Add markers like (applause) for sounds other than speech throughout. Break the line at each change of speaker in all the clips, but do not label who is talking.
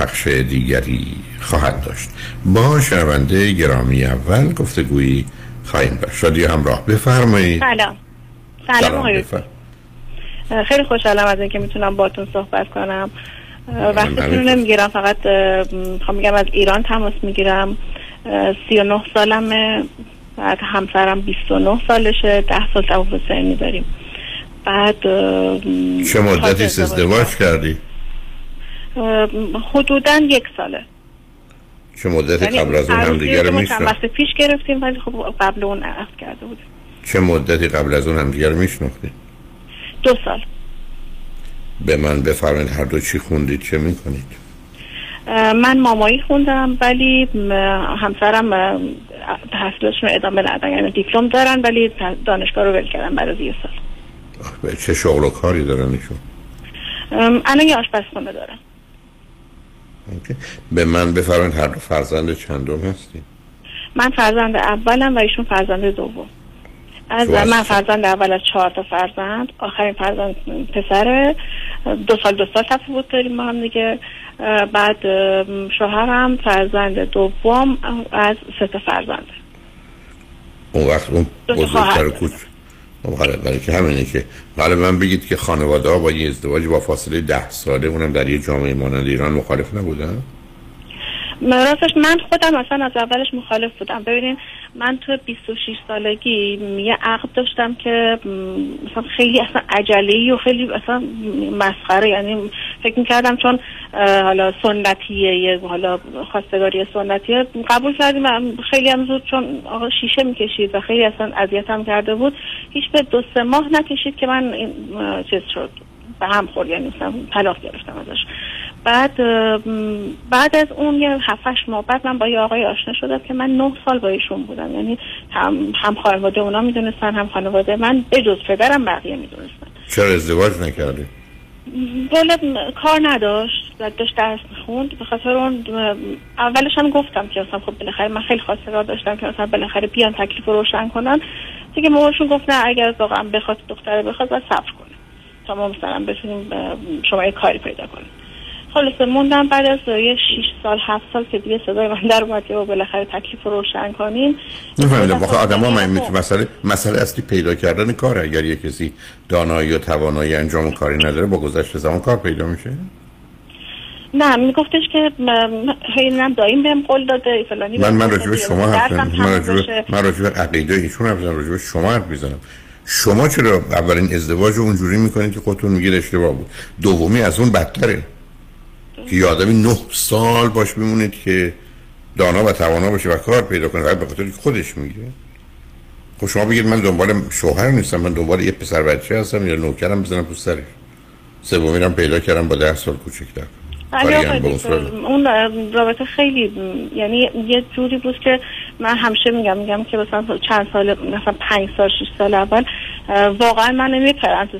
پخش دیگری خواهد داشت. با شنونده گرامی اول گفتگویی خواهیم داشت. شادی همراه بفرمایید.
سلام. سلام, خیلی خوشحالم از اینکه می‌تونم باتون صحبت کنم. وقتتون رو نمی‌گیرم فقط می‌خوام میگم از ایران تماس می‌گیرم. سی و نه سالمه. بعد همسرم 29 سالشه. ده سال توافق سنی داریم. بعد
چه مدتی ازدواج کردی؟
حدودا یک ساله
چه مدتی یعنی قبل از اون هم دیگر رو
میشناختی؟ پیش گرفتیم ولی خب قبل اون عقد کرده بودیم
چه مدتی قبل از اون هم دیگر میشناختی؟
دو سال
به من بفرمایید هر دو چی خوندید چه می‌کنید؟
من مامایی خوندم ولی همسرم تحصیلشون ادامه ندن یعنی دیپلم دارن ولی دانشگاه رو ول کردن بعد از یه
سال چه شغل و کاری دارن ایشون؟
الان یه آشپزخونه دارن
به من بفرمایید هر دو فرزند چندم هستی؟
من فرزند اولم و ایشون فرزند دوم. از من فرزند اول از چهار تا فرزند آخرین فرزند پسره دو سال دو سال تفاوت داریم ما هم دیگه. بعد شوهرم فرزند دوم از سه تا فرزند.
اون وقت اون بزرگتر کوچ برای که همینه که حالا من بگید که خانواده ها با یه ازدواج با فاصله ده ساله اونم در یه جامعه مانند ایران مخالف نبودن؟
راستش من خودم اصلا از اولش مخالف بودم ببینین من تو 26 سالگی یه عقد داشتم که مثلا خیلی اصلا عجله و خیلی اصلا مسخره. یعنی فکر می‌کردم چون حالا سنتیه یه حالا خواستگاری سنتیه قبول کردیم خیلی هم زود چون آقا شیشه می‌کشید و خیلی اصلا اذیتم کرده بود. هیچ به دو سه ماه نکشید که من چیز شد به هم خورد یعنی مثلا طلاق گرفتم ازش. بعد بعد از اون یه هفتش ماه بعد من با یه آقای آشنا شدم که من نه سال با ایشون بودم. یعنی هم, هم خانواده اونا می‌دونستن هم خانواده من به جز پدرم بقیه می‌دونستن.
چرا ازدواج نکردی؟
دولت کار نداشت. و داشت درس می‌خوند. به خاطر اون اولش هم گفتم که مثلا خب بالاخره من خیلی خواستگار داشتم که مثلا بالاخره بیان تکلیف روشن کنن. دیگه ماماشون گفت نه اگر واقعا بخواد دختره بخواد باید صبر کنه. تا ما مثلا بتونیم شما یه کاری پیدا کنیم. خلاصه موندم بعد از یه 6 سال 7 سال که دیگه صدای من در اومد که بالاخره تکلیف رو روشن کنیم.
نفهمیدم واقعا آدم ها من مسئله مسئله اصلی پیدا کردن کار. اگر یه کسی دانایی و توانایی انجام کاری نداره با گذشت زمان کار پیدا میشه؟
نه میگفتش که خیلی دایم بهم قول داده فلانی
من من راجع شما حرف من راجع عقیده ایشون حرف راجع شما حرف می‌زنم. شما چرا اولین ازدواج رو اونجوری می‌کنید که خودتون میگید اشتباه بود؟ دومی از اون بدتره. یه آدمی نه سال باش میمونید که دانا و توانا باشه و کار پیدا کنه. فقط به خاطر خودش میگه. خب شما بگید من دنبال شوهر نیستم من دنبال یه پسر بچه هستم یا نوکرم بزنم تو سرش. سومی پیدا کردم با ده سال کوچکتر.
اون رابطه خیلی یعنی یه جوری بود که من همیشه میگم میگم که مثلا چند سال مثلا پنج سال شش سال اول واقعا من نمی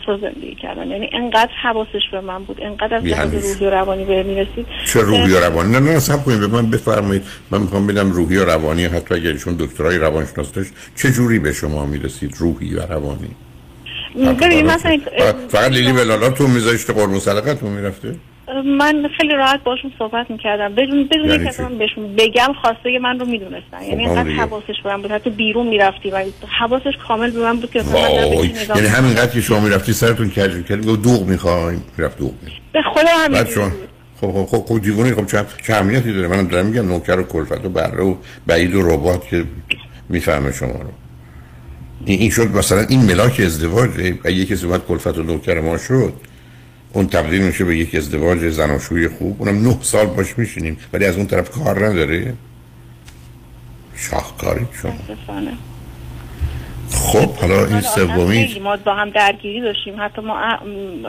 رو زندگی کردم یعنی انقدر حواسش به من بود انقدر از روحی و روانی به می‌رسید
چه روحی و روانی؟ نه نه سب کنید به من بفرمایید. من می‌خوام ببینم روحی و روانی حتی اگر ایشون دکترای روانشناس داشت چه جوری به شما می‌رسید روحی و روانی؟
مثلا
فقط لیلی بلالا تو میذاشته قرمو سلقتون می‌رفته؟
من خیلی راحت باشون صحبت می‌کردم. بدون بدون یعنی که من بهشون بگم خواسته من رو می‌دونستن. خب یعنی اینقدر حواسش به من بود. حتی بیرون می‌رفتی و حواسش کامل به من بود که
مثلا یعنی همینقدر که شما می‌رفتی سرتون کج کردی گفت دوغ می‌خوایم می‌رفت دوغ
به خدا همین
خب خب خب خب دیوونی خب چه چه اهمیتی داره؟ من دارم میگم نوکر و کلفت و بره و بعید و ربات که می‌فهمه شما رو. این شد مثلا این ملاک ازدواج یه کسی اومد کلفت و نوکر ما شد. اون تبدیل میشه به یک ازدواج زناشوی خوب. اونم نه سال باش میشینیم. ولی از اون طرف کار نداره. شاهکاری شما. خب حالا این سومی
ما با هم درگیری داشتیم. حتی ما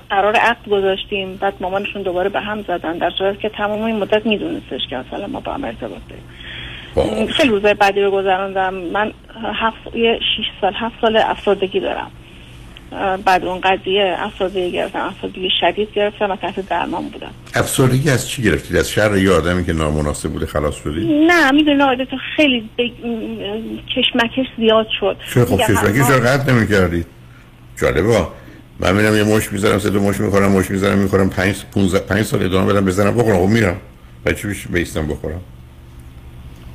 قرار عقد گذاشتیم. بعد مامانشون دوباره به هم زدن. در صورت که تمام این مدت میدونستش که اصلا ما با هم ارتباط داریم. خیلی روزای بعدی رو گذراندم من هفت یه شیش سال هفت سال افسردگی دارم. بعد اون قضیه افسردگی گرفتم افسردگی شدید گرفتم و تحت درمان بودم.
افسردگی از چی گرفتید از شر یه آدمی که نامناسب بوده خلاص شدی؟
نه می‌دونی تو خیلی کشمکش زیاد شد.
چه خب کشمکش رو قطع نمی کردید جالبه. من میرم یه مش می‌ذارم سه دو مش می‌خورم مش می‌ذارم می‌خورم 5 15 5 سال ادامه بدم بزنم بخورم. خب میرم. چی بشه بیستم بخورم؟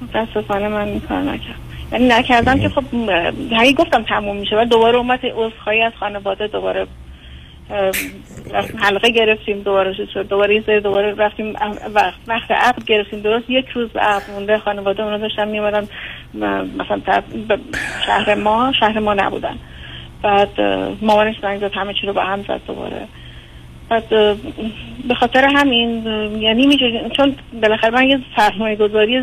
متاسفانه من این کار نکردم. نکردم که خب هی گفتم تموم میشه و دوباره اومد عذرخواهی از خانواده دوباره حلقه گرفتیم دوباره شد دوباره یه دوباره رفتیم وقت عقد گرفتیم. درست یک روز عقد مونده خانواده اونا داشتن میمدن مثلا شهر ما شهر ما نبودن. بعد مامانش زنگ زد همه چی رو با هم زد دوباره. به خاطر همین یعنی میشه چون بالاخره من یه سرمایه گذاری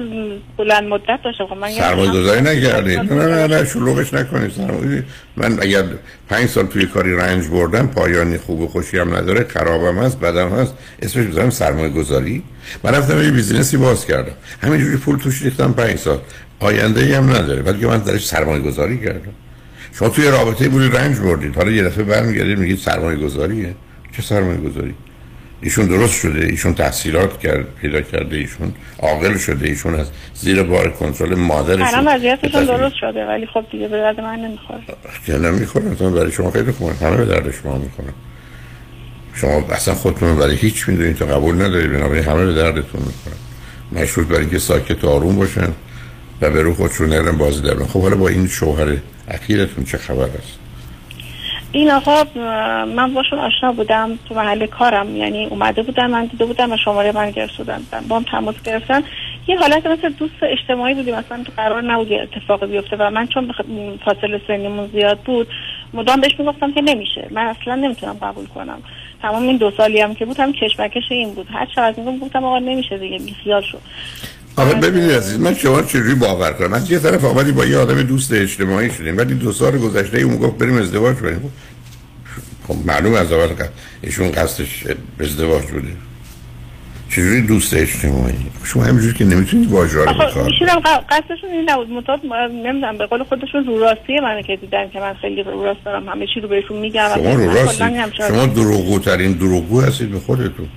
بلند مدت داشتم خب من
سرمایه گذاری نکردید نه نه نه شلوغش نکنید سرمایه من اگر پنج سال توی کاری رنج بردم پایانی خوب و خوشی هم نداره خرابم هست بدم هست اسمش بذارم سرمایه گذاری من رفتم یه بیزینسی باز کردم. همینجوری پول توش ریختم پنج سال. آینده ای هم نداره ولی من درش سرمایه گذاری کردم. شما توی رابطه بودی رنج بردید. حالا یه دفعه برمیگردید میگید سرمایه گذاریه چه سرمایه گذاری؟ ایشون درست شده ایشون تحصیلات کرد پیدا کرده ایشون عاقل شده ایشون از زیر بار کنترل مادرش
الان وضعیتشون درست شده ولی خب دیگه به درد من نمی‌خوره. که
نمی‌خوره برای شما خیلی خوبه همه به درد شما می‌کنه شما اصلا خودتون برای هیچ می‌دونید تو قبول ندارید بنابراین همه به دردتون می‌کنه مشروط برای اینکه ساکت و آروم باشن و به رو خودشون نرن بازی دارن خب حالا با این شوهر اخیرتون چه خبر است؟
این آقا من باشون آشنا بودم تو محل کارم یعنی اومده بودم من دیده بودم و شماره من گرفتن با هم تماس گرفتن. یه حالت مثل دوست اجتماعی بودیم مثلا تو قرار نبود اتفاق بیفته و من چون فاصله سنیمون زیاد بود مدام بهش می‌گفتم که نمیشه. من اصلا نمی‌تونم قبول کنم. تمام این دو سالی هم که بود هم کشمکش این بود. هر چقدر میگم گفتم آقا نمیشه دیگه بیخیال شد
آقا ببینید عزیز من شما چجوری باور کنم؟ من یه طرف آمدی با یه آدم دوست اجتماعی شدیم ولی دو سال گذشته اون گفت بریم ازدواج کنیم. خب معلوم از اول ایشون قصدش ازدواج بوده. چجوری دوست اجتماعی؟ شما همینجوری که نمی‌تونید واژه رو بکار
ایشون قصدشون این نبود. مطابق نمی‌دونم به قول خودشون رو راستی منو که دیدن که من خیلی رو راست دارم همه چی رو بهشون میگم
شما رو راستی. شما دروغگو ترین دروغگو هستید به خودتون.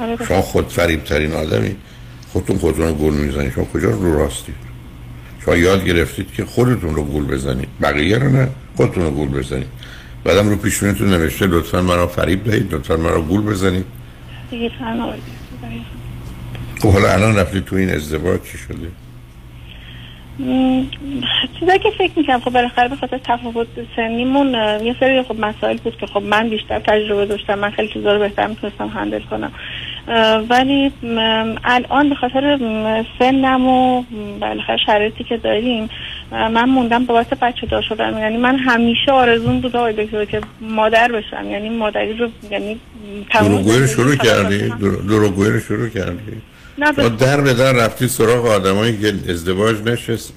آره. شما خود فریب ترین آدمی. خودتون خودتون گل می‌زنید. شما کجا رو راستی؟ شما یاد گرفتید که خودتون رو گول بزنید. بقیه رو نه خودتون رو گول بزنید. بعدم رو پیشونیتون نوشته لطفا مرا فریب دهید لطفا مرا گول بزنید.
دیگه
خب حالا الان رفتید تو این ازدواج چی شده؟
چیزایی که فکر می‌کنم خب بالاخره به خاطر تفاوت سنیمون یه سری خب مسائل بود که خب من بیشتر تجربه داشتم. من خیلی چیزا رو بهتر می‌تونستم هندل کنم. ولی الان به خاطر سنم و بالاخره شرایطی که داریم من موندم بابت بچه دار شدم یعنی من همیشه آرزون بود آقای دکتر که مادر بشم. یعنی مادری رو یعنی
دروگوی رو شروع کردی؟ دروگوی رو شروع کردی؟ نه در به در رفتی سراغ آدمایی که ازدواج نشست.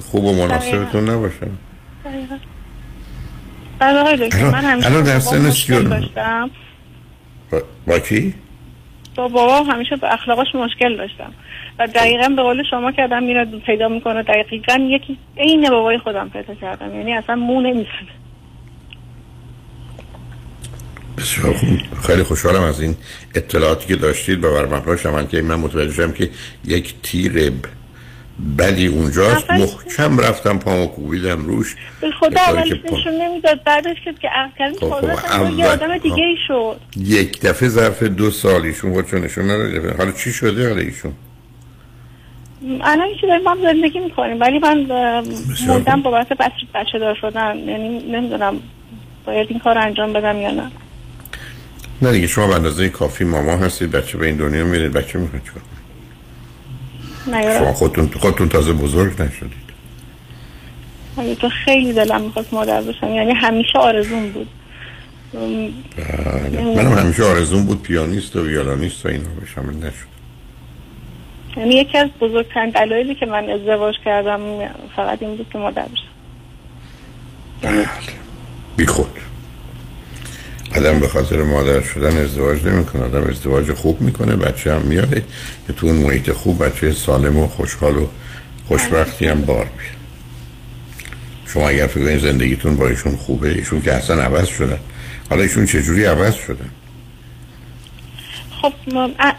خوب و مناسبتون نباشن. الان در سن داشتم با کی؟
با بابا همیشه به اخلاقش مشکل داشتم. و دقیقا به قول شما که آدم میره پیدا می‌کنه. دقیقا یکی عین بابای خودم پیدا کردم. یعنی اصلا مو نمی‌زنه
بسیار خوب. خیلی خوشحالم از این اطلاعاتی که داشتید. و بر مبناش هم که من متوجه شدم که یک تیر بدی اونجاست محکم رفتم پامو کوبیدم روش.
به خدا اولش نشون نمی‌داد. بعدش که که عقل کردیم خب یه آدم دیگه ای شد.
یک دفعه ظرف دو سال ایشون خودشون نشون نداد حالا چی شده حالا ایشون؟
الان چیزی داریم هم زندگی می‌کنیم ولی من موندم بابت بچه دار شدن. یعنی نمی‌دونم باید این کار انجام بدم یا نه.
نه دیگه شما به اندازه کافی ماما هستید بچه به این دنیا میرید بچه می‌خواد. شما شما خودتون خودتون تازه بزرگ نشدید.
تو خیلی دلم می‌خواست مادر بشم. یعنی همیشه آرزون بود.
بله. منم همیشه آرزون بود پیانیست و ویولانیست و اینا بشم نشد.
یعنی یکی از بزرگترین دلایلی که من ازدواج کردم فقط این بود که مادر بشم.
بله. بی خود آدم به خاطر مادر شدن ازدواج نمی‌کنه. آدم ازدواج خوب می‌کنه بچه هم میاره. که تو اون محیط خوب بچه سالم و خوشحال و خوشبختی هم بار بیاد شما اگر فکر زندگیتون با ایشون خوبه ایشون که اصلا عوض شدن. حالا ایشون چجوری عوض شدن؟
خب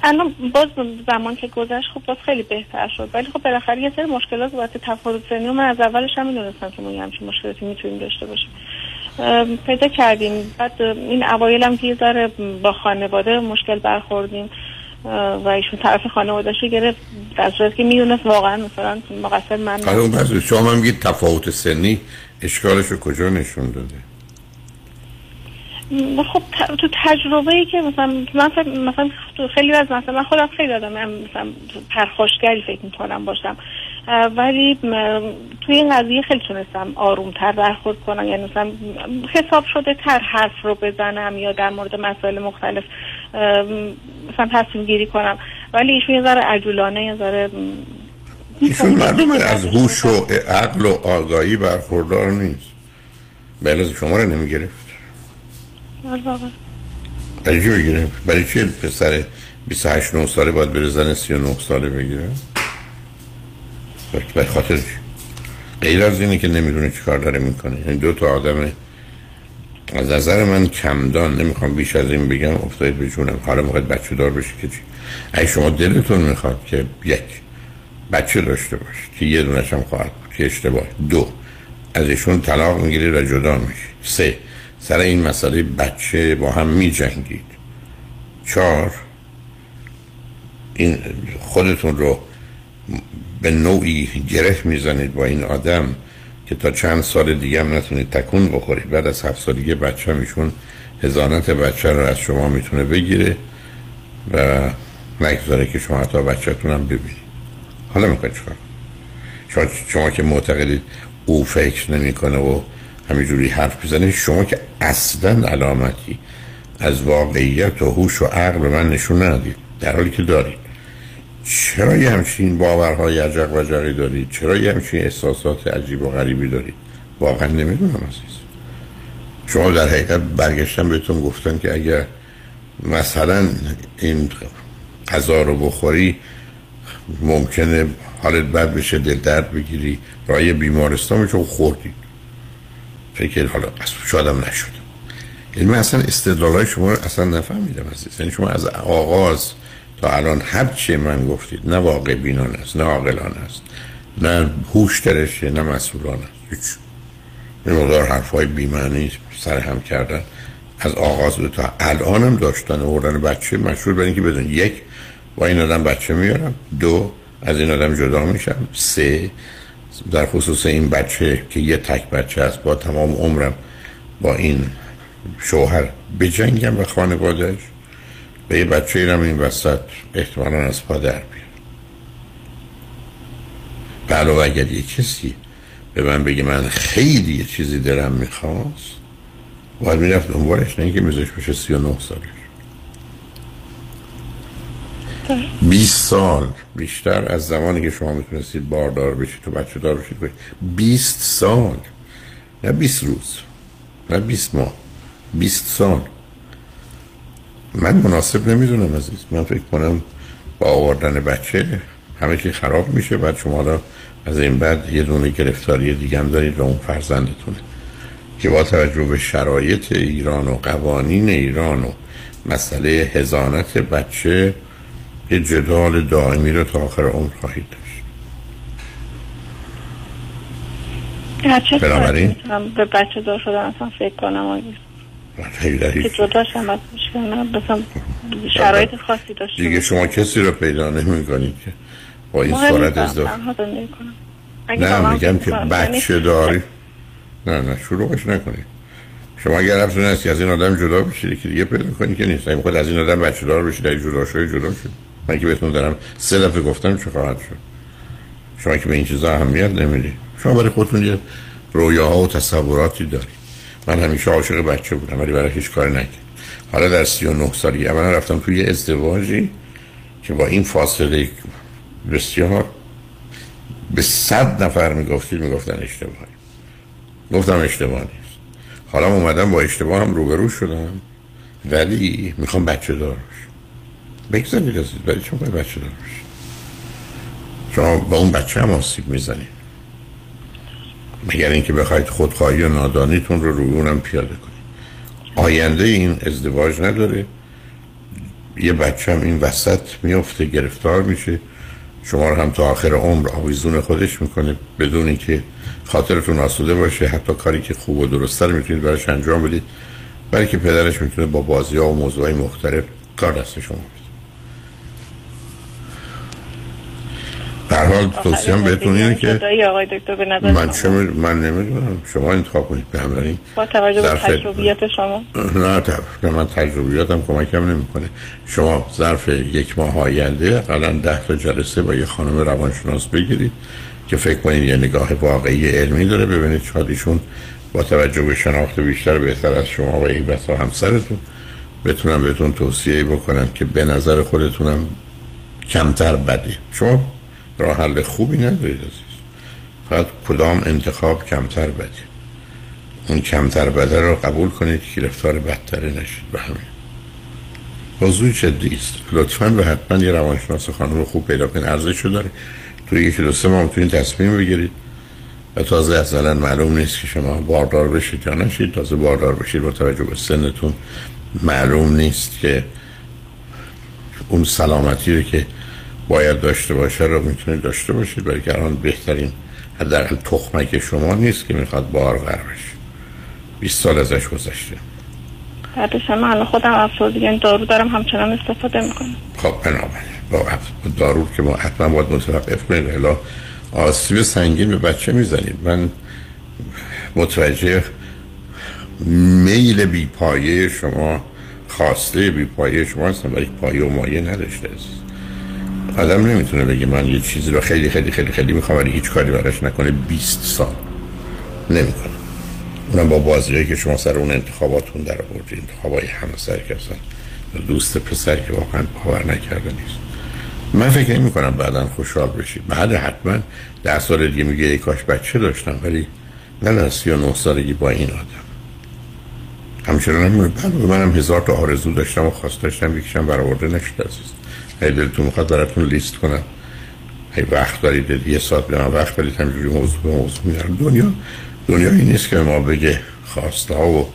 الان باز زمان که گذشت خب باز خیلی بهتر شد. ولی خب بالاخره یه سری مشکلات باید تفاوت سنی من از اولش هم می‌دونستم که ما همچین مشکلاتی می‌تونیم داشته باشیم. پیدا کردیم. بعد این اوایل هم که یه با خانواده مشکل برخوردیم. و ایشون طرف خانوادهش گرفت. در صورت که می‌دونست واقعا مثلا مقصر من
حالا اون شما هم میگید تفاوت سنی. اشکالش رو کجا نشون داده؟
خب تو تجربه ای که مثلا من مثلا خیلی از مثلا من خودم خیلی آدم مثلا پرخاشگری فکر می‌کنم باشم. ولی توی این قضیه خیلی تونستم آرومتر برخورد کنم. یعنی مثلا حساب شده تر حرف رو بزنم یا در مورد مسائل مختلف مثلا تصمیم گیری کنم. ولی ایشون یه ذره عجولانه یه ذره
ایشون مردم از هوش و عقل و آگاهی برخوردار نیست. بله شما رو نمی‌گرفت. برای چی بگیره؟ برای چی پسر 28 9 ساله باید بره زن 39 ساله بگیره؟ به خاطر غیر از اینه که نمی‌دونه چی کار داره می‌کنه. یعنی دو تا آدم از نظر من کمدان. نمی‌خوام بیش از این بگم افتاید به جونم. حالا موقع بچه دار بشه که چی؟ ای شما دلتون می‌خواد که یک بچه داشته باش که یه دونش هم خواهد بود که اشتباه. دو از ایشون طلاق می‌گیری و جدا میشی سه سر این مسئله بچه با هم می جنگید چهار این خودتون رو به نوعی گره می‌زنید با این آدم که تا چند سال دیگه هم نتونید تکون بخورید. بعد از هفت سالگی بچه میشون هزانت بچه رو از شما می‌تونه بگیره و نگذاره که شما حتی بچهتون هم ببینید. حالا می‌خواید چکار شما, شما که معتقدید او فکر نمی‌کنه و همینجوری حرف بزنید شما که اصلا علامتی از واقعیت و هوش و عقل به من نشون ندید در حالی که دارید. چرا یه همچین باورهای عجق و جقی دارید چرا یه همچین احساسات عجیب و غریبی دارید واقعا نمی‌دونم عزیز. شما در حقیقت برگشتن بهتون گفتن که اگر مثلا این غذا رو بخوری ممکنه حالت بد بشه دل درد بگیری رای بیمارستان بشه و خوردید فکر حالا شادم نشد. یعنی من اصلا استدلال شما رو اصلا نفهمیدم عزیز. یعنی شما از آغاز تا الان هر چی من گفتید نه واقع بینان است نه عاقلان است نه هوش درشه نه مسئولان است هیچ. این مقدار حرفای بیمعنی سر هم کردن. از آغاز تا الان هم داشتن اوردن بچه مشهور برای اینکه بدون یک با این آدم بچه میارم دو از این آدم جدا میشم سه در خصوص این بچه که یه تک بچه است با تمام عمرم با این شوهر بجنگم و خانوادهش به یه بچه این وسط احتمالا از پا در بیاد. بله اگر یه کسی به من بگه من خیلی یه چیزی دلم می‌خواست باید می‌رفت دنبالش نه اینکه بشه سی و نه سالش. 20 سال بیشتر از زمانی که شما می‌تونستید باردار بشید تو بچه دار بشید. 20 سال. نه 20 روز. نه 20 ماه. 20 سال. من مناسب نمی‌دونم عزیز. من فکر کنم با آوردن بچه همه چی خراب میشه. بعد شما را از این بعد یه دونه گرفتاری دیگه هم دارید و اون فرزندتونه. که با توجه به شرایط ایران و قوانین ایران و مسئله هزانت بچه یه جدال دائمی رو تا آخر عمر خواهید
داشت. بنابراین؟ به بچه دار شدن اصلا فکر کنم؟ که جداش هم از شرایط خاصی داشت
دیگه شما کسی رو پیدا نمی کنید که با این صورت ازدواج. نه میگم که بچه داری. نه نه شروعش نکنید. شما اگر رفتون هستی از این آدم جدا بشید که دیگه پیدا کنید که نیست. خود از این آدم بچه دار بشید اگه جدا شد جدا شد. من که بهتون دارم سه دفعه گفتم چه خواهد شد. شما که به این چیزا اهمیت نمی‌دید. شما برای خودتون یه رویاها و تصوراتی دارید. من همیشه عاشق بچه بودم ولی برای هیچ کار نکرد حالا در 39 سالی اولا رفتم توی ازدواجی که با این فاصله بسیار به صد نفر می‌گفتید می‌گفتن اشتباهی. گفتم اشتباه نیست. حالا اومدم با اشتباه هم روبرو شدم ولی می‌خوام بچه دار بگذارید از ولی چون بچه دار شما با اون بچه هم آسیب می‌زنید. مگر اینکه بخواید خودخواهی و نادانیتون رو روی اونم پیاده کنید. آینده این ازدواج نداره. یه بچه هم این وسط میفته گرفتار میشه. شما رو هم تا آخر عمر آویزون خودش می‌کنه بدون اینکه خاطرتون آسوده باشه. حتی کاری که خوب و درسته رو می‌تونید براش انجام بدید. برای که پدرش می‌تونه با بازی ها و موضوعی مختلف کار دست شما در حال توصیم بهتون اینه که من چه من نمی‌دونم. شما انتخاب کنید به همراهی
با توجه به تجربیات شما.
نه نه من تجربیاتم کمکم نمی‌کنه. شما ظرف یک ماه آینده قلا ده تا جلسه با یه خانم روانشناس بگیرید که فکر کنید یه نگاه واقعی علمی داره. ببینید شاید ایشون با توجه به شناخت بیشتر بهتر از شما و این بسا همسرتون بتونم بهتون توصیه بکنم که به نظر خودتونم کمتر بدی شما راه حل خوبی ندارید فقط کدام انتخاب کمتر بده. اون کمتر بده رو قبول کنید که رفتار بدتره نشید به همین. موضوع جدی لطفا به حتما یه روانشناس خانم خوب پیدا کنید. ارزش رو داره. توی یکی دو سه ماه می‌تونید تصمیم بگیرید. و تازه اصلا معلوم نیست که شما باردار بشید یا نشید. تازه باردار بشید با توجه به سنتون. معلوم نیست که اون سلامتی رو که باید داشته باشه رو می‌تونید داشته باشید برای که الان بهترین حداقل تخمک شما نیست که می‌خواد بار بشه. 20 سال ازش گذشته.
بعدش من الان خودم افسردگی یعنی دارو دارم همچنان استفاده می‌کنم.
خب بنابراین. با دارو که ما حتما باید متوقف کنید. الا آسیب سنگین به بچه می‌زنید. من متوجه میل بی پایه شما خواسته بی پایه شما هستم ولی پایه و مایه نداشته است آدم نمی‌تونه بگه من یه چیزی رو خیلی خیلی خیلی خیلی می‌خوام ولی هیچ کاری براش نکنه. 20 سال. نمی‌کنه. اونم با بازیایی که شما سر اون انتخاباتون در آوردید انتخابای همسر که دوست پسر که واقعا باور نکرده نیست. من فکر نمی کنم بعدا خوشحال بشید بعد حتما ده سال دیگه میگه ای کاش بچه داشتم ولی نه نه سی و نه سالگی با این آدم. همچنان هم منم هزار تا آرزو داشتم و خواست داشتم یکیشم برآورده نشد عزیز هی دلتون می‌خواد براتون لیست کنم. هی وقت دارید یه ساعت به من وقت بدید همینجوری موضوع به موضوع میارم دنیا دنیایی نیست که ما بگه خواسته ها و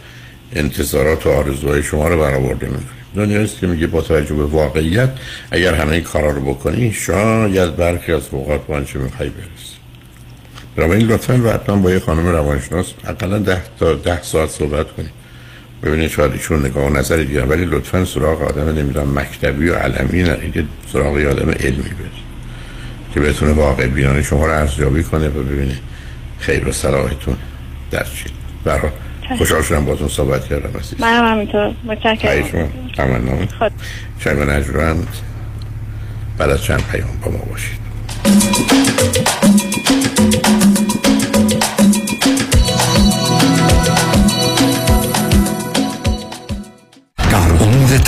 انتظارات و آرزوهای شما رو برآورده می‌کنیم. است که میگه با توجه به واقعیت اگر همه این کارا رو بکنی شاید برخی از اوقات با آنچه می‌خوای برسی. برای این لطفا و با یه خانم روانشناس اقلا ده تا ده ساعت صحبت کنید ببینید شاید ایشون نگاه و نظر دیگه ولی لطفا سراغ آدم نمی‌دونم مکتبی و علمی نرید سراغ آدم علمی برید که بتونه واقع بینانه شما رو ارزیابی کنه و ببینه. خیر و صلاحتون در چی برای خوشحال شدم باتون صحبت کردم عزیز.
من همینطور. متشکرم.
شما تمنا شما نجران بعد از چند پیام با ما باشید.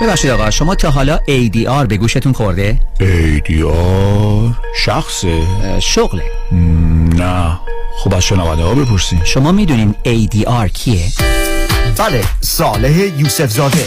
ببخشید آقا شما تا حالا ADR به گوشتون خورده؟
ADR شخصه؟
شغله.
نه. خب از شنونده ها بپرسین.
شما می‌دونین ADR کیه؟
بله صالح یوسف زاده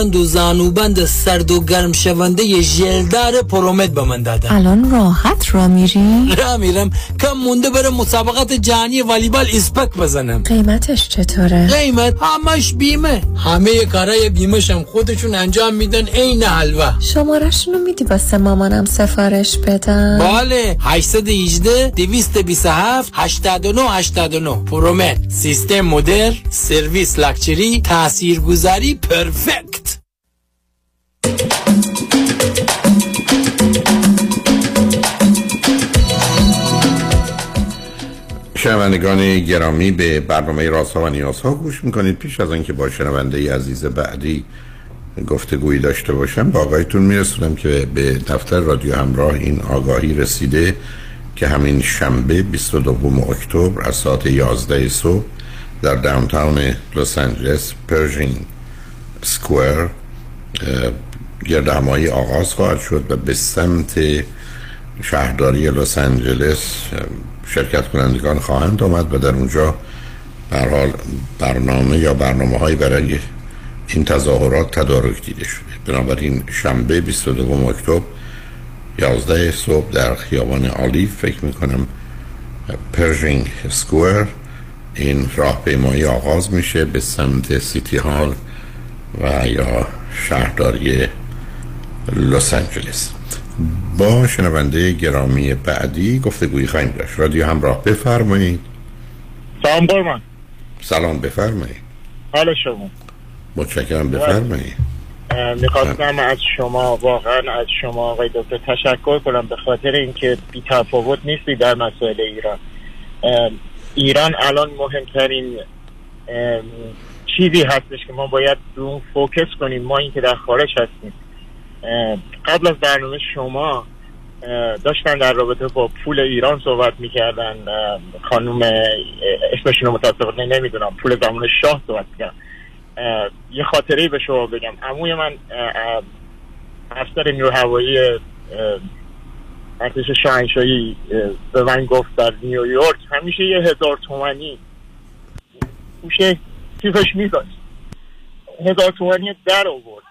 و زانوبند سرد و گرم شونده ژلدار پرومد به من دادن.
الان راحت را میری؟
را میرم. کم مونده بره مسابقات جهانی والیبال اسپک بزنم.
قیمتش چطوره؟
قیمت همش بیمه. همه کارای بیمه هم خودشون انجام میدن عین حلوا
شمارشونو میدی واسه مامانم سفارش بدم؟
بله. 818 227 89 89 پرومت سیستم مدر سرویس لاکچری تاثیرگذاری پرفکت.
شنوندگان گرامی به برنامه رازها و نیازها گوش می‌کنید. پیش از آنکه با شنونده عزیز بعدی گفتگویی داشته باشم با آقایتون میرسونم که به دفتر رادیو همراه این آگاهی رسیده که همین شنبه 22 اکتبر از ساعت 11 صبح در داونتاون لس آنجلس پرژین سکوئر گرد همایی آغاز خواهد شد و به سمت شهرداری لس آنجلس شرکت کنندگان خواهند آمد و در اونجا حال برنامه یا برنامه های برای این تظاهرات تدارک دیده شده. بنابراین شنبه 22 اکتبر 11 صبح در خیابان Olive فکر می‌کنم Pershing Square این راهپیمایی آغاز میشه به سمت City Hall و یا شهرداری لس آنجلس. با شنونده گرامی بعدی گفتگویی خواهیم داشت. رادیو همراه بفرمایید.
سلام قربان
سلام بفرمایید.
حال شما؟
متشکرم بفرمایید.
می‌خواستم از شما واقعا از شما آقای دکتر تشکر کنم به خاطر اینکه بی تفاوت نیستی در مسائل ایران. ایران الان مهمترین چیزی هستش که ما باید رو فوکس کنیم ما این که در خارج هستیم. قبل از برنامه شما داشتن در رابطه با پول ایران صحبت می‌کردن خانوم اسمشون رو متاسفانه نمی‌دونم پول زمان شاه صحبت می‌کردن. یه خاطره به شما بگم. عموی من افسر نیرو هوایی ارتش شاهنشاهی به من گفت در نیویورک همیشه یه هزار تومنی میشه کیفش میداشت هزار تومنی در آورد.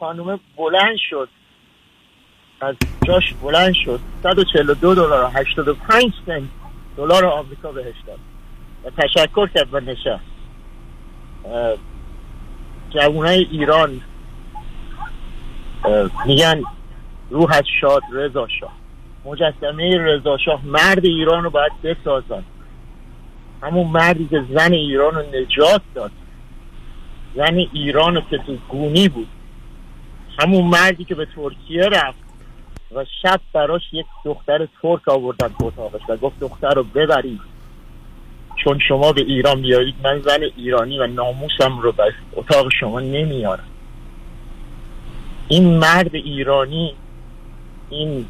خانومه بلند شد. از جاش بلند شد. 142 دلار و 85 سنت دلار آمریکا بهش داد. و تشکر کرد و نشست. جوانای ایران میگن روحت شاد رضا شاه. مجسمه رضا شاه مرد ایران رو باید بسازن. همون مردی که زن ایران رو نجات داد. زن ایران رو که تو گونی بود. همون مردی که به ترکیه رفت و شب براش یک دختر ترک آوردن تو اتاقش و گفت دختر رو ببرید چون شما به ایران بیایید من زن ایرانی و ناموسم رو به اتاق شما نمیارم. این مرد ایرانی این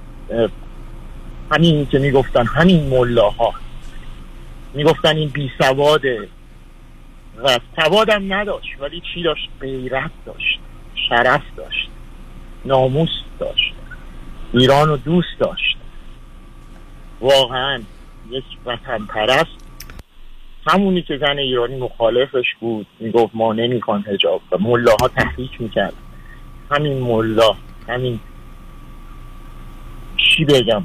همین که می‌گفتن همین ملاها. می‌گفتن این بی سواده. و سوادم نداشت ولی چی داشت؟ غیرت داشت شرف داشت. ناموس داشت. ایران رو دوست داشت. واقعا یک وطن پرست همونی که زن ایرانی مخالفش بود می‌گفت ما نمی‌خوان هجاب و ملاها تحریک می‌کرد. همین ملا همین چی بگم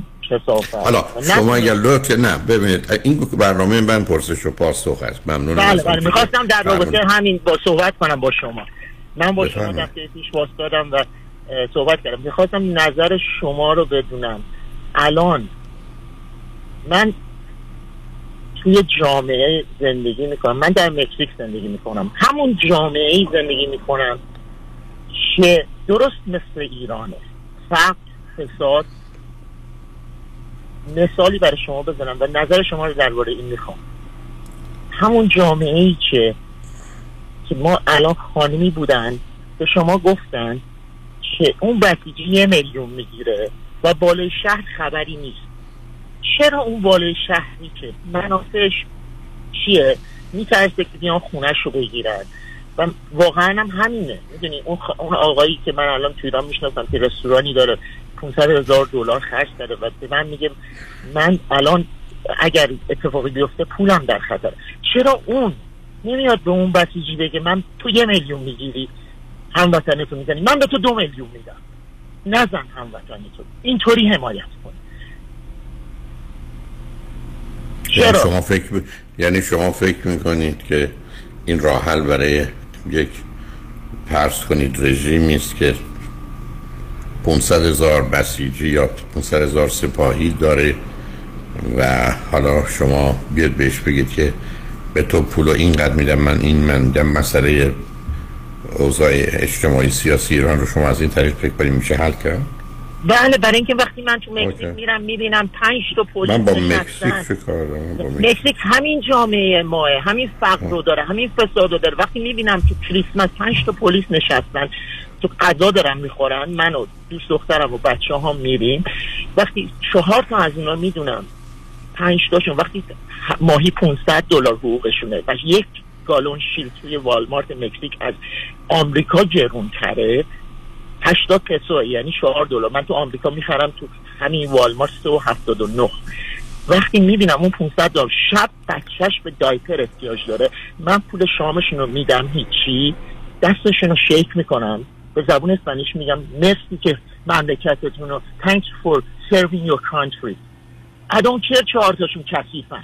حالا شما اگر لطف نه ببینید این برنامه من پرسش و پاسخ هست ممنون
بله بله. می‌خواستم در رابطه همین با صحبت کنم با شما. من با شما دفعه پیش دادم و صحبت کردم. می‌خواستم نظر شما رو بدونم. الان من توی جامعه زندگی می‌کنم. من در مکزیک زندگی می‌کنم. همون جامعه ای زندگی می‌کنم که درست مثل ایرانه. فقط فساد مثالی برای شما بزنم و نظر شما رو درباره این می‌خوام. همون جامعه ای که که ما الان خانمی بودن به شما گفتن که اون بسیجی یه میلیون می‌گیره و بالای شهر خبری نیست. چرا اون بالای شهری که منافعش چیه؟ میترسه که بیان خونش رو بگیرن. و واقعا هم همینه. می‌دونی اون, اون آقایی که من الان توی ایران می‌شناسم که رستورانی داره 500 هزار دلار خرج داره و به من میگه من الان اگر اتفاقی بیفته پولم در خطر. چرا اون نمیاد به اون بسیجی بگه من تو یه میلیون می‌گیری؟ هموطن تو می‌زنی. من به تو دو میلیون میدم. نزن هموطن تو اینطوری حمایت کن.
یعنی شما فکر یعنی شما فکر می‌کنید که این راه حل برای یک پرس کنید رژیمی است که 500 هزار بسیجی یا 500 هزار سپاهی داره و حالا شما بیاد بهش بگید که به تو پول اینقدر میدم من این من میدم مسئله اوضاع اجتماعی سیاسی ایران رو شما از این طریق فکر کنید میشه حل کرد؟
بله برای اینکه وقتی من تو مکزیک میرم می‌بینم پنج تا پلیس
من با مکزیک
مکزیک. همین جامعه ماه همین فقر رو داره همین فساد رو داره. وقتی می‌بینم تو کریسمس پنج تا پلیس نشستن تو غذا دارن می‌خورن من و دوست دخترم و بچه ها میریم. وقتی چهار تا از اونا می‌دونم پنج تاشون وقتی ماهی 500 دلار حقوقشونه. و یک گالون شیر توی والمارت مکزیک از آمریکا گرون تره 80 پسو یعنی 4 دلار. من تو آمریکا می‌خرم تو همین والمارت 379 وقتی می‌بینم اون 500 دلار شب بچهش به دایپر احتیاج داره. من پول شامشون رو میدم هیچی. دستشون رو شیک می‌کنم. به زبون اسپانیش میگم مرسی که مملکتتون رو. Thanks for serving your country. I don't care چهار تاشون کسیفن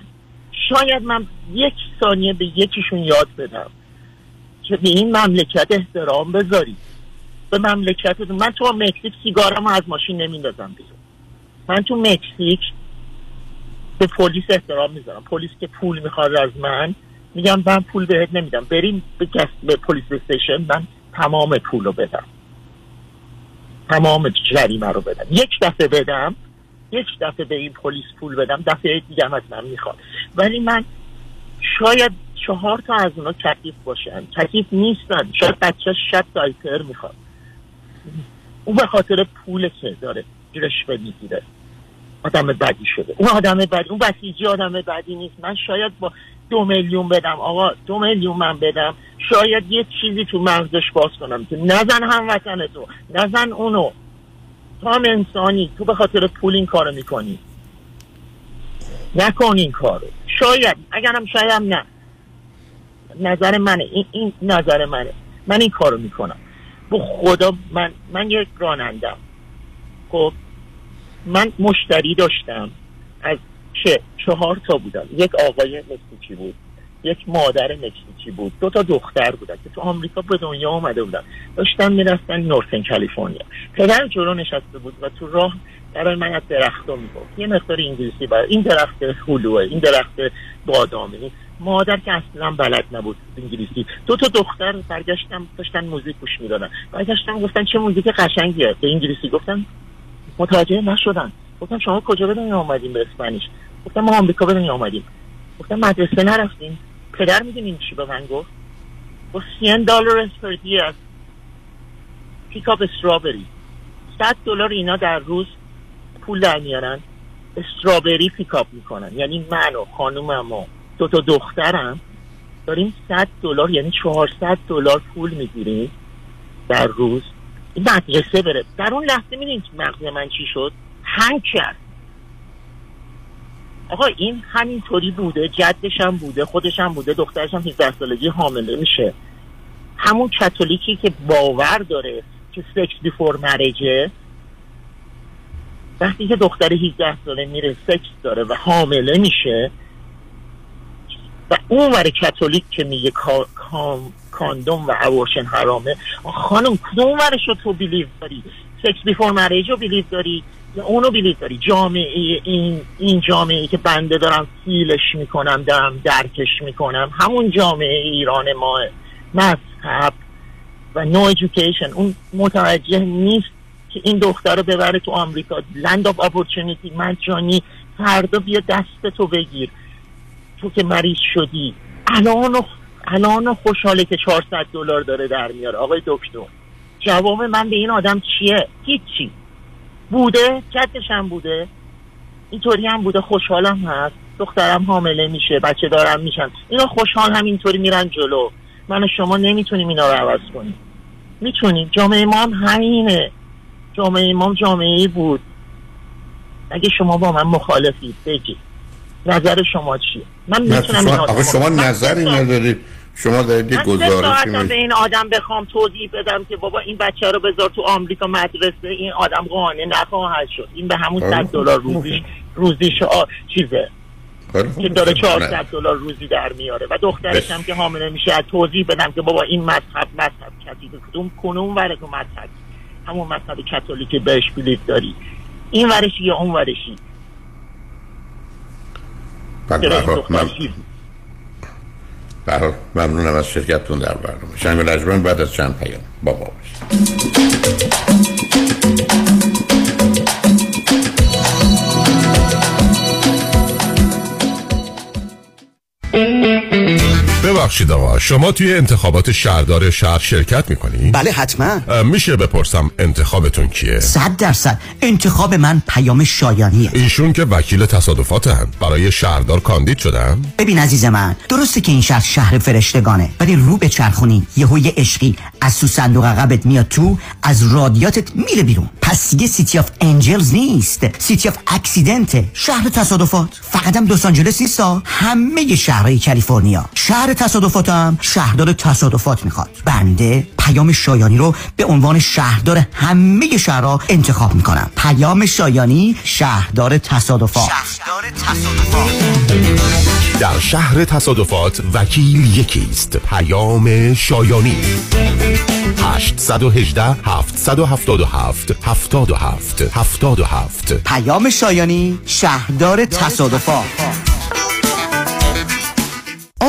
شاید من یک ثانیه به یکیشون یاد بدم که به این مملکت احترام بذارید. به مملکتتون من تو مکزیک سیگارم از ماشین نمیندازم بیرون. من تو مکزیک به پلیس احترام می‌ذارم. پلیس که پول می‌خواد از من میگم من پول بهت نمیدم. بریم به, به پلیس استیشن من تمام پول رو بدم. تمام جریمه رو بدم. یک دفعه بدم یک دفعه به این پلیس پول بدم دفعه دیگه از من می‌خواد. ولی من شاید چهار تا از اونا کثیف باشن. کثیف نیستن. شاید بچه شب دایپر می‌خواد اون به خاطر پول که داره رشوه می‌گیره. آدم بدی شده. اون آدم بدی اون بسیجی آدم بدی نیست. من شاید با دو میلیون بدم. آقا دو میلیون من بدم. شاید یه چیزی تو مغزش باز کنم. که نزن هموطن تو. نزن اونو. تو هم انسانی. تو به خاطر پول این کارو می‌کنی. نکن این کارو. شاید. اگرم شاید نه. نظر منه. این, این نظر منه. من این کارو می‌کنم. به خدا من من یک رانندم خب؟ من مشتری داشتم. از چه چهار تا بودن یک آقای مکزیکی بود. یک مادر مکزیکی بود. دو تا دختر بودن که تو آمریکا به دنیا آمده بودن. داشتن می‌رفتن نورتن کالیفرنیا. پدر جلو نشسته بود و تو راه برای من از درخت رو می‌گفت. یه مقدار انگلیسی برای این درخت هلوه این درخت بادامه. مادر که اصلا بلد نبود انگلیسی. دو تا دختر برگشتم داشتن موزیک گوش می‌دادن. برگشتم گفتن چه موزیک قشنگیه. به انگلیسی گفتن متوجه نشدن گفتم شما کجا به دنیا به اسپانیش؟ گفتم ما آمریکا به دنیا آمدیم گفتم مدرسه نرفتیم پدر می‌دونین چی به من گفت؟ گفت 100 دلار پر پیک اپ استرابری. 100 دلار اینا در روز پول در میارن استرابری پیکاپ می‌کنن. یعنی من و خانومم و دو تا دخترم داریم 100 دلار یعنی 400 دلار پول می‌گیریم در روز. مدرسه بره. در اون لحظه می‌دونید مغز من چی شد؟ هنگ کرد. آقا این همینطوری بوده جدش هم بوده خودش هم بوده دخترش هم 18 سالگی حامله میشه. همون کاتولیکی که باور داره که sex before marriage وقتی که دختر 18 ساله میره سکس داره و حامله میشه و اون ور کاتولیک که میگه کاندوم و اورشن حرامه خانم کدوم ورش رو تو believe داری؟ sex before marriage رو believe داری؟ یا اونو believe داری؟ جامعه این این جامعه که بنده دارم feel ش می‌کنم دارم درکش می‌کنم همون جامعه ایران ما مذهب و no education اون متوجه نیست که این دختر رو ببره تو آمریکا. land of opportunity مجانی فردا بیا دست تو بگیر. تو که مریض شدی. الان الان خوشحاله که 400 دلار داره در میاره. آقای دکتر جواب من به این آدم چیه؟ هیچی. بوده؟ جدش هم بوده. اینطوری هم بوده. خوشحالم هست. دخترم حامله میشه. بچه دارم میشن. اینا خوشحال هم اینطوری میرن جلو. من و شما نمی‌تونیم اینا رو عوض کنیم. می‌تونیم. جامعه ما هم همینه. جامعه ما جامعه بود. اگه شما با من مخالفید بگید. نظر شما چیه؟ من می‌تونم
آقا شما نظری ندارید. شما دارید یک گزارشی
به این آدم بخوام توضیح بدم که بابا این بچه رو بذار تو آمریکا مدرسه این آدم قانع نخواهد شد. این به همون 100 دلار روزیش روزیش آ... چیزه. که داره 400 دلار روزی در میاره. و دخترش هم که حامله میشه توضیح بدم که بابا این مذهب مذهب کتیده کدوم کنون تو مذهب؟ همون مذهب کاتولیک بهش بلیف داری. این ورشی یا اون ورشی؟
برای ممنونم از شرکتتون در برنامه. شنگ لجبان بعد از چند پیام. بابا باشید.
ببخشید آقا شما توی انتخابات شهردار شهر شرکت می‌کنی؟
بله حتما
میشه بپرسم انتخابتون کیه؟
صد درصد انتخاب من پیام شایانیه
ایشون که وکیل تصادفات هم برای شهردار کاندید شدن؟
ببین عزیز من درسته که این شهر شهر فرشتگانه ولی رو بچرخونی یهو یه عشقی از تو صندوق عقبت میاد تو از رادیاتت میره بیرون پس دیگه City of Angels نیست. City of Accident شهر تصادفات. فقط هم لس آنجلس نیست همه شهرهای کالیفرنیا. شهر تصادفاتم شهردار تصادفات می‌خواد. بنده پیام شایانی رو به عنوان شهردار همه شهرها انتخاب می‌کنم. پیام شایانی شهردار تصادفات. شهردار تصادفات.
در شهر تصادفات وکیل یکیست. پیام شایانی. 818 777 77 77
پیام شایانی شهردار تصادفات.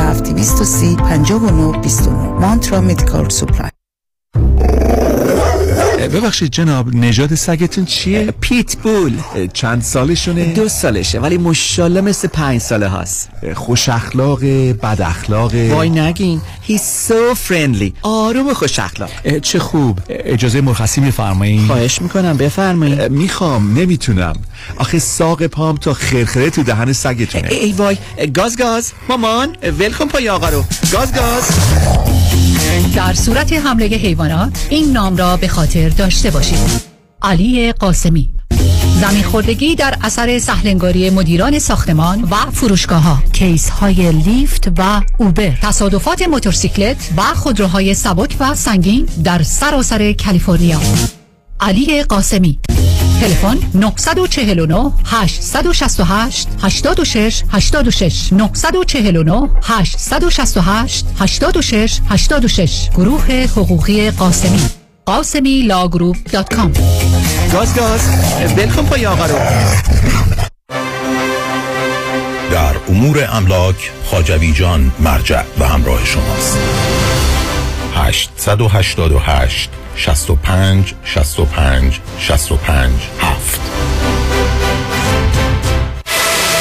230 59 29 مانترا مدیکال سوپلای
ببخشید جناب نژاد سگتون چیه؟
پیت بول
چند سالشونه؟
دو سالشه ولی مشالله مثل پنج ساله هست
خوش اخلاق بد اخلاق.
وای نگین He's so friendly. آروم خوش اخلاق.
چه خوب. اجازه مرخصی میفرمایید
خواهش می‌کنم بفرمایید
می‌خوام نمی‌تونم. آخه ساق پام تا خرخره تو دهن سگتونه.
ای وای. گاز گاز. مامان ولکن پای آقا رو. گاز گاز.
در صورت حمله حیوانات این نام را به خاطر داشته باشید. علی قاسمی. زمین خوردگی در اثر سهلنگاری مدیران ساختمان و فروشگاه ها کیس های لیفت و اوبر. تصادفات موتورسیکلت و خودروهای سبک و سنگین در سراسر کالیفرنیا. علی قاسمی. تلفن 949 868 86 86 949 868 86 86 گروه حقوقی قاسمی. قاسمی Law Group dot com.
گاز گاز. بلکن پای آقا رو.
در امور املاک خاجوی جان مرجع و همراه شماست. 888 65 65 65 7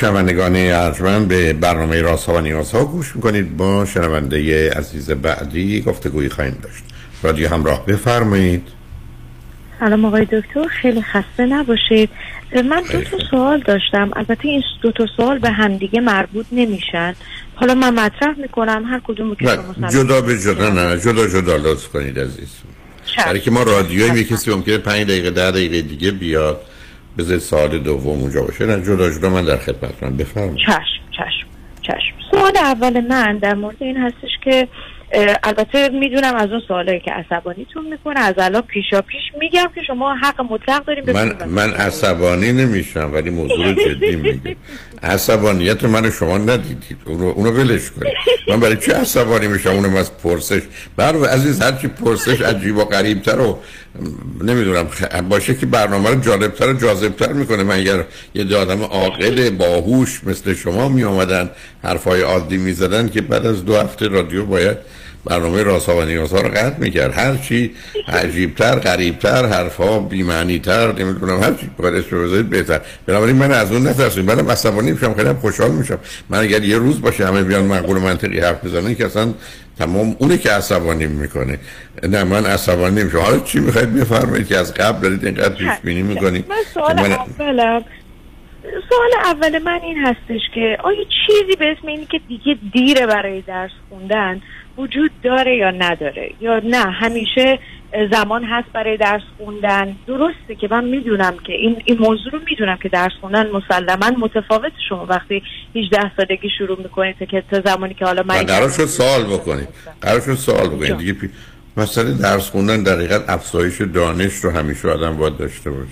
شنوندگان ارجمند به برنامه راست ها و نیاز ها گوش می‌کنید. با شنونده عزیز بعدی گفتگویی خواهیم داشت. رادیو همراه بفرمایید.
سلام آقای دکتر. خیلی خسته نباشید. من دو تا سوال داشتم. البته این دو تا سوال به همدیگه مربوط نمیشن. حالا من مطرح می‌کنم. هر کدوم که شما
جدا به جدا نه جدا جدا لطف کنید عزیز برای که ما رادیوی کسی ممکنه پنج دقیقه ده دقیقه دیگه بیاد. بذارید سال دوم اونجا باشه. نه جدا جدا من در خدمتتونم بفرمایید.
چشم چشم چشم. سوال اول من در مورد این هستش که البته می‌دونم از اون سوالایی که عصبانیتون می‌کنه از الان پیشا پیش میگم که شما حق مطلق داریم
من من عصبانی نمیشم ولی موضوع جدی میگه. (laughs) عصبانیت من شما ندیدید. اونو, اونو ولش کنید. من برای چه عصبانی میشم؟ اونم از پرسش برای عزیز هرچی پرسش عجیب و غریبتر و نمی‌دونم باشه که برنامه رو جالبتر و جاذبتر می‌کنه. من اگر یه آدم عاقل باهوش مثل شما می آمدن حرفای عادی می‌زدن که بعد از دو هفته رادیو باید برنامه راسا و نیازها رو قطع می‌کرد. هر چی عجیبتر غریبتر حرفها بیمعنیتر نمی‌دونم هر چی. باید اسم بذارید بهتر. بنابراین من از اون نترسیم. منم عصبانی میشم خیلی خوشحال میشم. من اگر یه روز باشه همه بیان معقول منطقی حرف بزنن که اصلا تمام اونه که عصبانی می‌کنه. نه من عصبانی نمیشم. حالا چی می‌خواید بفرمایید که از قبل دارید اینقدر پیش بینی می‌کنید؟
من سوال اولم سوال اول من این هستش که آیا چیزی به اسم اینی که دیگه دیره برای درس خوندن وجود داره یا نداره یا نه؟ همیشه زمان هست برای درس خوندن. درسته که من می‌دونم که این, این موضوع رو می‌دونم که درس خوندن مسلما متفاوت شما وقتی 18 سالگی شروع می‌کنید که تا زمانی که حالا من
قرار شد سوال بکنید. قرار شد سوال بکنید. دیگه پی... مثلا درس خوندن در حقیقت افزایش دانش رو همیشه آدم باید داشته باشه.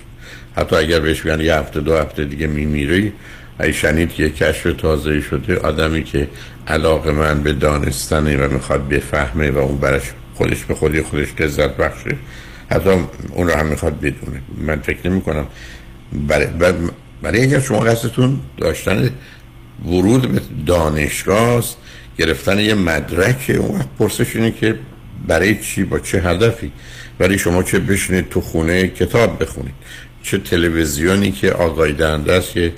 حتی اگر بهش بگن یه هفته دو هفته دیگه میمیری ای شنید که کشف تازه شده آدمی که علاقه من به دانستنه و می‌خواد بفهمه و اون برش خودش به خودی خودش لذت بخشه حتی اون رو هم می‌خواد بدونه. من فکر نمی کنم برای اگر شما قصدتون داشتن ورود به دانشگاه است گرفتن یه مدرک اون وقت پرسش اینه که برای چی با چه هدفی؟ ولی شما چه بشینید تو خونه کتاب بخونید؟ چه تلویزیونی که آقای دهنده است که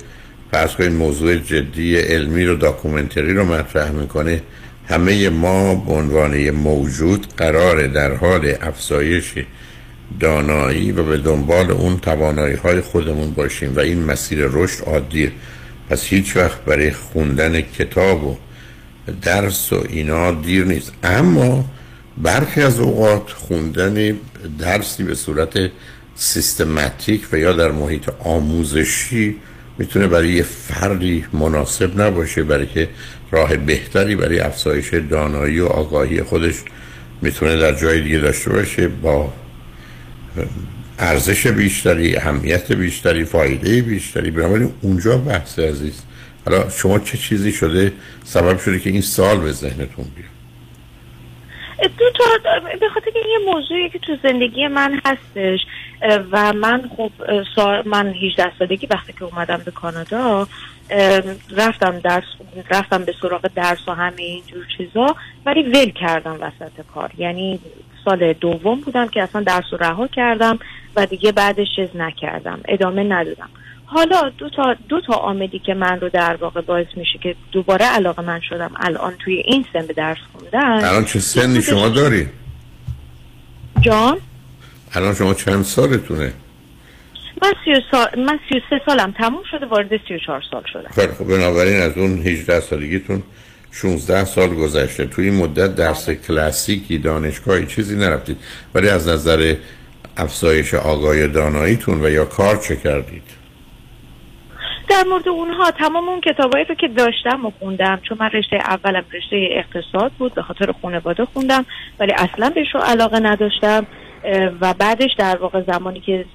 فرض کنید موضوع جدی علمی رو داکومنتری رو مطرح می‌کنه. همه ما به عنوان موجود قراره در حال افزایش دانایی و به دنبال اون توانایی های خودمون باشیم و این مسیر رشد عادیه پس هیچ وقت برای خوندن کتاب و درس و اینا دیر نیست. اما برخی از اوقات خوندن درسی به صورت سیستماتیک و یا در محیط آموزشی می‌تونه برای یه فردی مناسب نباشه برای که راه بهتری برای افزایش دانایی و آگاهی خودش می‌تونه در جای دیگه داشته باشه با ارزش بیشتری اهمیت بیشتری فایده بیشتری. بنابراین اونجا بحث عزیز. حالا شما چه چیزی شده؟ سبب شده که این سال به ذهنتون بیاد.
به خاطر که یه موضوعی که تو زندگی من هستش و من خب من 18 سالگی وقتی که اومدم به کانادا رفتم درس رفتم به سراغ درس و همه اینجور چیزا ولی ول کردم وسط کار. یعنی سال دوم بودم که اصلا درس رو رها کردم و دیگه بعدش چیز نکردم ادامه ندادم. حالا دو تا دو تا عاملی که من رو در واقع باعث میشه که دوباره علاقه من شدم الان توی این سن به درس خوندن
الان چه سنی شما داری؟
جان
الان شما چند سالتونه؟
من سی, سال... من سی سه سالم تموم شده وارد سی و چهار سال شدم
خیلی خب بنابراین از اون 18 سالگیتون 16 سال گذشته توی این مدت درس کلاسیکی دانشگاهی چیزی نرفتید ولی از نظر افزایش آگاه داناییتون و یا کار چه کردید؟
در مورد اونها تمام اون کتابایی رو که داشتم و خوندم. چون من رشته اولم رشته اقتصاد بود به خاطر خانواده خوندم ولی اصلا بهش رو علاقه نداشتم. و بعدش در واقع زمانی که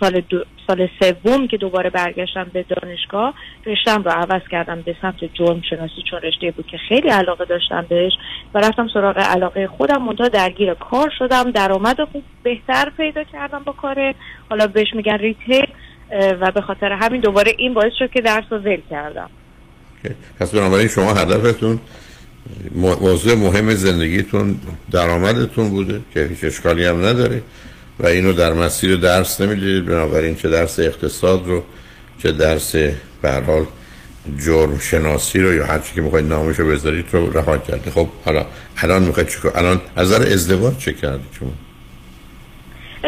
سال سال سوم که دوباره برگشتم به دانشگاه رشتم رو عوض کردم به سمت جرم شناسی چون رشته بود که خیلی علاقه داشتم بهش. و رفتم سراغ علاقه خودم منتها درگیر کار شدم. درآمد خوب بهتر پیدا کردم با کار حالا بهش میگن ریتیل. و به خاطر همین دوباره این باعث شد که درس رو ول کردم.
پس بنابراین شما هدفتون موضوع مهم زندگیتون درآمدتون بوده که هیچ اشکالی هم نداره و اینو در مسیر درس نمی‌دید بنابراین چه درس اقتصاد رو چه درس حال جرم شناسی رو یا هر چی که می‌خواید نامش رو بذارید رو رها کرده خب حالا الان می‌خواید چیکار؟ الان از نظر ازدواج چه کردید شما؟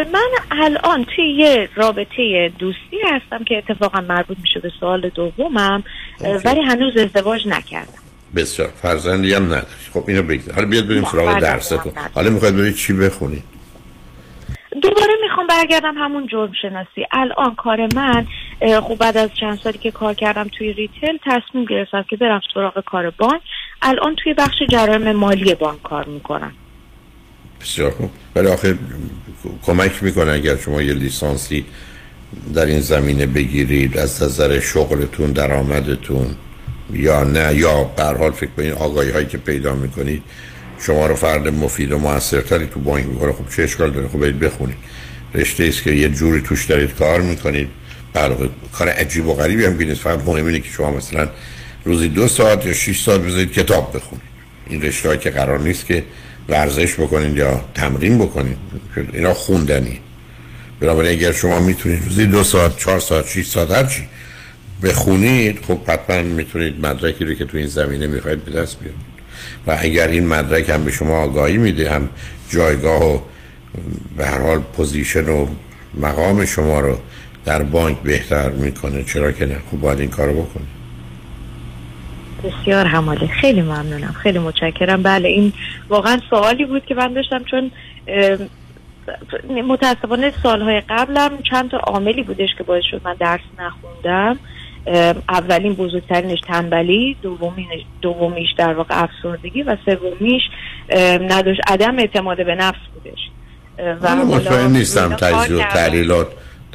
من الان توی یه رابطه دوستی هستم که اتفاقا مربوط میشه به سوال دومم ولی هنوز ازدواج نکردم.
بسیار. فرزندی هم نداری. خب اینو بگذار. حالا بیاد بریم سراغ درستون حالا می‌خواید برید چی بخونید
دوباره می‌خوام برگردم همون جرم شناسی. الان کار من خب بعد از چند سالی که کار کردم توی ریتل تصمیم گرفتم که برم سراغ کار بانک. الان توی بخش جرایم مالی بانک کار می‌کنم.
بسیار خوب. ولی آخه کمک می‌کنه اگر شما یه لیسانسی در این زمینه بگیرید از نظر شغلتون درآمدتون یا نه یا به حال فکر کنید آگاهی هایی که پیدا می‌کنید شما رو فرد مفید و موثرتری تو بانک می‌کنه. خب چه اشکال داره؟ خب بخونید. رشته است که یه جوری توش دارید کار می‌کنید. برای کار عجیب و غریبی هم نیست. فقط مهم اینه که شما مثلا روزی دو ساعت یا 6 ساعت بذارید کتاب بخونید. این رشته که قرار نیست که ورزش بکنید یا تمرین بکنید. اینا خوندنی. بنابراین اگر شما می‌تونید روزی دو ساعت چهار ساعت 6 ساعت هرچی بخونید خب حتما می‌تونید مدرکی رو که تو این زمینه می‌خواید به دست بیارید. و اگر این مدرک هم به شما آگاهی میده هم جایگاه و به هر حال position و مقام شما رو در بانک بهتر می‌کنه چرا که نه؟ خب باید این کارو بکنید.
بسیار عالیه خیلی ممنونم. خیلی متشکرم. بله این واقعا سوالی بود که من داشتم چون متاسفانه سالهای قبلم چند تا عاملی بودش که باعث شد من درس نخوندم. اولین بزرگترینش تنبلی دومیش, دومیش در واقع افسردگی و سومیش نداشت عدم اعتماد به نفس بودش.
و مطمئن نیستم تجزیه و تحلیلات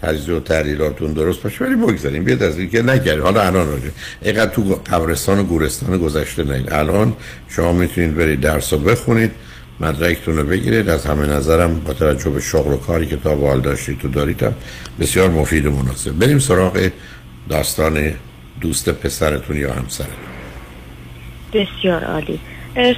تجزیه و تحلیلاتون درست باشه ولی بگذاریم بیاد از اینکه نگرد حالا الان راجع اینقدر تو قبرستان و گورستان گذشته نه الان شما می‌تونید برید درس رو بخونید مدرکتون رو بگیرید. از همه نظرم با توجه به شغل و کاری که تا بال داشتید تو داریدم بسیار مفید و مناسب. بریم سراغ داستان دوست پسرتون یا همسرتون.
بسیار عالی.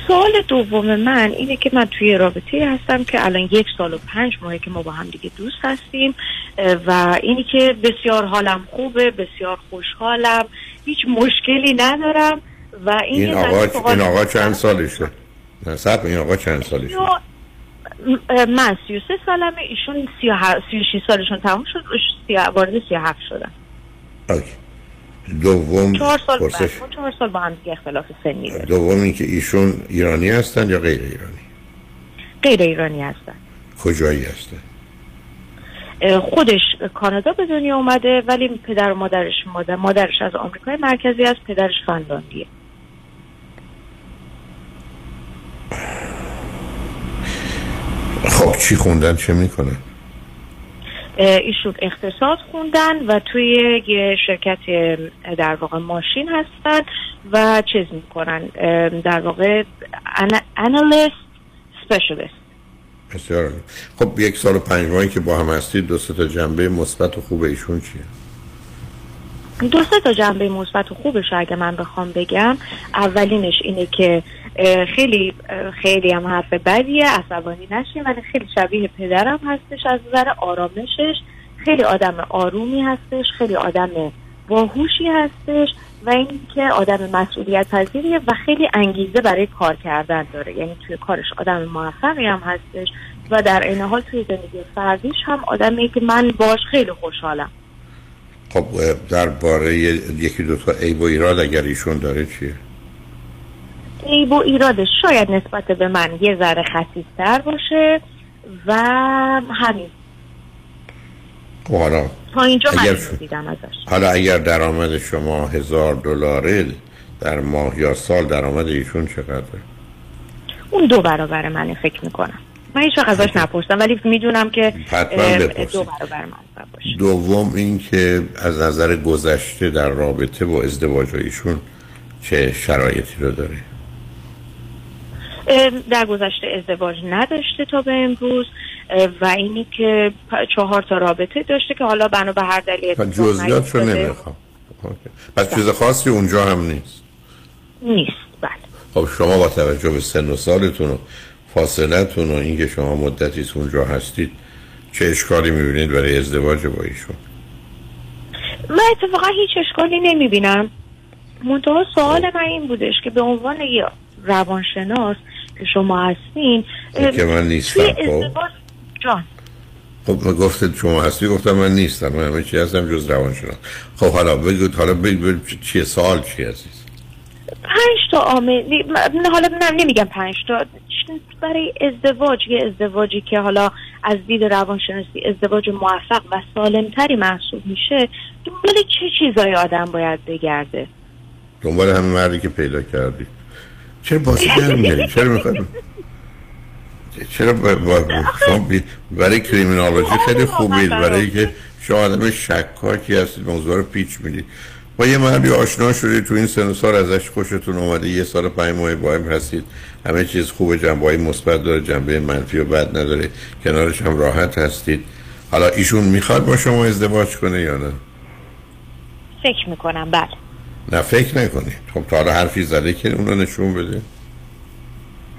سوال دوم من اینه که من توی رابطه هستم که الان یک سال و پنج ماهه که ما با هم دیگه دوست هستیم. و اینی که بسیار حالم خوبه بسیار خوشحالم. هیچ مشکلی ندارم و این,
این آقا, این آقا چند سالشه؟ نه سب این آقا چند سالشه؟
من سی و سه سالمه ایشون سی و, سی و شی سالشون تموم شد وارد سی و هفت شدن.
اوکی. دوم
چهار سال پرسش. چهار سال با هم دیگه اختلاف سنی داریم.
دوم اینکه ایشون ایرانی هستن یا غیر ایرانی؟
غیر ایرانی هستن.
کجایی هستن؟
خودش کانادا به دنیا اومده ولی پدر و مادرش مادر مادرش از آمریکای مرکزی است پدرش فنلاندیه.
خب چی خوندن چه می‌کنن؟
ایشون اقتصاد خوندن و توی یه شرکت در واقع ماشین هستن و چیز می‌کنن. در واقع انالیست سپیشلیست
بسیار خب یک سال و پنج ماهی که با هم هستید دو تا جنبه مثبت و خوب ایشون چیه؟
دو تا جنبه مثبت و خوبش اگه من بخوام بگم اولینش اینه که خیلی خیلی هم حرف بدیه عصبانی نشیم ولی خیلی شبیه پدرم هستش از نظر آرامشش. خیلی آدم آرومی هستش خیلی آدم باهوشی هستش. و اینکه آدم مسئولیت پذیریه و خیلی انگیزه برای کار کردن داره. یعنی توی کارش آدم موفقی هم هستش و در این حال توی زندگی فردیش هم آدمی که من باش خیلی خوشحالم.
خب درباره یکی دو تا عیب و ایراد اگر ایشون داره چیه؟
عیب و ایرادش شاید نسبت به من یه ذره خسیستر باشه و همین.
حالا
تا اینجا
اگر
من ازش.
حالا اگر درآمد شما هزار دلاره در ماه یا سال درآمد ایشون چقدره؟
اون دو برابر منه فکر می‌کنم. من هیچ وقت ازش نپرسم ولی می‌دونم که دو برابر من باشه.
دوم این که از نظر گذشته در رابطه با ازدواج ایشون چه شرایطی رو داره؟
در گذشته ازدواج نداشته تا به امروز. و اینی که چهار تا رابطه داشته که حالا بنا به هر دلیل
جزئیات رو نمی‌خوام. پس چیز خاصی اونجا هم نیست.
نیست. بله.
خب شما با توجه به سن و سالتون و فاصلتون و اینکه شما مدتی اونجا هستید چه اشکالی می‌بینید برای ازدواج با ایشون؟
من اتفاقا هیچ اشکالی نمی‌بینم. منتها سوال من این بودش که به عنوان یه روانشناس که شما هستین
که من نیستم خب.
جان.
خب گفتید شما هستی؟ گفتم من نیستم من همه چی هستم جز روانشناس. خب حالا بگید حالا بگید چیه؟ سوال چی عزیز؟
پنج تا عامل حالا نه نمیگم پنج تا. برای ازدواج یه ازدواجی که حالا از دید روانشناسی ازدواج موفق و سالمتری محسوب میشه دنبال چه چیزای آدم باید بگرده؟
دنبال همه مردی که پیدا کردی. چرا بازی در میاری؟ چرا می‌خواد چرا با, شما برای کریمینالوجی خیلی خوبید برای که شما آدم شکاکی هستید موضوع رو پیچ می‌دید. با یه مردی آشنا شدید تو این سن سال ازش خوشتون اومده. یه سال پنج ماه با هم هستید. همه چیز خوبه. جنبه مثبت داره جنبه منفی و بد نداره. کنارش هم راحت هستید. حالا ایشون می‌خواد با شما ازدواج کنه یا نه؟
فکر می‌کنم. بله.
نه فکر نکنید. خب تا حالا حرفی زده که اونو نشون بده.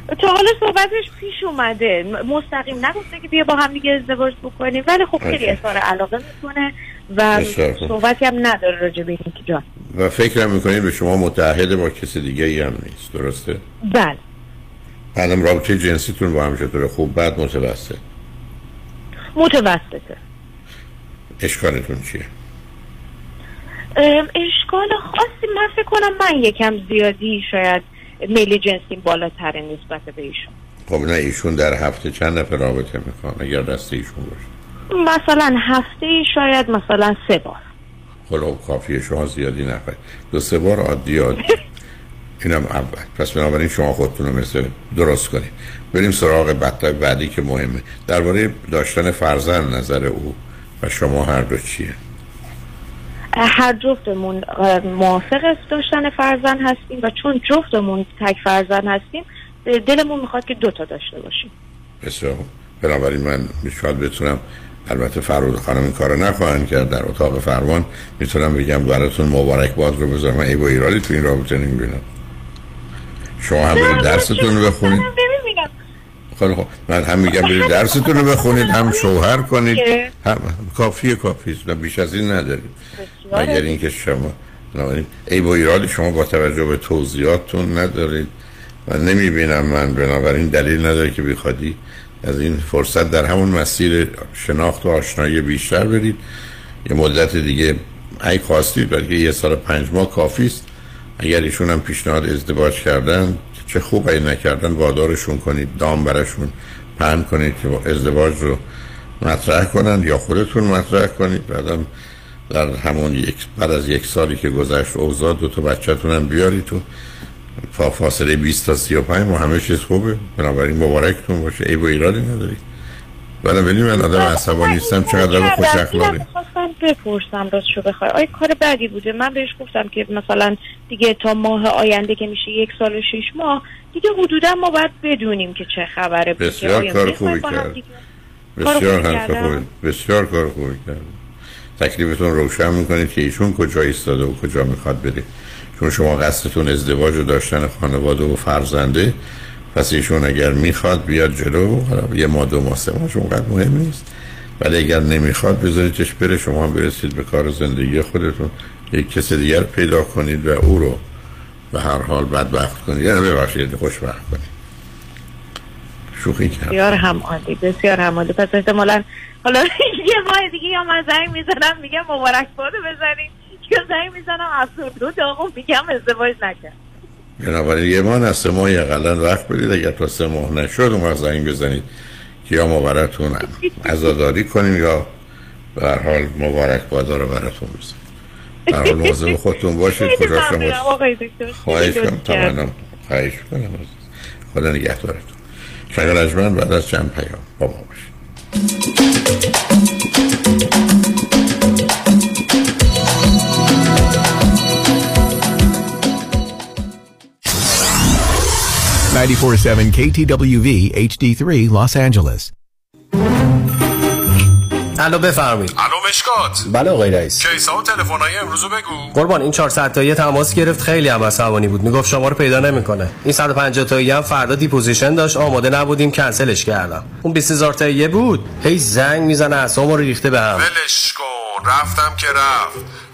تا حالا صحبتش پیش اومده. مستقیم نگفته که بیا با هم دیگه ازدواج بکنیم. ولی خب خیلی اظهار علاقه می‌کنه و صحبتی هم نداره راجع به این جان.
و فکر می‌کنید به شما متحد با کسی دیگه ای هم نیست. درسته؟
بله.
بعدم رابطه جنسیتون با هم چطوره؟ خوب بعد متوسط؟
متوسطه.
اشکالتون چیه؟
اشکال خاصی من فکر کنم من یکم زیادی شاید میل جنسی بالاتر نسبت به ایشون.
خب نه ایشون در هفته چند نفر رابطه می‌کنن اگر دست ایشون باشه؟
مثلا هفته شاید مثلا سه بار.
خب کافیه شما زیادی نخواهید. دو سه بار عادی عادی. اینم اول. پس بنابراین شما خودتون رو مثل درست کنید. بریم سراغ بطه بعدی که مهمه. درباره داشتن فرزند نظر او و شما هر دو چیه؟
هر جفتمون موافق داشتن فرزند هستیم و چون جفتمون تک فرزند هستیم دلمون می‌خواد که دوتا داشته باشیم.
بسیار. بنابراین من شاید بتونم البته فرود خانم این کارو نخواهند کرد در اتاق فرمان می‌تونم بگم براتون مبارک باد رو بذارم. من ای با ایرادی تو این رابطه نمی‌بینم. شما هم برید درستون رو بخونید. خیلی خب من هم میگم برید درستون رو بخونید هم شوهر کنید. هم کافیه کافی است بیش از این ندارید مگر اینکه شما ای با ایراد شما با توجه به توضیحاتتون ندارید. و نمی‌بینم من بنابراین دلیل نداره که بخوادی از این فرصت در همون مسیر شناخت و آشنایی بیشتر برید. یه مدت دیگه ای خواستید بلکه یه سال پنج ماه کافی است. اگر ایشون هم پیشنهاد ازدواج کردن چه خوب ای نکردن وادارشون کنید دام برشون پهن کنید که ازدواج رو مطرح کنند یا خودتون مطرح کنید. بعدم در همون یک بعد از یک سالی که گذشت اوضاع دو تا بچه‌تون هم بیارید تو. فا فاصله 20 تا 35 و همه چیز خوبه. بنابراین مبارکتون باشه. ای با ایرادی نداری. ولی ولی من آدم عصبانی نیستم. چقدر آدم خوش اخلاقی؟
خواستم بپرسم راست شو بخوای. آیا کار بدی بوده. من بهش گفتم که مثلا دیگه تا ماه آینده که میشه یک سال و شش ماه دیگه حدودا ما باید بدونیم که چه خبره.
بسیار کار خوبی کرد. بسیار حرف خوبی. بسیار کار خوبی کرد. تکلیفتون روشن می‌کنید که ایشون کجا ایستاده و کجا می‌خواد بره. چون شما قصدتون ازدواج و داشتن خانواده و فرزنده پس ایشون اگر می‌خواد بیاد جلو. یه ما دو ماه سه اونقدر مهم نیست. ولی اگر نمی‌خواد بذاریدش بره. شما هم برسید به کار زندگی خودتون. یک کسی دیگر پیدا کنید و او رو به هر حال بدبخت کنید. یعنی ببخشید خوشبخت کنید. شوخی کرد
بسیار هم عالی بسیار هم عالی. پس احتمالا حالا (laughs) یه دیگه یا من زنگ می‌زنم میگم مبارک باده بزنید یا زنگ می‌زنم افسرده و داغم میگم ازدواج نکرد.
بنابراین یه ماه از سه ماه اقلا وقت بدید. اگر تا سه ماه نشد اون وقت زنگ بزنید که یا مبارکتون عزاداری کنیم یا به هر حال مبارک بادا رو براتون بزنیم. در حال مواظب خودتون باشید. خدا شما خواهش کنم. تمام خواهش کنم. خدا نگهدارتون. شنگ رجمن بعد از چند پیام با ما باشید.
Ninety-four seven KTWV HD3 Los Angeles.
الو بفرمایید.
الو مشکات.
بله آقای رئیس.
case ها و تلفن‌های امروز بگو.
قربان این 400 تایی تماس گرفت. خیلی هم عصبانی بود. می‌گفت شما رو پیدا نمی‌کنه. این 150 تایی هم فردا deposition داشت. آماده نبودیم. کنسلش کردم. اون 20000 تایی بود. هی زنگ می‌زنه اعصابمو رو ریخته به هم.
ولش کن. رفتم که رفت.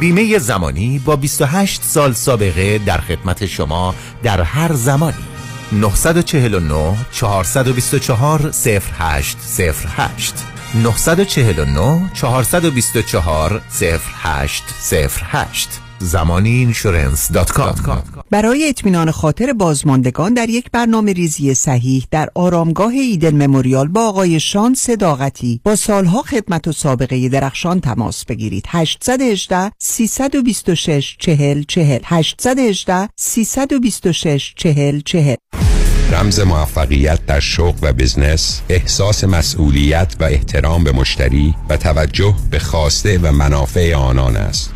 بیمه زمانی با 28 سال سابقه در خدمت شما در هر زمانی. 949 424 0808 949 424 0808 زمانی Insurance dot com
برای اطمینان خاطر بازماندگان در یک برنامه ریزی صحیح در آرامگاه Eden Memorial با آقای شان صداقتی با سالها خدمت و سابقه درخشان تماس بگیرید. 818 326 40 40 818 326 40 40
رمز موفقیت در شغل و بزنس احساس مسئولیت و احترام به مشتری و توجه به خواسته و منافع آنان است.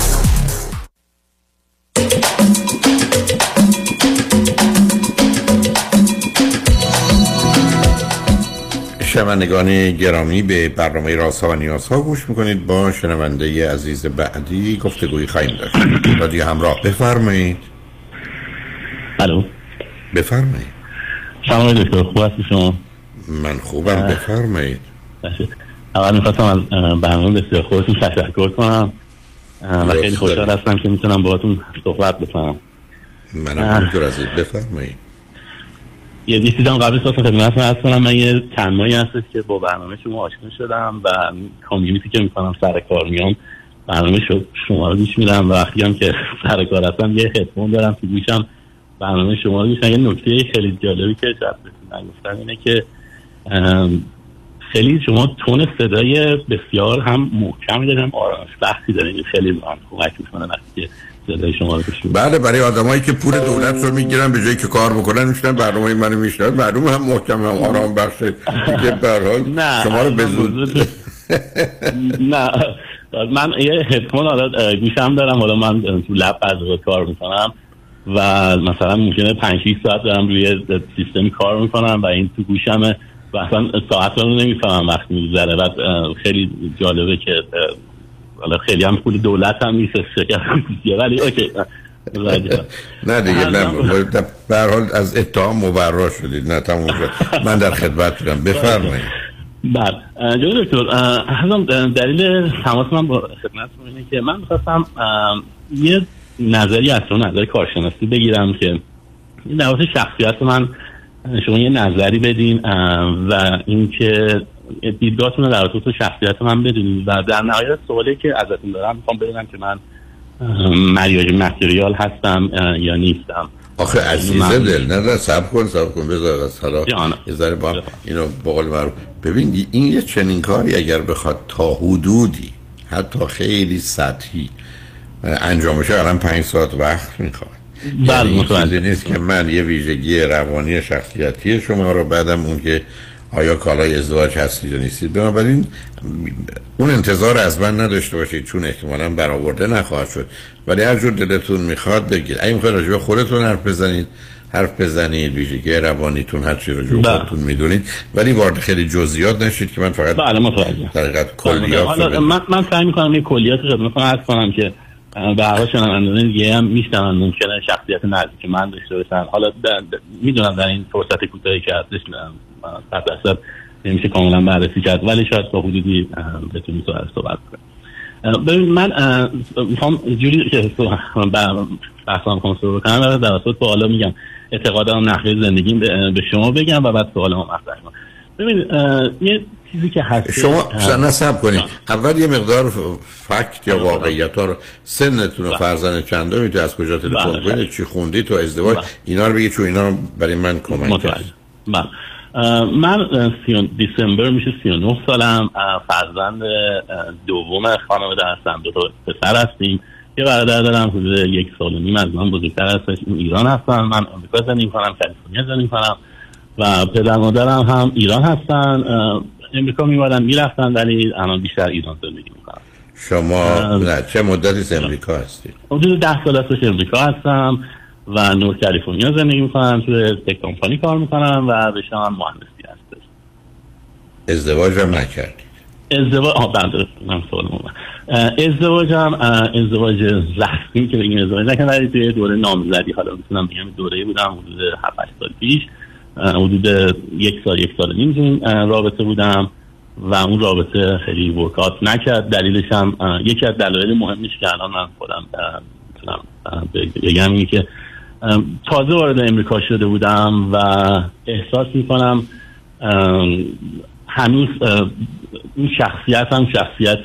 شنوندگان گرامی به برنامه راسا و نیاز ها گوش می‌کنید. با شنونده عزیز بعدی گفتگوی خواهیم داشت. رادیو همراه بفرمایید.
الو.
بفرمایید.
سلام دکتر. خوب هستی شما؟
من خوبم. بفرمایید.
اول می‌خواستم از برنامه بسیار خودتون تشکر کنم. و خیلی خوشحال هستم که می‌تونم باهاتون صحبت بکنم.
منم همینطور عزیز. بفرمایید.
یه دیسیدم قبل از خدمت هست کنم. من یه چند ماهی هستش که با برنامه شما آشنا شدم و کامیونیتی که می‌کنم سر کار میام برنامه شما رو گوش میدم و وقتی هم که (laughs) سر کار هستم یه هدفون دارم تو گوشم برنامه شما رو گوشم یه نکته خیلی جالبی که شاید بهتون نگفتم اینه که خیلی شما تون صدای بسیار هم محکمی داریم آرامش بخشی داریم خیلی من کمک می‌کنه وقتی که صدای شما رو
بله برای آدمایی که پول دولت رو می‌گیرن به جایی که کار بکنن میشنن برنامه منو میشنن معلومه هم محکم هم آرام بخشه. دیگه به هر حال شما رو به زود
نه من یه هدفون حالا گوشم دارم. حالا من تو لب از کار می‌کنم و مثلا ممکنه 5 6 ساعت دارم روی سیستمی کار می‌کنم و این تو گوشمه و اصلا ساعت رو نمی‌فهمم وقتی میگذره. و خیلی جالبه که حالا خیلی هم پول دولت هم نیست (laughs) ولی اوکی. (laughs)
نه دیگه نه. به حال از اتهام مبرا شدید. نه تموم شد. من در خدمتتونم بفرمایید.
بله. جناب دکتر هم دلیل تماس من با خدمتتون اینه که من می‌خواستم یه نظری از اون نظر کارشناسی بگیرم که این در شخصیت من شما یه نظری بدین و اینکه دیدگاهتون رو در تو شخصیت من بدونید. و در نهایت سوالی که ازتون دارم می‌خوام بدونم که من مریاج متریال هستم یا نیستم.
آخه عزیز دل نه نه سب کن سب کن بذار از حالا یه ذره با اینو بقول مرو ببین این یه چنین کاری اگر بخواد تا حدودی حتی خیلی سطحی انجامش الان پنج ساعت وقت می‌خواد.
بله
یعنی نیست که من یه ویژگی روانی شخصیتی شما رو بعدم اون که آیا کالای ازدواج هستید یا نیستید؟ بنابراین اون انتظار از من نداشته باشید چون احتمالا برآورده نخواهد شد. ولی هر جور دلتون می‌خواد بگید اگه می‌خواید راجع خودتون حرف بزنید حرف بزنید ویژگی روانیتون هر چی رو خودتون می‌دونید. ولی وارد خیلی جزئیات نشید که من فقط
بله متوجه.
در حقیقت کلیات
حالا من من سعی می‌کنم یه کلیات رو خدمتتون عرض کنم که به هر حال شنوندگان دیگه هم میشنون ممکنه شخصیت نزدیک من داشته باشن. حالا می‌دونم در این فرصت کوتاهی که هستش صد درصد نمیشه کاملا بررسی کرد. ولی شاید با حدودی بتونیم تو صحبت کنیم. ببین من می‌خوام جوری که بحثم کنم شروع بکنم در اصل سوالا میگم. اعتقادم نحوه زندگیم به شما بگم و بعد سوال ما مطرح کنم. ببین یه چیزی که هست
شما نصب کنید. اول یه مقدار فکت یا واقعیت ها رو سنتون و فرزند چنده می‌تونید از کجا تلفن کنید؟ چی خوندید تو ازدواج؟ اینا رو بگید چون اینا رو برای من کمک کرد
من دیسمبر میشه 39 سالم. فرزند دوم خانواده هستم. دو تا پسر هستیم. یه برادر دارم حدود یک سال و نیم از من بزرگتر هستش. این ایران هستم من آمریکا زندگی کنم کالیفرنیا زندگی کنم و پدر مادرم هم ایران هستن. امریکا میمادن می‌رفتن ولی الان بیشتر ایران زندگی می‌کنن
شما نه چه مدتی از امریکا هستید
حدود ده سال هستش امریکا هستم. و نور کالیفرنیا زندگی می‌کنم توی تک کمپانی کار می‌کنم و رشته هم مهندسی هستش
ازدواج هم نکردید.
ازدواج آه بله من سوال ازدواجم اه، ازدواج رسمی که بگیم ازدواج نکردم ولی توی دوره نامزدی. حالا می‌تونم بگم دوره بودم حدود 7 سال پیش. حدود یک سال یک سال نیم تو رابطه بودم و اون رابطه خیلی ورکات نکرد. دلیلش هم یکی از دلایل مهمش که الان من خودم می‌تونم بگم اینه که تازه وارد امریکا شده بودم و احساس می‌کنم هنوز این شخصیت هم شخصیت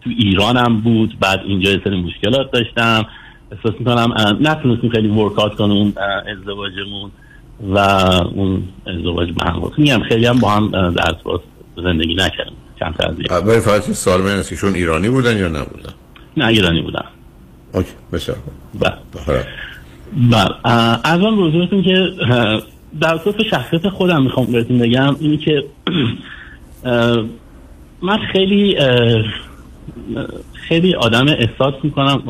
تو ایران هم بود بعد اینجا یه سری مشکلات داشتم. احساس می‌کنم نتونستیم خیلی ورکات اون اه، ازدواجمون و اون ازدواج محمود میگم خیلی هم با هم در زندگی نکردیم. چند تا از.
اول فقط یه سوال من است که چون ایرانی بودن یا نبودن؟
نه ایرانی بودم
اوکی بسیار
بله. بله. از آن بزرگتون که در صورت شخصیت خودم می‌خوام بهتون بگم اینی که من خیلی خیلی آدم احساس می‌کنم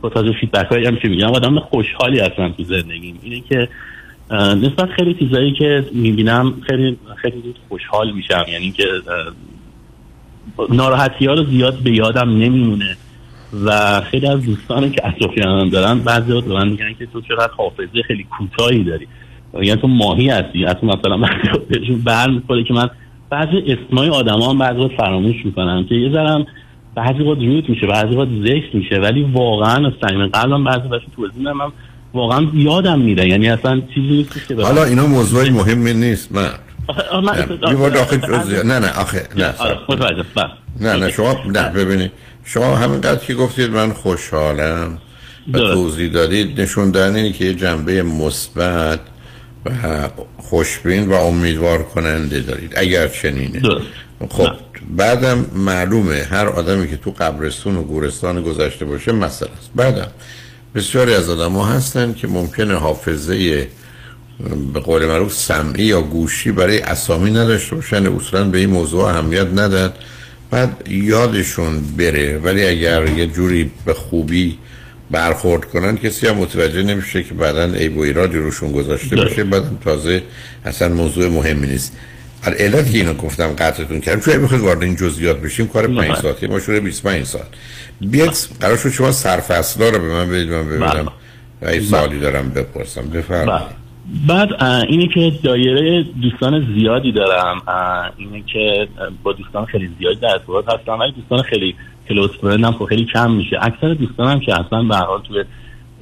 با تازه فیدبک هایی هم که میگم آدم خوشحالی هستم تو زندگیم. اینه که نسبت خیلی چیزایی که می‌بینم خیلی خیلی زود خوشحال میشم. یعنی که ناراحتی ها رو زیاد به یادم نمیمونه. و خیلی از دوستانی که اطرافیانم دارن بعضی ها به من میگن که تو چقدر حافظه خیلی کوتاهی داری. یعنی تو ماهی هستی حتی مثلا (laughs) بهشون بر می‌خوره که من بعضی اسمای آدم هم بعضی وقت فراموش می‌کنم که یه ذرم بعضی وقت روت میشه بعضی وقت زشت میشه ولی واقعا از صمیم قلبم بعضی وقت توضیح میدم من واقعا یادم میره. یعنی اصلا چیزی نیست که
حالا اینا موضوع مهمی نیست من. جزئی- نه نه آخه نه
آره، بله.
نه نه شما نه ببینید. شما همینقدر که گفتید من خوشحالم و. توضیح دادید نشون اینه که یه جنبه مثبت و خوشبین و امیدوار کننده دارید اگر چنینه. خب بعدم معلومه هر آدمی که تو قبرستون و گورستان گذشته باشه مسئله است. بعدم بسیاری از آدم ها هستن که ممکنه حافظه به قول معروف سمعی یا گوشی برای اسامی نداشته باشن اصولا به این موضوع اهمیت ندن بعد یادشون بره ولی اگر یه جوری به خوبی برخورد کنن کسی هم متوجه نمیشه که بعدا عیب و ایرادی روشون گذاشته باشه. بعدم تازه اصلا موضوع مهمی نیست. علت که اینو گفتم قطعتون کردم چون می‌خواید وارد این جزئیات بشیم کار 5
بله.
ساعته ما شده 25 ساعت. بیاید قرار شد شما سرفصلا رو به من بدید من ببینم و این سوالی دارم بپرسم. بفرمایید.
بعد اینه که دایره دوستان زیادی دارم. اینه که با دوستان خیلی زیادی در ارتباط هستم. ولی دوستان خیلی کلوز فرندم خب خیلی کم میشه. اکثر دوستانم که اصلا به هر توی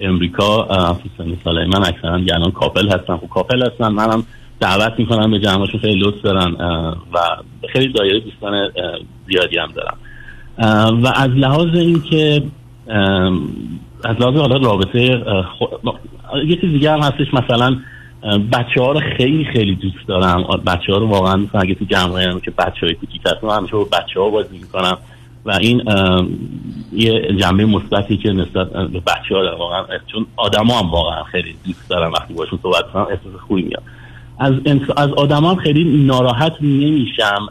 امریکا سن سال من اکثرا الان کاپل هستن خب کاپل هستن. منم دعوت می‌کنم به جمعشون خیلی لطف دارن و خیلی دایره دوستان زیادی هم دارم. و از لحاظ اینکه از لحاظ حالا رابطه خو- یه چیز دیگه هم هستش. مثلا بچه ها رو خیلی خیلی دوست دارم. بچه ها رو واقعا مثلا اگه تو جمعه هم که بچه های کوچیک هست من همیشه با بچه ها بازی می‌کنم. و این یه جنبه مثبتی که نسبت به بچه ها دارم. واقعا چون آدم هم واقعا خیلی دوست دارم وقتی باشون صحبت کنم احساس خوبی میاد. از از آدم هم خیلی ناراحت نمیشم.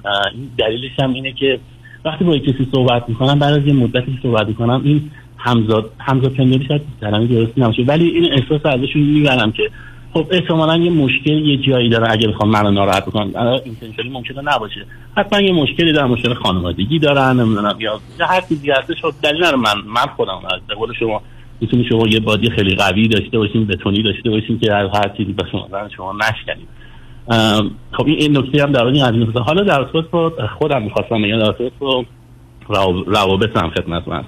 دلیلش هم اینه که وقتی با کسی صحبت می‌کنم بعد از یه مدتی صحبت می‌کنم این همزاد همزاد پنداری شاید کلمه درستی نباشه. ولی این احساس ازشون می‌برم که خب احتمالا یه مشکل یه جایی داره اگه بخوام منو ناراحت بکنم. اینتنشنالی ممکنه نباشه. حتما یه مشکلی دارن مشکل خانوادگی دارن نمی‌دونم یا هر چیزی هستش. خب دلیل من من خودم از قول شما می‌تونی شما یه بادی خیلی قوی داشته باشین بتونی داشته باشین که هر هر چیزی به شما شما نشکنید خب این این نکته هم در این از این. حالا در خودم می‌خواستم بگم در روابط هم خدمت من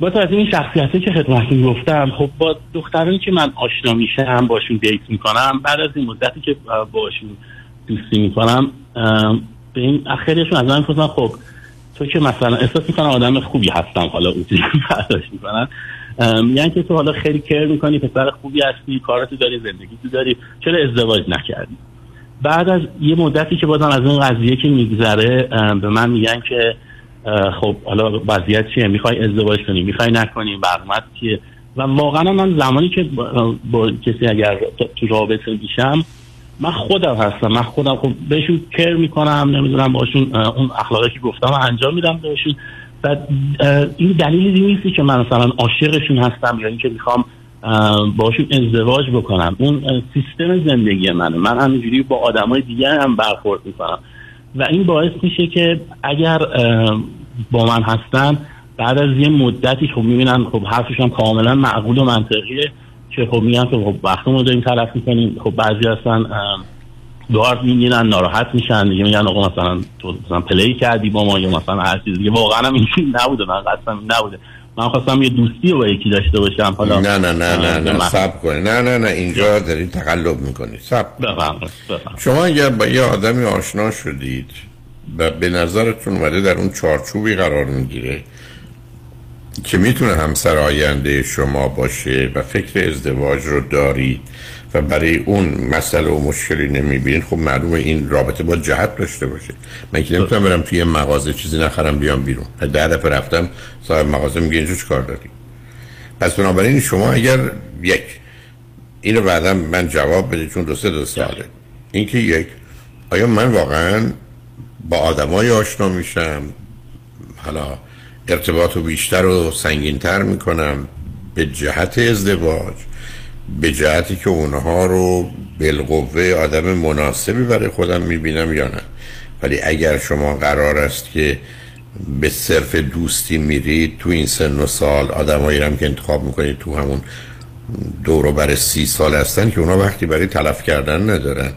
با از این شخصیتی که خدمتتون گفتم خب با دخترانی که من آشنا میشم باشون دیت می‌کنم بعد از این مدتی که باشون دوستی می‌کنم به این خیلیشون از من می‌پرسن خب تو که مثلا احساس می‌کنم آدم خوبی هستم حالا اون که (laughs) برداشت می‌کنن. میگن که تو حالا خیلی کر می‌کنی پسر خوبی هستی کارتو داری زندگی تو داری چرا ازدواج نکردی؟ بعد از یه مدتی که بازم از این قضیه که میگذره به من میگن که خب حالا وضعیت چیه؟ می‌خوای ازدواج کنی می‌خوای نکنی برنامه چیه؟ و واقعا من زمانی که با, با کسی اگر تو رابطه میشم من خودم هستم من خودم خب بهشون کر می‌کنم نمی‌دونم باشون اون اخلاقی که گفتم انجام میدم بهشون. و این دلیلی نیستی که من مثلا عاشقشون هستم یا اینکه می‌خوام باشون ازدواج بکنم. اون سیستم زندگی منه. من همینجوری با آدمای دیگه هم برخورد می‌کنم. و این باعث میشه که اگر با من هستن بعد از یه مدتی خب می‌بینن خب حرفش هم کاملا معقول و منطقیه که خب میگن که خب وقتی ما داریم تلف می‌کنیم خب بعضی هستن گارد می‌گیرن ناراحت میشن دیگه میگن آقا مثلا تو مثلا پلی کردی با ما یا مثلا هر چیز دیگه. واقعا هم اینجوری نبوده من قصدم نبوده. من خواستم یه دوستی با یکی داشته باشم حالا
نه نه نه نه نه سب کنی نه نه نه اینجا دارید تقلب می‌کنید. سب شما اگر با یه آدمی آشنا شدید و به نظرتون اومده در اون چارچوبی قرار می‌گیره که می‌تونه همسر آینده شما باشه و فکر ازدواج رو دارید و برای اون مسئله و مشکلی نمی‌بینید خب معلومه این رابطه با جهت داشته باشه. من که نمی‌تونم برم توی مغازه چیزی نخرم بیام بیرون. ده دفعه رفتم صاحب مغازه میگه اینجا کار داری پس بنابراین شما اگر یک اینو بعدا من جواب بده چون دو سه دو ساله اینکه یک آیا من واقعا با آدمای آشنا میشم؟ حالا ارتباط رو بیشتر و سنگینتر می‌کنم؟ به جهت ازدواج؟ به جهتی که اونها رو بالقوه آدم مناسبی برای خودم می‌بینم یا نه. ولی اگر شما قرار است که به صرف دوستی میرید تو این سن و سال آدمایی هم که انتخاب می‌کنید تو همون دورو برای سی سال هستن که اونا وقتی برای تلف کردن ندارن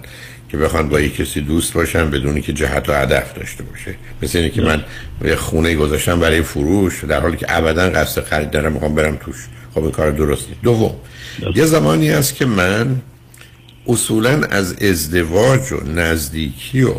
که بخوان با یک کسی دوست باشن بدونی که جهت و هدف داشته باشه. مثل اینه که من یه خونه گذاشتم برای فروش در حالی که ابدا قصد خرید دارم می‌خوام برم توش. خب این کار درست نیست دوم یه زمانی هست که من اصولا از ازدواج و نزدیکی و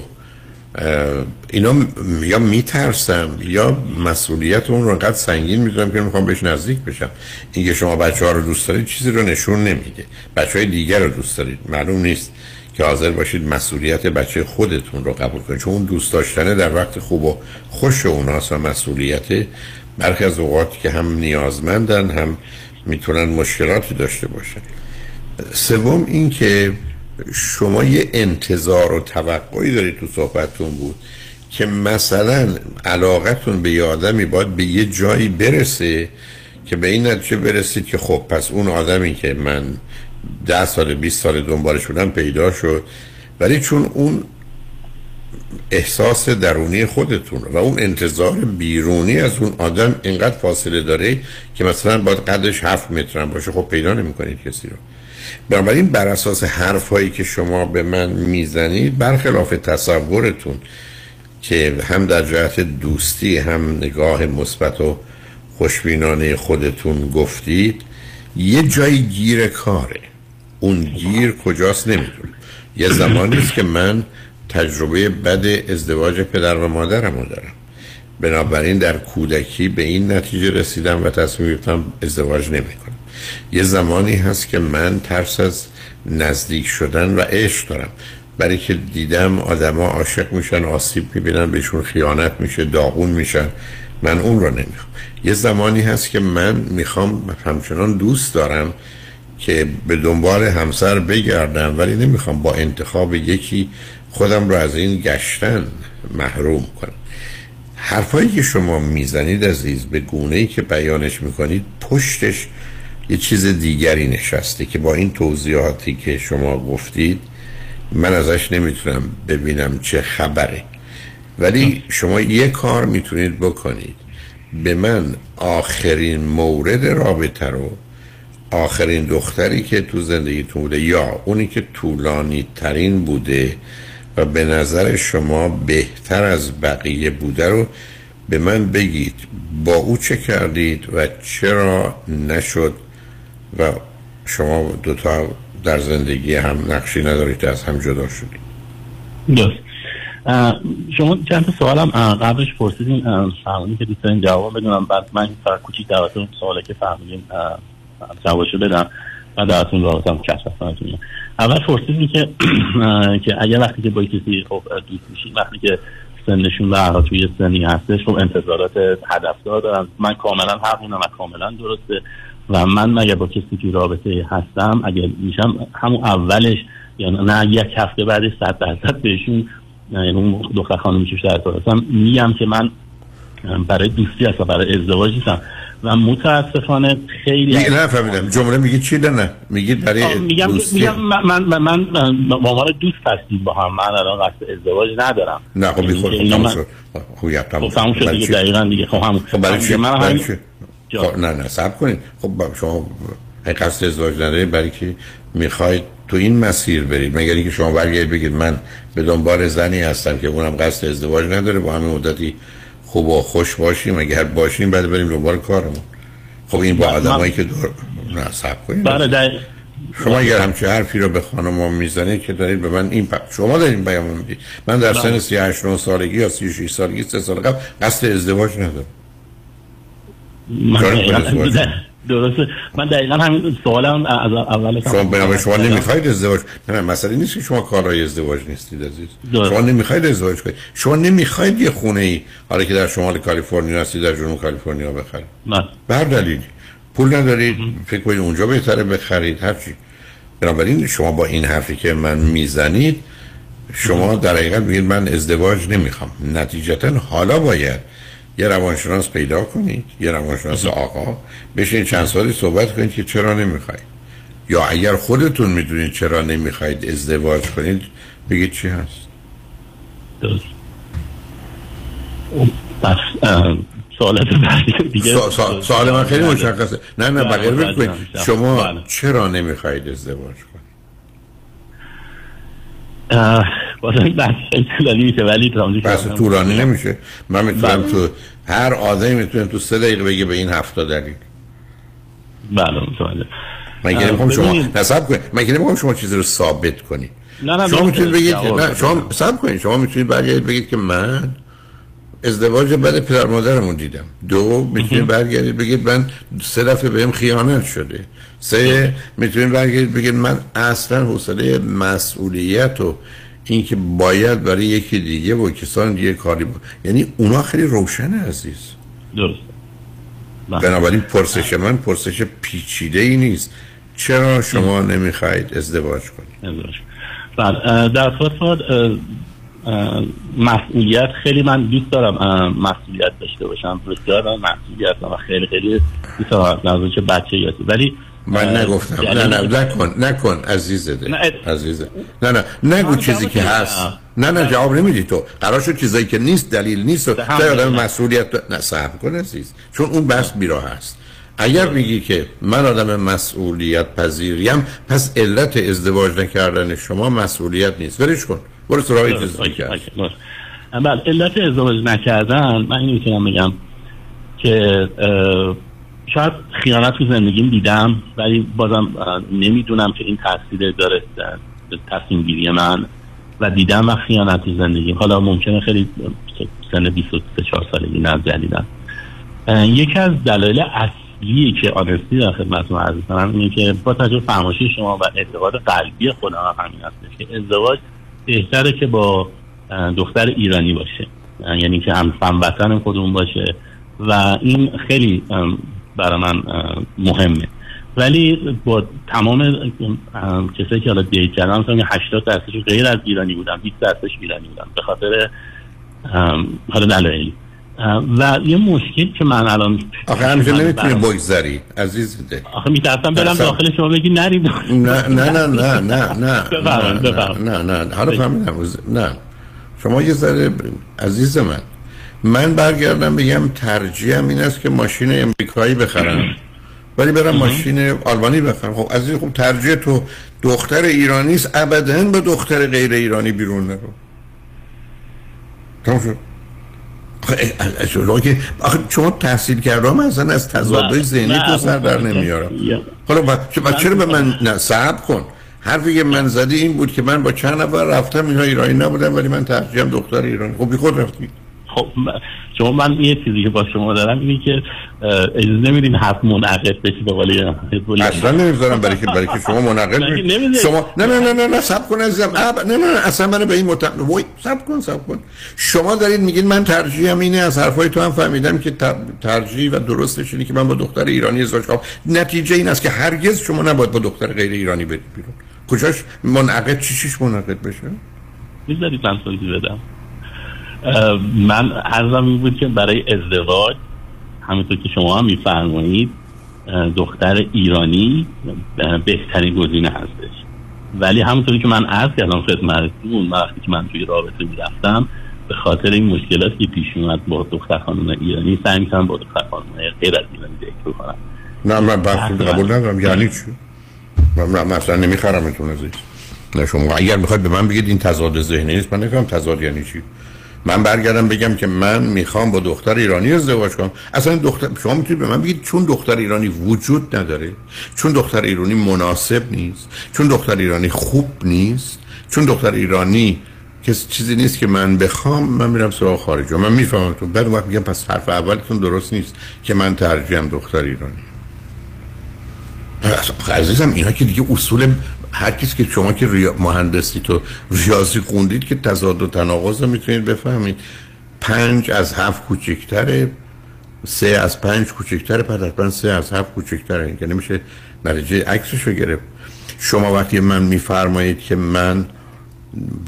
اینا یا میترسم یا مسئولیت اون رو انقدر سنگین می‌دونم که می‌خوام بهش نزدیک بشم. اینکه شما بچه ها رو دوست دارید چیزی رو نشون نمیده. بچه های دیگر رو دوست دارید. معلوم نیست که حاضر باشید مسئولیت بچه خودتون رو قبول کنید. چون دوست داشتنه در وقت خوب و خوش اوناست و مسئولیت برخی از اوقات که هم نیازمندن هم می‌تونن مشکلاتی داشته باشن. سوم این که شما یه انتظار و توقعی دارید تو صحبتتون بود که مثلا علاقتون به یه آدمی باید به یه جایی برسه که به این نتیجه برسید که خب پس اون آدمی که من ده سال 20 سال دنبالش بودم پیدا شد. ولی چون اون احساس درونی خودتون و اون انتظار بیرونی از اون آدم اینقدر فاصله داره که مثلا باید قدش هفت متر باشه. خب پیدا نمی‌کنید کسی رو. بنابراین بر اساس حرف هایی که شما به من می‌زنید برخلاف تصورتون که هم در جهت دوستی هم نگاه مثبت و خوشبینانه خودتون گفتید یه جایی گیر کاره. اون گیر کجاست نمی‌دونم. یه زمانی است که من تجربه بد ازدواج پدر و مادرم رو دارم. بنابراین در کودکی به این نتیجه رسیدم و تصمیم گرفتم ازدواج نمی کنم یه زمانی هست که من ترس از نزدیک شدن و عشق دارم. برای که دیدم آدما عاشق میشن آسیب می‌بینن بهشون خیانت میشه داغون میشن. من اون رو نمی‌خوام. یه زمانی هست که من می‌خوام همچنان دوست دارم که به دنبال همسر بگردم ولی نمی‌خوام با انتخاب یکی خودم رو از این گشتن محروم کنم. حرفایی که شما می‌زنید عزیز به گونه ای که بیانش می‌کنید پشتش یه چیز دیگری نشسته که با این توضیحاتی که شما گفتید من ازش نمی‌تونم ببینم چه خبره. ولی شما یه کار می‌تونید بکنید. به من آخرین مورد رابطه رو آخرین دختری که تو زندگیتون بوده یا اونی که طولانی ترین بوده و به نظر شما بهتر از بقیه بوده رو به من بگید. با او چه کردید و چرا نشد و شما دوتا در زندگی هم نقشی ندارید از هم جدا شدید؟
شما چند تا سوالم قبلش پرسیدین فرمونی که دوست جواب بدونم بعد من فقط کوچیک دواتون سواله که فهمیدین جوابشو بدم. و دواتون رابطم کسب اول پرسیدین که (clears throat) که اگر وقتی که با کسی خب دوست میشین وقتی که سنشون به توی سنی هستش خب انتظارات هدفدار دارن. من کاملا حق و کاملا درسته. و من مگه با کسی که رابطه هستم اگر میشم همون اولش یا نه یک هفته بعدش صد درصد بهشون یعنی اون دختر خانم که در هستم میگم که من برای دوستی هستم برای ازدواج هستم. و متاسفانه خیلی
نه فهمیدم جمله میگی چی نه؟ میگید برای
میگم میگم من من من با عنوان دوست هستیم با هم. من الان قصد ازدواج ندارم.
نه خب بیخود
یعنی
شد. خب یه تموم
خب تموم شد دیگه؟ دقیقاً دیگه. خب هم
خب برای چی؟
من هم؟
خب نه نه سب کنید خب شما این قصد ازدواج ندارید برای که می‌خواید تو این مسیر برید مگر اینکه شما برگردید بگید من به دنبال زنی هستم که اونم قصد ازدواج نداره با همین مدتی خوب و خوش باشیم. اگر باشیم بعد بریم دنبال کارمون. خب این با
من-
آدمایی که دور نه سب کنید.
بله
شما اگر همچه حرفی رو به خانم می‌زنید که دارید به من این پ... شما دارید بیان می‌دید. من در سن
بله.
38 9 سالگی یا 36 سالگی سه سال قبل قصد ازدواج ندارم؟
درسته. من دقیقا همین سوالم از اول
شما بنابراین شما نمی‌خواید ازدواج نه نه مسئله نیست که شما کارهای ازدواج نیستید عزیز.
درست.
شما نمی‌خواید ازدواج کنید. شما نمی‌خواید یه خونه ای حالا که در شمال کالیفرنیا هستید در جنوب کالیفرنیا بخرید.
نه.
به هر دلیلی پول ندارید فکر کنید اونجا بهتره بخرید هرچی بنابراین شما با این حرفی که من می‌زنید شما در حقیقت میگید من ازدواج نمی‌خوام. نتیجتا حالا باید یه روانشناس پیدا کنید یه روانشناس آقا. بشین چند سالی صحبت کنید که چرا نمی‌خواید. یا اگر خودتون می‌دونید چرا نمی‌خواید ازدواج کنید بگید چی هست.
درست. دیگه
سا- سوال من خیلی مشخصه. نه نه
بله،
بقیه
بله،
بکنید
بله.
شما
بله.
چرا نمی‌خواید ازدواج کنید؟
بازم بحث طولانی میشه ولی که
بحث طولانی نمیشه. من می‌تونم
بله.
تو هر آدمی می‌تونه تو سه دقیقه بگه به این هفته دلیل.
بله متوجه.
من که نمی‌خوام شما. نصب کنید. من که نمی‌خوام شما چیزی رو ثابت کنید.
نه نه
شما. می‌تونید بگید نه. شما سب کنید. شما می‌تونید برگردید بگید که من ازدواج بعد پدر مادرمون دیدم. دو می‌تونید برگردید بگید من سه دفعه بهم خیانت شده. سه می‌تونید برگردید بگید من اصلا حوصله مسئولیت و اینکه باید برای یکی دیگه و کسان دیگه کاری با یعنی اونا خیلی روشنه عزیز.
درست.
بنابراین پرسش من پرسش پیچیده ای نیست. چرا شما نمی‌خواید ازدواج کنید؟
ازدواج. بله در صورت مسئولیت خیلی من دوست دارم مسئولیت داشته باشم. بسیار دارم مسئولیت دارم و خیلی خیلی دوست دارم. چه بچه یادی ولی
من
اه،
نگفتم.
یعنی-
نه نه نکن نکن عزیز دل
نه،
عزیزه. نه نه نگو چیزی که. هست. نه نه جواب نمیدی تو. قرار شد چیزایی که نیست دلیل نیست. و جای آدم. مسئولیت نه صبر کن عزیز. چون اون بحث بیراه هست اگر میگی که من آدم مسئولیت پذیریم پس علت ازدواج نکردن شما مسئولیت نیست. ولش کن. برو سراغ
درست،
چیز
OK،
دیگه
OK، درست. بله علت ازدواج نکردن من اینو می‌تونم بگم که شاید خیانت تو زندگیم دیدم ولی بازم نمی‌دونم که این تاثیر داره تصمیم گیری من و دیدم و خیانت تو زندگیم. حالا ممکنه خیلی سن 24 سالگی نه جدیدن اه، یکی از دلایل اصلی که آنستی در خدمتتون عرض کنم اینه که با توجه به فرمایش شما و اعتقاد قلبی خودم هم همین هستش که ازدواج بهتره که با دختر ایرانی باشه. یعنی که هم هموطن خودمون باشه و این خیلی برای من مهمه. ولی با تمام کسایی که حالا دیت کردم مثلا 80 درصدش غیر از ایرانی بودن 20 درصدش ایرانی بودن به خاطر حالا دلایلی. و یه مشکل که من الان
آخه
من
نمی‌تونی بگذری عزیز دل
آخه میترسم برم داخل شما بگی نریم.
نه نه نه نه نه نه نه. نه نه نه حالا فهمیدم نه. شما یه ذره عزیز من من برگردم بگم ترجیحم این است که ماشین امریکایی بخرم. ولی برم ماشین آلمانی بخرم. خب عزیز خب ترجیح تو دختر ایرانی است. ابدا به دختر غیر ایرانی بیرون نرو. تمام شد. شما که آخه شما تحصیل کردم اصلا از تضادهای
نه،
ذهنی
نه،
تو سر در
نه.
نمیارم.
یا-
حالا. چ- چرا به من نه صبر کن. حرفی که من زدی این بود که من با چند نفر رفتم اینا ایرانی نبودن ولی من ترجیحم دختر ایرانی خب بی خود رفتی.
خب شما من یه چیزی که با شما دارم اینه که اجازه نمیدین حرف منعقد بشه به قول
اصلا نمی‌ذارم برای که برای که شما منعقد شما نه نه نه نه نه سب کن عزیزم نه نه نه اصلا من به این مت وای سب کن سب کن. شما دارید میگین من ترجیحم اینه از حرفای تو هم فهمیدم که ترجیح و درستش اینه که من با دختر ایرانی ازدواج کنم. نتیجه این است که هرگز شما نباید با دختر غیر ایرانی برید بیرون. کجاش منعقد؟ چی چیش منعقد بشه؟
می‌ذارید من توضیح بدم. من عرضم این بود که برای ازدواج همینطور که شما هم میفرمایید دختر ایرانی بهترین گزینه هستش. ولی همونطوری که من عرض کردم خدمتتون وقتی که من توی رابطه می‌رفتم به خاطر این مشکلاتی که پیش اومد با دختر خانم ایرانی سعی می‌کنم با دختر خانم غیر از ایرانی ذکر کنم
نه من بحث قبول ندارم. یعنی چی؟ من مثلا نمی‌خرم عزیز. نه شما اگر می‌خواید به من بگید این تضاد ذهنی نیست من نگم تضاد یعنی چی. من برگردم بگم که من می‌خوام با دختر ایرانی ازدواج کنم. اصلا دختر شما می‌تونید به من بگید چون دختر ایرانی وجود نداره چون دختر ایرانی مناسب نیست چون دختر ایرانی خوب نیست چون دختر ایرانی که چیزی نیست که من بخوام من میرم سراغ خارج و من می‌فهمم تو بعد وقت میگم پس حرف اولتون درست نیست که من ترجیحم دختر ایرانی. عزیزم اینا که دیگه اصول هر کسی که شما که. مهندسی تو ریاضی خوندید که تضاد و تناقض رو می‌تونید بفهمید پنج از هفت کوچکتره سه از پنج کوچکتره پس حتما سه از هفت کوچکتره این که نمیشه نتیجه عکسش رو گرفت شما وقتی من میفرمایید که من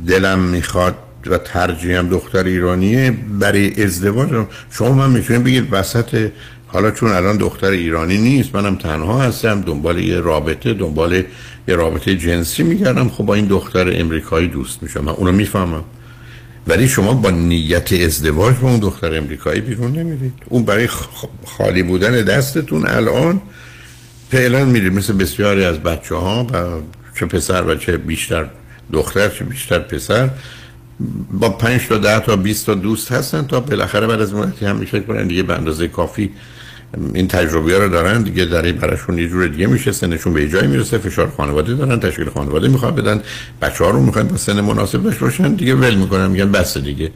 دلم می‌خواد و ترجیحم دختر ایرانیه برای ازدواج شما من می‌تونید بگید وسط حالا چون الان دختر ایرانی نیست منم تنها هستم دنبال یه رابطه دنبال یه رابطه جنسی میگردم خب با این دختر امریکایی دوست میشم من اونو می‌فهمم. ولی شما با نیت ازدواج با اون دختر امریکایی بیرون نمیرید. اون برای خالی بودن دستتون الان فعلا میرید. مثل بسیاری از بچه ها و چه پسر و چه بیشتر دختر چه بیشتر پسر با پنج تا ده تا 20 تا دوست هستن تا بالاخره بعد از مدتی هم میشه کنن دیگه به اندازه کافی این تجربه ها رو دارن دیگه در این براشون یه جور دیگه میشه سنشون به جای می‌رسه فشار خانواده دارن تشکیل خانواده می‌خواد بدن بچه ها رو می‌خوان با سن مناسب باشن دیگه ول می‌کنن میگن بس دیگه.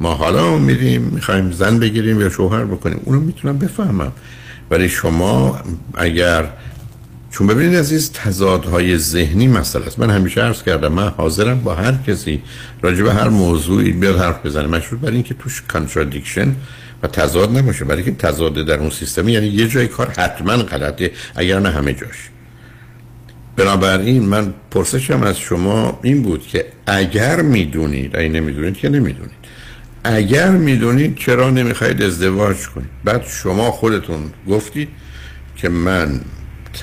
ما حالا میریم می‌خوایم زن بگیریم یا شوهر بکنیم اونو می‌تونم بفهمم. ولی شما اگر چون ببینید عزیز تضادهای ذهنی مسئله است. من همیشه عرض کردم من حاضرم با هر کسی راجع به هر موضوعی بیاد حرف بزنه. مشروط برای اینکه توش contradiction و تضاد نباشه برای که تضاد در اون سیستم یعنی یه جای کار حتما غلطه اگر نه همه جاش. بنابراین من پرسشم از شما این بود که اگر می‌دونید اگه نمی‌دونید که نمی‌دونید. اگر می‌دونید چرا نمی‌خواید ازدواج کنید؟ بعد شما خودتون گفتید که من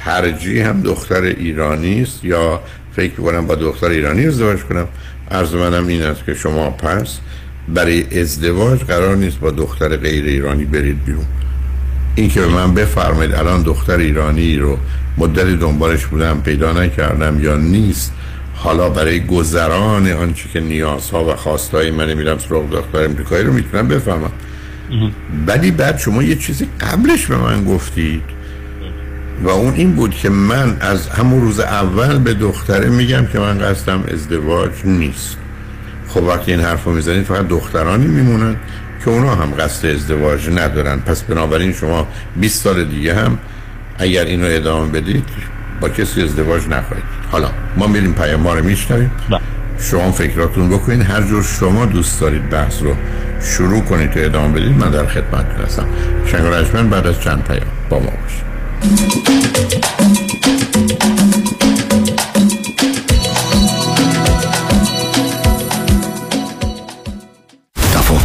ترجیح هم دختر ایرانی است یا فکر کنم با دختر ایرانی ازدواج کنم. عرض منم این است که شما پس برای ازدواج قرار نیست با دختر غیر ایرانی برید بیرون. این که به من بفرمایید الان دختر ایرانی رو مدتی دنبالش بودم پیدا نکردم یا نیست حالا برای گذران آنچه که نیازها و خواستهای من میرم سراغ دختر امریکایی رو می‌تونم بفهمم. ولی بعد شما یه چیزی قبلش به من گفتید و اون این بود که من از همون روز اول به دختره میگم که من قصدم ازدواج نیست. خب وقتی این حرف رو می‌زنید فقط دخترانی میمونن که اونا هم قصد ازدواج ندارن. پس بنابراین شما 20 سال دیگه هم اگر اینو ادامه بدید با کسی ازدواج نخواهید. حالا ما میریم پیام ما رو میشنویم بله. شما فکراتون بکنید. هر جور شما دوست دارید بحث رو شروع کنید تا ادامه بدید من در خدمت هستم. شنگ بعد از چند پیام با ما باشید.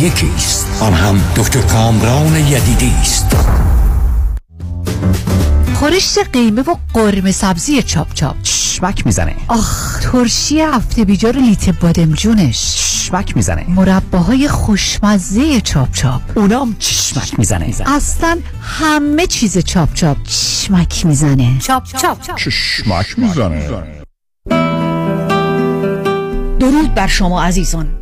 یکی است آن هم دکتر کامران یدیدی است.
خورشت قیمه و قرمه سبزی چاپ چاپ.
چشمک می‌زنه.
آخ ترشی هفته بیجار لیت بادمجونش
چشمک می‌زنه.
مرباهای خوشمزه چاپ چاپ.
اونام چشمک می‌زنه.
اصلا همه چیز چاپ چاپ. چشمک می‌زنه.
چاپ چاپ.
چشمک می‌زنه.
درود بر شما عزیزان.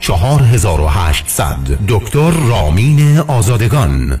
4800 دکتر رامین آزادگان.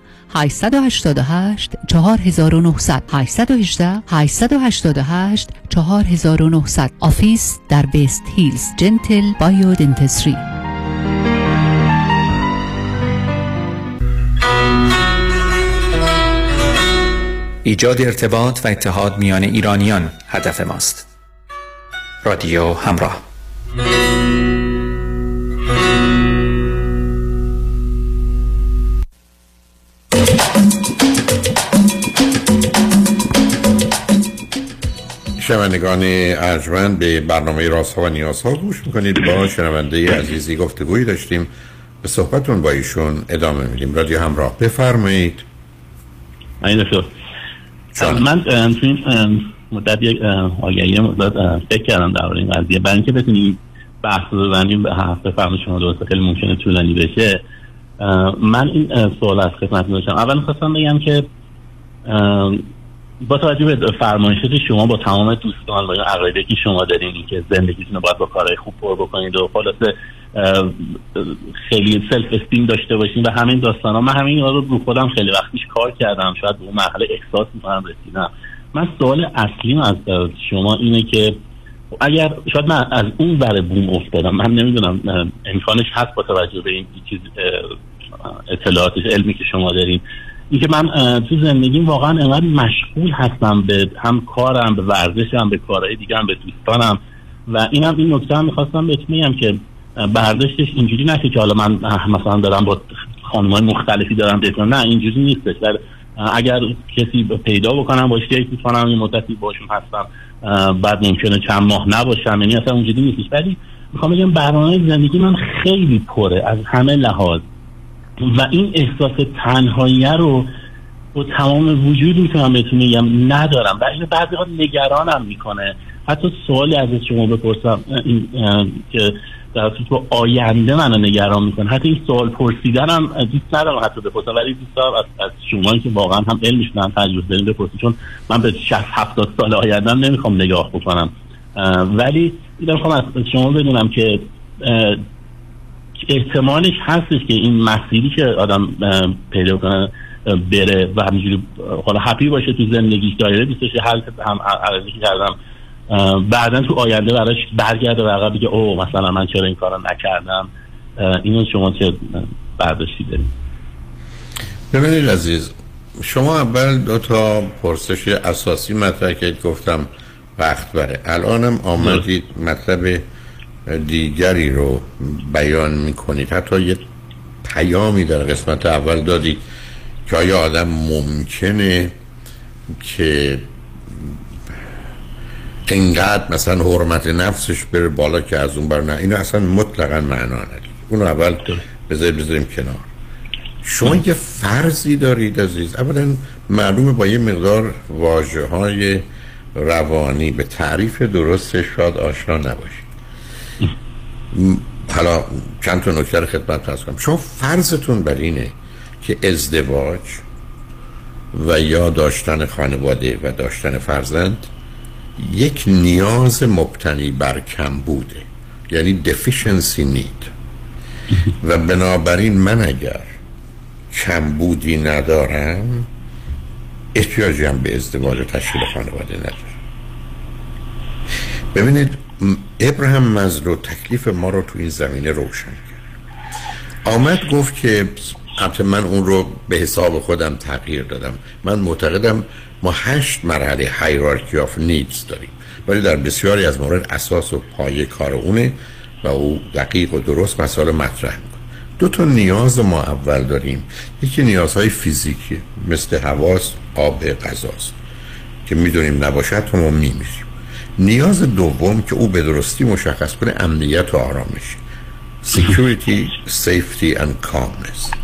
888 4900 818 888 4900 office در West Hills. Gentle Biodentistry
ایجاد ارتباط و اتحاد میان ایرانیان هدف ماست. رادیو همراه.
شنوندگان ارجمند به برنامه راست و نیاز ها گوش می‌کنید. با شنونده عزیزی گفتگویی داشتیم. به صحبتون با ایشون ادامه میدیم. رادیو همراه بفرمایید.
این من تو این مدت یک آگهی مدت فکر کردم در این قضیه. برای اینکه بتونیم بحث رو ببندیم به هفته فرم شما درسته خیلی ممکنه طولانی بشه. من این سوال از خدمت داشتم. اول خواستم بگم که با توجه به فرمایشات شما با تمام دوستان و عقایدی که شما دارین که زندگیتون رو باید با کارهای خوب پر بکنید و خلاصه خیلی سلف استیم داشته باشین و همین داستان ها من همین رو رو خودم خیلی وقتیش کار کردم شاید به اون مرحله احساس می‌کنم رسیدم. من سوال اصلیم از شما اینه که اگر شاید من از اون ور بوم افتادم من نمی‌دونم امکانش هست با توجه به این چیز اطلاعاتش علمی که شما دارین. اینکه من تو زندگیم واقعا انقدر مشغول هستم به هم کارم به ورزشم به کارهای دیگه هم به دوستانم. و اینم این نکته هم می‌خواستم بهت میگم که برداشتش اینجوری نشه که حالا من مثلا دارم با خانمای مختلفی دارم بکنم نه اینجوری نیستش. در اگر کسی پیدا بکنم باش دیت می‌کنم این مدتی باشون هستم بعد ممکنه چند ماه نباشم. یعنی اصلا اونجوری نیستش. ولی می‌خوام بگم برنامه زندگی من خیلی پره از همه لحاظ. و این احساس تنهایی رو با تمام وجود می‌تونم بهتون میگم ندارم. و این بعضی ها نگرانم می‌کنه. حتی سوالی از شما بپرسم این که در تو آینده منو نگران می‌کنه. حتی این سوال پرسیدنم دوست ندارم حتی بپرسم ولی دوست دارم از, از شما که واقعا هم علمش هم تجربه داریم بپرسید. چون من به 60 70 سال آینده نمی‌خوام نگاه بکنم. ولی می‌خوام از شما بدونم که احتمالش هستش که این مسیری که آدم پیدا کنه بره و همینجوری حالا هپی باشه تو زندگیش دایره دوستش هر هم عرضی کردم بعدا تو آینده براش برگرده و عقب بگه او مثلا من چرا این کارو نکردم؟ اینو شما چه برداشتی دارید
ببینید عزیز شما اول دو تا پرسش اساسی مطرح که گفتم وقت بره. الانم آمدید مطلب دیگری رو بیان می‌کنید. حتی یه پیامی در قسمت اول دادید که آیا آدم ممکنه که اینقدر مثلا حرمت نفسش بره بالا که از اون بر نه؟ اینو اصلا مطلقا معنا نداره. اونو اول بذاریم بذاریم کنار. شما یه فرضی دارید عزیز. اولا معلومه با یه مقدار واجه های روانی. به تعریف درست شاد آشنا نباشید. حالا چند تا نکته خدمت هست کنم. شما فرضتون بر اینه که ازدواج و یا داشتن خانواده و داشتن فرزند یک نیاز مبتنی بر کم بوده. یعنی deficiency need. (laughs) و بنابراین من اگر کم بودی ندارم احتیاجی هم به ازدواج و تشکیل خانواده ندارم. ببینید ابراهیم مزلو تکلیف ما رو تو این زمینه روشن کرد. آمد گفت که البته من اون رو به حساب خودم تغییر دادم. من معتقدم ما هشت مرحله هایرارکی آف نیدز داریم. ولی در بسیاری از مورد اساس و پایه کار اونه و او دقیق و درست مسائل مطرح می‌کنه. دو تا نیاز ما اول داریم. یکی نیازهای فیزیکی مثل حواس آب غذاست که می‌دونیم نباشد ما میمیریم. نیاز دوم که او به درستی مشخص کنه امنیت و آرامش. Security, safety and calmness.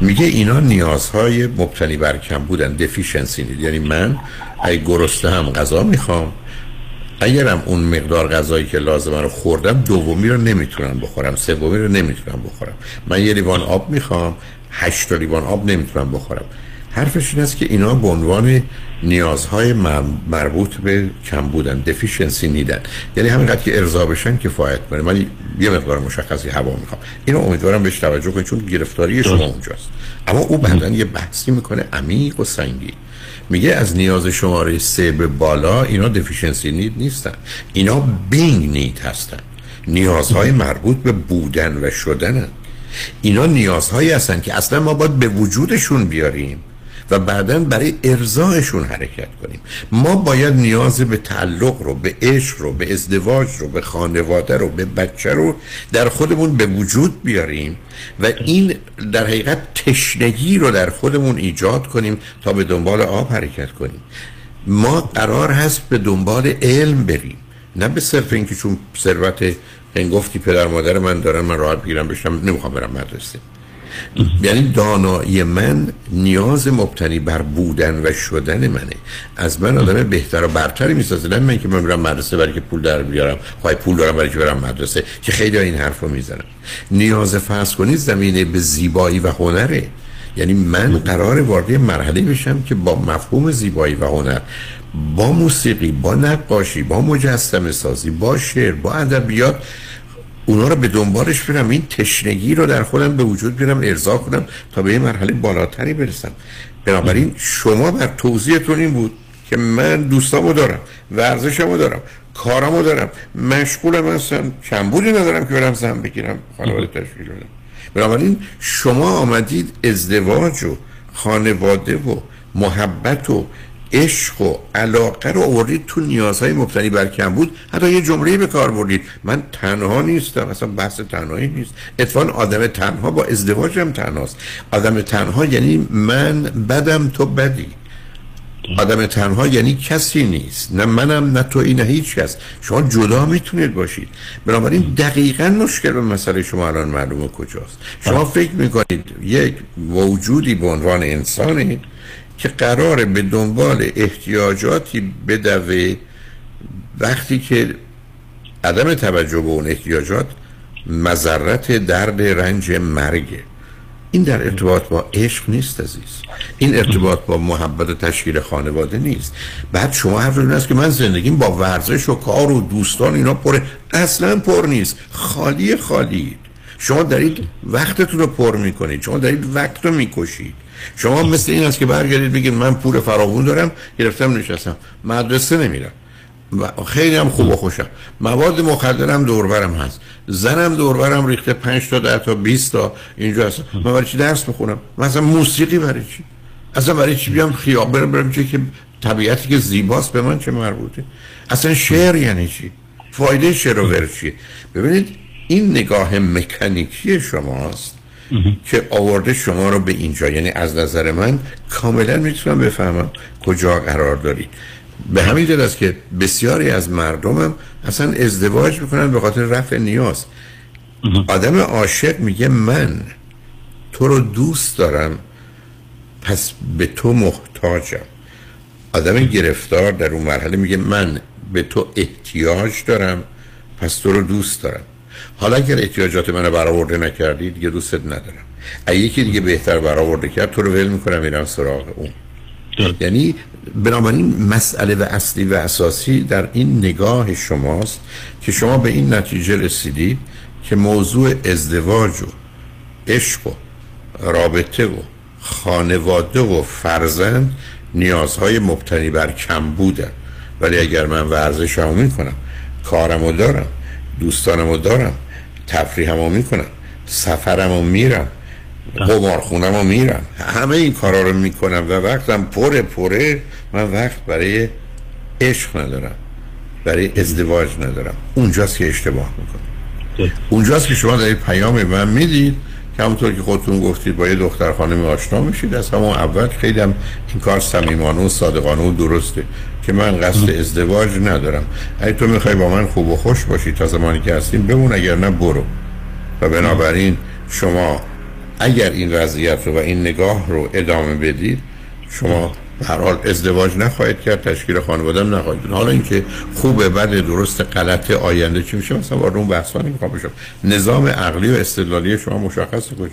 میگه اینا نیازهای مبتنی بر کم بودن دفیشنسی نید یعنی من اگه گرسته هم غذا می‌خوام. اگرم اون مقدار غذایی که لازم رو خوردم دومی رو نمی‌تونم بخورم سومی رو نمی‌تونم بخورم. من یه لیوان آب می‌خوام هشت لیوان آب نمی‌تونم بخورم. حرفش این است که اینا به عنوان نیازهای مربوط به کم بودن دفیشنسی نیدن یعنی همینقدر که ارضا بشن کفایت کنه من یه مقدار مشخصی هوا می‌خوام اینو امیدوارم بهش توجه کنید چون گرفتاری شما اونجاست. اما او بعدا یه بحثی می‌کنه عمیق و سنگی میگه از نیاز شماره سه به بالا اینا دفیشنسی نید نیستن. اینا بینگ نید هستن. نیازهای مربوط به بودن و شدن اینا نیازهایی هستن که اصلا ما باید به وجودشون بیاریم. و بعدا برای ارزایشون حرکت کنیم. ما باید نیاز به تعلق رو به عشق رو به ازدواج رو به خانواده رو به بچه رو در خودمون به وجود بیاریم و این در حقیقت تشنگی رو در خودمون ایجاد کنیم تا به دنبال آب حرکت کنیم. ما قرار هست به دنبال علم بریم. نه به صرف اینکه چون ثروت گفتی پدر مادر من دارن من راحت بگیرم بشم نمی‌خوام برم مدرسه. یعنی دانایی من نیاز مبتنی بر بودن و شدن منه. از من آدم بهتر و برتری می‌سازه. نه من که من برم مدرسه برای که پول در بیارم. خواهی پول دارم برای که برم مدرسه. که خیلی این حرف رو می‌زنم. نیاز فرض کنید زمینه به زیبایی و هنره. یعنی من قرار وارد مرحله بشم که با مفهوم زیبایی و هنر با موسیقی با نقاشی با مجسمه سازی با شعر با ادبیات اونا رو به دنبالش برم این تشنگی رو در خودم به وجود بیارم ارضا کنم تا به یه مرحله بالاتری برسم. بنابراین شما بر توضیحتون این بود که من دوستامو دارم ورزشمو دارم کارمو دارم مشغولم هستم کمبودی ندارم که برم زن بگیرم خانواده تشکیل بدم. بنابراین شما آمدید ازدواج و خانواده و محبت و عشق و علاقه رو آوردید تو نیازهای مبتنی بر کم بود. حتی یه جمله به کار بردید. من تنها نیستم. اصلا بحث تنهایی نیست. اتفاقا آدم تنها با ازدواج هم تنهاست. آدم تنها یعنی من بدم تو بدی. آدم تنها یعنی کسی نیست. نه منم نه توی نه هیچ کس. شما جدا می‌تونید باشید. بنابراین دقیقا مشکل به مسئله شما الان معلومه کجاست. شما فکر می‌کنید یک موجودی به عنوان انسانی که قراره به دنبال احتیاجاتی بدوه وقتی که عدم توجه به اون احتیاجات مذرت درد رنج مرگه این در ارتباط با عشق نیست عزیز. این ارتباط با محبت و تشکیل خانواده نیست. بعد شما هر این است که من زندگیم با ورزش و کار و دوستان اینا پره اصلا پر نیست. خالی خالی. شما دارید وقتتون رو پر می‌کنید. شما دارید وقت رو می‌کشید. شما مثل این است که برگردید بگید من پول فراوون دارم گرفتم نشستم. مدرسه نمیرم. و خیلی هم خوب و خوشم. مواد مخدرم دوربرم هست. زنم دوربرم ریخته 5 تا 10 تا 20 تا اینجا هست. من برای چی درس بخونم؟ مثلا موسیقی برای چی؟ اصلا برای چی بیام خیاب برم برم چه که طبیعتی که زیباست به من چه مربوطه؟ اصلا شعر یعنی چی؟ فایده شعر و چیه ببینید این نگاه مکانیکی شماست. که آورده شما رو به اینجا. یعنی از نظر من کاملا می‌تونم بفهمم کجا قرار دارید. به همین دل است که بسیاری از مردمم اصلا ازدواج می‌کنن به خاطر رفع نیاز. آدم عاشق میگه من تو رو دوست دارم پس به تو محتاجم. آدم گرفتار در اون مرحله میگه من به تو احتیاج دارم پس تو رو دوست دارم. حالا اگر احتیاجات منو برآورده نکردی دیگه دوستت ندارم. اگه یکی دیگه بهتر برآورده کرد تو رو ول می‌کنم میرم سراغ اون. یعنی بنابراین مسئله و اصلی و اساسی در این نگاه شماست که شما به این نتیجه رسیدید که موضوع ازدواج و عشق و رابطه و خانواده و فرزند نیازهای مبتنی بر کم بودن. ولی اگر من ورزشمو می‌کنم کارمو دارم دوستانمو دارم تفریحمو می‌کنم سفرمو میرم رو میرم همه این کارا رو می‌کنم و وقتم پره پره من وقت برای عشق ندارم برای ازدواج ندارم. اونجاست که اشتباه می‌کنم. اونجاست که شما در پیام من می‌دید که همونطور که خودتون گفتید با یه دختر خانمی آشنا میشید از همون اول خیلی هم این کار صمیمانه و صادقانه و درسته. که من قصد ازدواج ندارم. اگه تو می‌خوای با من خوب و خوش باشی تا زمانی که هستیم بمون اگر نه برو. و بنابراین شما اگر این وضعیت رو و این نگاه رو ادامه بدید شما هر حال ازدواج نخواهید کرد تشکیل خانواده هم نخواهید حالا اینکه خوبه بد درست غلط آینده چی میشه مثلا وارد اون بحثا نمی‌خوام نظام عقلی و استدلالی شما مشخصه کجا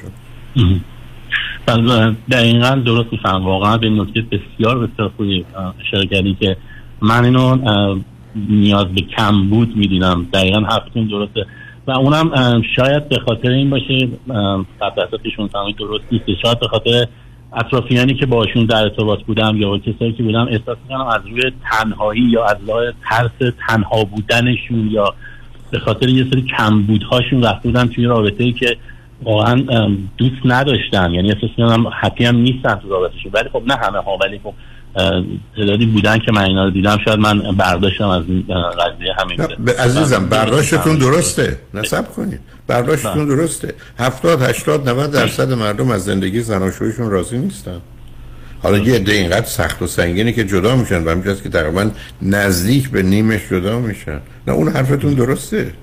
دقیقا درست میفهم واقعا به نکته بسیار بسیار خوبی اشاره کردی که من اینو نیاز به کم بود می‌دیدم دقیقا حرفتون درسته. و اونم شاید به خاطر این باشه قبل پیشون درست نیست. شاید به خاطر اطرافیانی که باشون در ارتباط بودم یا کسایی که بودم احساس می‌کنم از روی تنهایی یا از راه ترس تنها بودنشون یا به خاطر یه سری کمبودهاشون رفته بودن توی رابطه ای که واقعا دوست نداشتن یعنی احساس می‌کنم حتی هم نیستن تو رابطهشون. ولی خب نه همه ها ولی خب تعدادی بودن که من اینا رو دیدم. شاید من برداشتم از این قضیه همین
عزیزم برداشتتون درسته. نصب کنید. برداشتتون درسته. 70 80 90 درصد مردم از زندگی زناشویشون راضی نیستن. حالا یه عده اینقدر سخت و سنگینه که جدا میشن و همینجاست که تقریبا نزدیک به نیمش جدا میشن. نه اون حرفتون درسته.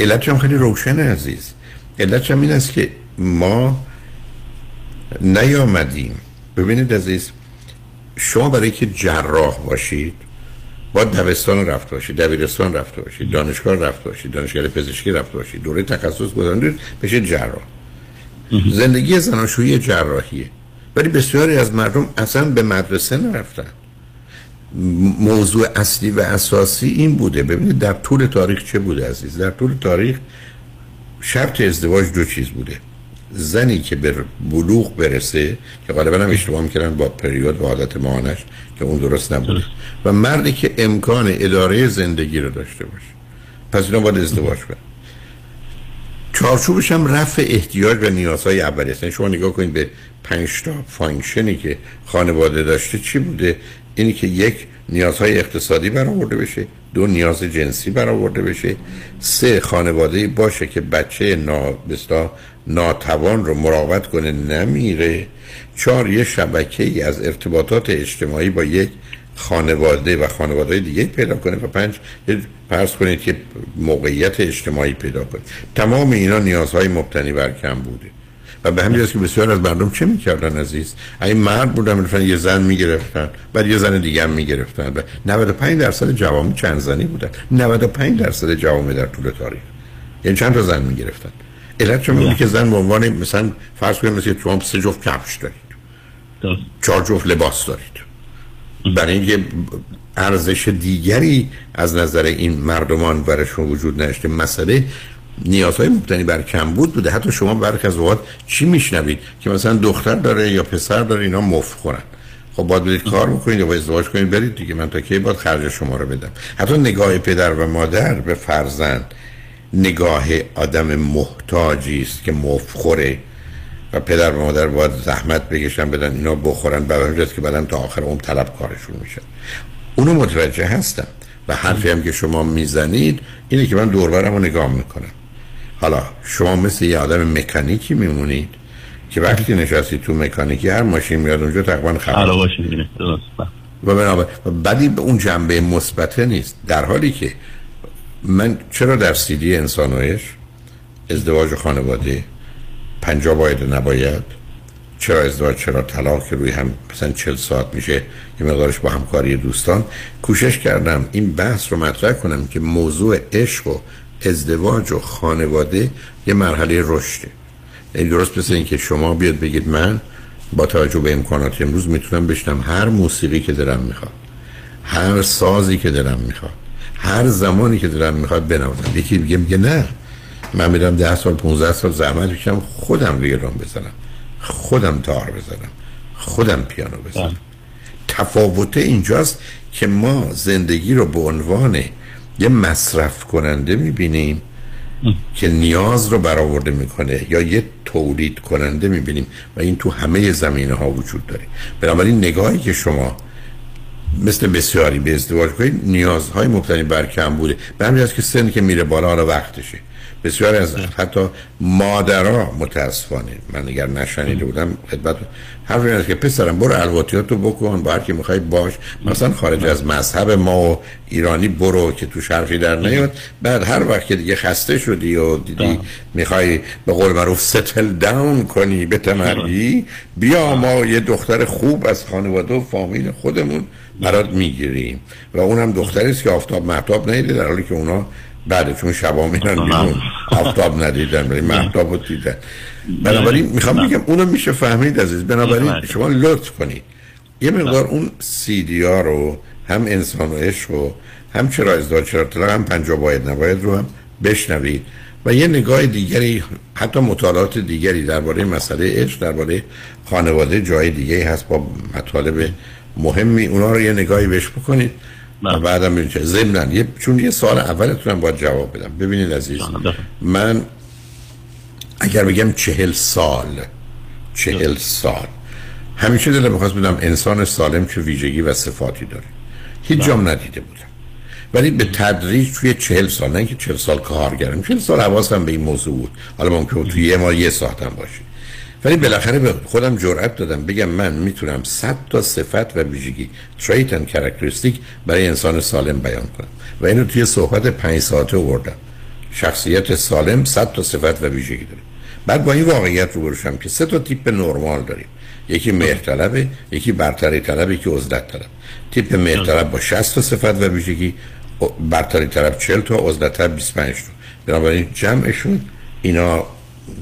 علت هم خیلی روشن عزیز. علت این است که ما نیامدیم. ببینید عزیز شما برای که جراح باشید با دبستان رفت باشید دبیرستان رفت باشید دانشگاه رفت باشید دانشگاه پزشکی رفت باشید دوره تخصص گذراندید بشه جراح. زندگی زناشویی جراحیه. ولی بسیاری از مردم اصلا به مدرسه نرفتن. موضوع اصلی و اساسی این بوده. ببینید در طول تاریخ چه بوده عزیز؟ در طول تاریخ شرط ازدواج دو چیز بوده. زنی که به بلوغ برسه که غالبا هم اشتباه می‌کردن با پریود و عادت ماهانش که اون درست نبوده و مردی که امکان اداره زندگی رو داشته باشه. پس اینا باید ازدواج کنن. چارچوبش هم رفع احتیاج و نیازهای اولیه است. یعنی شما نگاه کنید به پنج تا function ی که خانواده داشته چی بوده؟ اینی که یک نیازهای اقتصادی برآورده بشه. دو نیاز جنسی برآورده بشه. سه خانواده باشه که بچه نا ناتوان رو مراقبت کنه نمیره. چهار یه شبکه ای از ارتباطات اجتماعی با یک خانواده و خانواده دیگه پیدا کنه و پنج فرض کنید که موقعیت اجتماعی پیدا کنه. تمام اینا نیازهای مبتنی بر کم بوده. و به همین که بسیار از مردم چه می‌کردن عزیز؟ این مرد بودن می‌رفتن یه زن می‌گرفتن بعد یه زن دیگه هم می‌گرفتن. و 95 درصد جوامع چند زنی بودن. 95 درصد جوامع در طول تاریخ. یعنی چند تا زن می‌گرفتن؟ علت چون که زن به عنوان مثلا فرض کنید مثل شما سه جفت کفش دارید. چهار جفت لباس دارید. برای اینکه ارزش دیگری از نظر این مردمان برشون وجود نداشته. مسئله نیازهای مبتنی بر کم بود بوده. حتی شما برخ از اوقات چی میشنوید؟ که مثلا دختر داره یا پسر داره اینا مفت خورن. خب باید برید کار بکنید یا با ازدواج کنید برید دیگه. من تا کی باید خرج شما رو بدم؟ حتی نگاه پدر و مادر به فرزند نگاه آدم محتاجی است که مفخوره و پدر و مادر باید زحمت بکشن بدن اینا بخورن. برای که بعدن تا آخر اون طلب کارشون میشه. اونو متوجه هستم. و حرفی هم که شما می‌زنید اینه که من دوربرم رو نگاه می‌کنم. حالا شما مثل یه آدم مکانیکی میمونید که وقتی نشستی تو مکانیکی هر ماشین میاد اونجا تقریبا خراب و بنابراین بدی به اون جنبه مثبت نیست. در حالی که من چرا در سیدی انسانویش ازدواج و خانواده پنجا باید نباید؟ چرا ازدواج چرا طلاق که روی هم مثلا چل ساعت میشه یه مقدارش با همکاری دوستان؟ کوشش کردم این بحث رو مطرح کنم که موضوع عشق و ازدواج و خانواده یه مرحله رشده. این درست مثل این که شما بیاد بگید من با توجه به امکانات امروز می‌تونم بشنم هر موسیقی که دلم می‌خواد هر سازی که دلم می‌خواد هر زمانی که دلم می‌خواد بنوازم. یکی میگه میگه نه من میرم ده سال 15 سال زحمت بکشم خودم ویران بزنم خودم تار بزنم خودم پیانو بزنم. بله. تفاوت اینجاست که ما زندگی رو به عنوان یه مصرف کننده می‌بینیم که نیاز رو برآورده می‌کنه یا یه تولید کننده می‌بینیم و این تو همه زمینه ها وجود داره. بنابراین نگاهی که شما مثل بسیاری به ازدواج کنید نیازهای مبتنی بر کم بوده به همین که سن که میره بالا حالا وقتشه. بسیاری از حتی مادرها متاسفانه من اگر نشنیده بودم خدمت حرف این که پسرم برو الواتیاتو بکن با هر کی می‌خوای باش. مثلا خارج از مذهب ما و ایرانی برو که تو شرفی در نیاد. بعد هر وقت که دیگه خسته شدی و دیدی می‌خوای به قول معروف ستل داون کنی به تمرگی بیا ما یه دختر خوب از خانواده و فامیل خودمون برات می‌گیریم. و اونم دختری است که آفتاب محتاب نیده در حالی که اونا بعد چون شبا میرن بیرون. آفتاب ندیدن ولی محتاب رو دیدن. بنابراین می‌خوام بگم اونو میشه فهمید عزیز. بنابراین شما لطف کنید. یه مقدار اون سیدی ها رو هم انسان و عشق و هم چرا ازدواج چرا طلاق هم پنجا باید نباید رو هم بشنوید. و یه نگاه دیگری حتی مطالعات دیگری درباره مسئله عشق درباره خانواده جای دیگه هست با مطالب مهمی. اونا رو یه نگاهی بهش بکنید. و بعدم ببینید ضمن یه چون یه سال اولتونم باید جواب بدم. ببینید عزیز من اگر بگم چهل سال چهل سال همیشه دلم می‌خواست بدم انسان سالم چه ویژگی و صفاتی داره. هیچ جام ندیده بودم. ولی به تدریج توی چهل سال نه اینکه چهل سال کارگرم چهل سال حواسم به این موضوع بود. حالا ممکن توی یه ما یه ساعتم باشه. ولی بالاخره به خودم جرأت دادم. بگم من می‌تونم صد تا صفت و ویژگی تریت اند کاراکتریستیک برای انسان سالم بیان کنم. و اینو توی صحبت پنج ساعته آوردم. شخصیت سالم صد تا صفت و ویژگی داره. بعد با این واقعیت رو بروشم که سه تا تیپ نرمال داریم. یکی مهرطلبه یکی برتری طلب یکی عزلت طلب. تیپ مهرطلب با 60 تا صفت و ویژگی برتری طلب 40 تا عزلت طلب 25 تا. بنابراین جمعشون اینا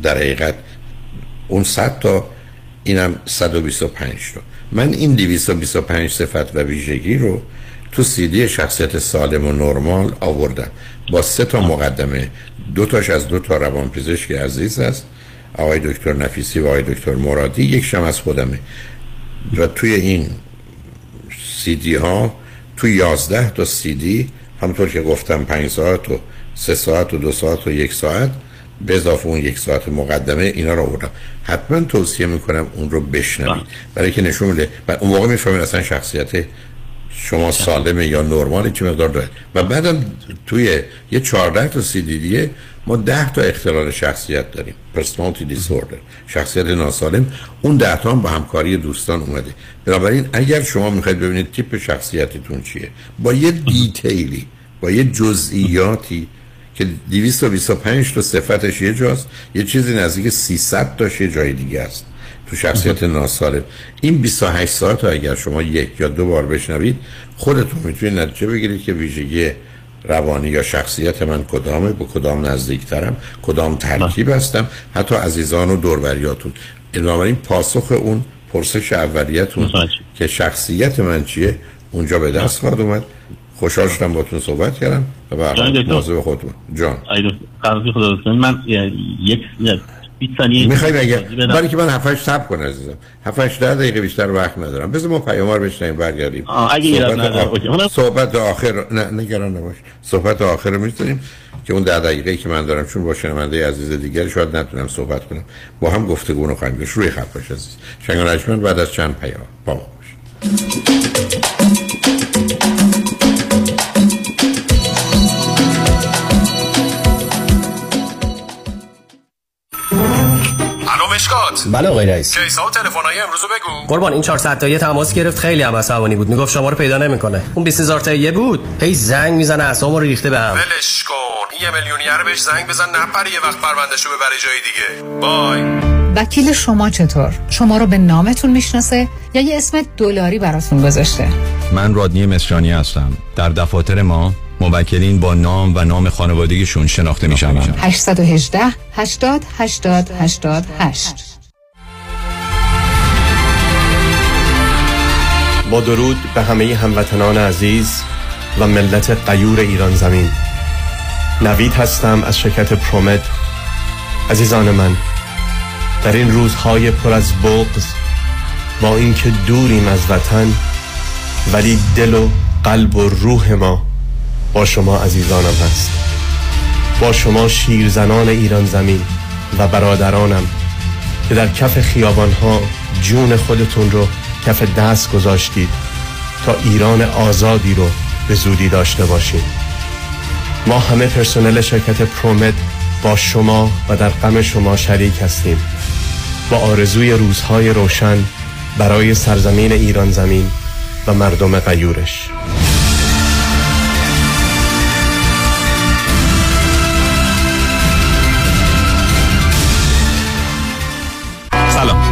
در حقیقت اون 100 تا اینم 125 تا من این 225 صفت و ویژگی رو تو سیدی شخصیت سالم و نرمال آوردم. با سه تا مقدمه. دو تاش از دو تا روانپزشک عزیز است. آقای دکتر نفیسی و آقای دکتر مرادی یک شم از خودمه. و توی این سیدی ها تو یازده تا سیدی همونطور که گفتم پنج ساعت و سه ساعت و دو ساعت و یک ساعت به اضافه اون یک ساعت مقدمه اینا رو آوردم. حتما توصیه می‌کنم اون رو بشنوید. برای که نشون میده. اون موقع می‌فهمید اصلا شخصیت شما سالمه یا نرمالی چه مقدار داره. و بعدم توی یه 14 تا سی دی ما 10 تا اختلال شخصیت داریم. پرسونالیتی دیسوردر شخصیت ناسالم. اون 10 تا هم با همکاری دوستان اومده. بنابراین اگر شما می‌خواید ببینید تیپ شخصیتتون چیه با یه (laughs) دیتیلی با یه جزئیاتی که 225 تا صفتش یه جاست یه چیزی نزدیک 300 تاش یه جای دیگه است. تو شخصیت ناسالم این 28 ساعت اگر شما یک یا دو بار بشنوید خودتون می‌تونید نتیجه بگیرید که ویژگی روانی یا شخصیت من کدامه به کدام نزدیکترم کدام ترکیب هستم. حتی عزیزان و دوروریاتون بنابراین پاسخ اون پرسش اولیتون که شخصیت من چیه اونجا به دست خواهد اومد. خوشحال شدم باتون صحبت کردم و به مواظب خودتون. جان.
خدا من یک 20 ثانیه
می‌خوای برای که من 7 8 صبر کن عزیزم. 7 8 دقیقه بیشتر وقت ندارم. بذار ما پیامار بشنیم برگردیم.
اگه یه
صحبت آخر نه نگران نباش. صحبت آخر رو می‌ذاریم که اون 10 دقیقه که من دارم چون با شنونده عزیز دیگر شاید نتونم صحبت کنم. با هم گفتگو رو خواهیم داشت. روی خط باش عزیز. شنگ بعد از چند پیام با ما باش.
مشکات
بله آقای رئیس.
کیسا و تلفن‌های امروز بگو.
قربان این 400 تایی تماس گرفت خیلی هم عصبانی بود. می‌گفت شما رو پیدا نمی‌کنه. اون 20000 تایی بود. هی زنگ می‌زنه اعصابمو رو ریخته بهم
ولش کن. این یه میلیونیر بهش زنگ بزن نپره یه وقت پروندهشو ببره جای دیگه. بای.
وکیل شما چطور؟ شما رو به نامتون می‌شناسه یا یه اسم دلاری براتون گذاشته؟
من رادنی مصریانی هستم. در دفاتر ما موکلین با نام و نام خانوادگیشون شناخته می شوند
818 80 80 88
با درود به همه هموطنان عزیز و ملت قیور ایران زمین. نوید هستم از شرکت پرومد عزیزان من در این روزهای پر از بغض با اینکه دوریم از وطن ولی دل و قلب و روح ما با شما عزیزانم هست. با شما شیرزنان ایران زمین و برادرانم که در کف خیابان ها جون خودتون رو کف دست گذاشتید تا ایران آزادی رو به زودی داشته باشید. ما همه پرسنل شرکت پرومد با شما و در غم شما شریک هستیم. با آرزوی روزهای روشن برای سرزمین ایران زمین و مردم قیورش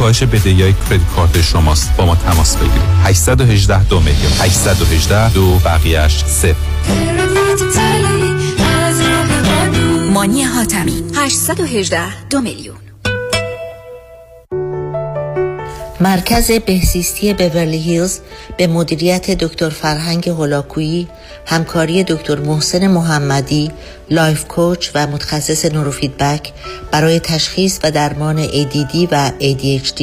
کاهش بدهی های credit card شماست. با ما تماس بگیرید. 818 دو میلیون. 818 دو بقیهش صفر.
مانی حاتمی. 818 دو میلیون.
مرکز بهزیستی بورلی هیلز به مدیریت دکتر فرهنگ هولاکویی همکاری دکتر محسن محمدی life coach و متخصص نوروفیدبک برای تشخیص و درمان ADD و ADHD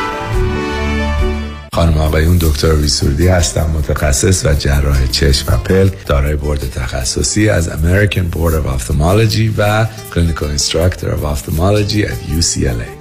خانم آقایون دکتر ویسوردی هستم متخصص و جراح چشم و پلک دارای بورد تخصصی از American Board of Ophthalmology و Clinical Instructor of at UCLA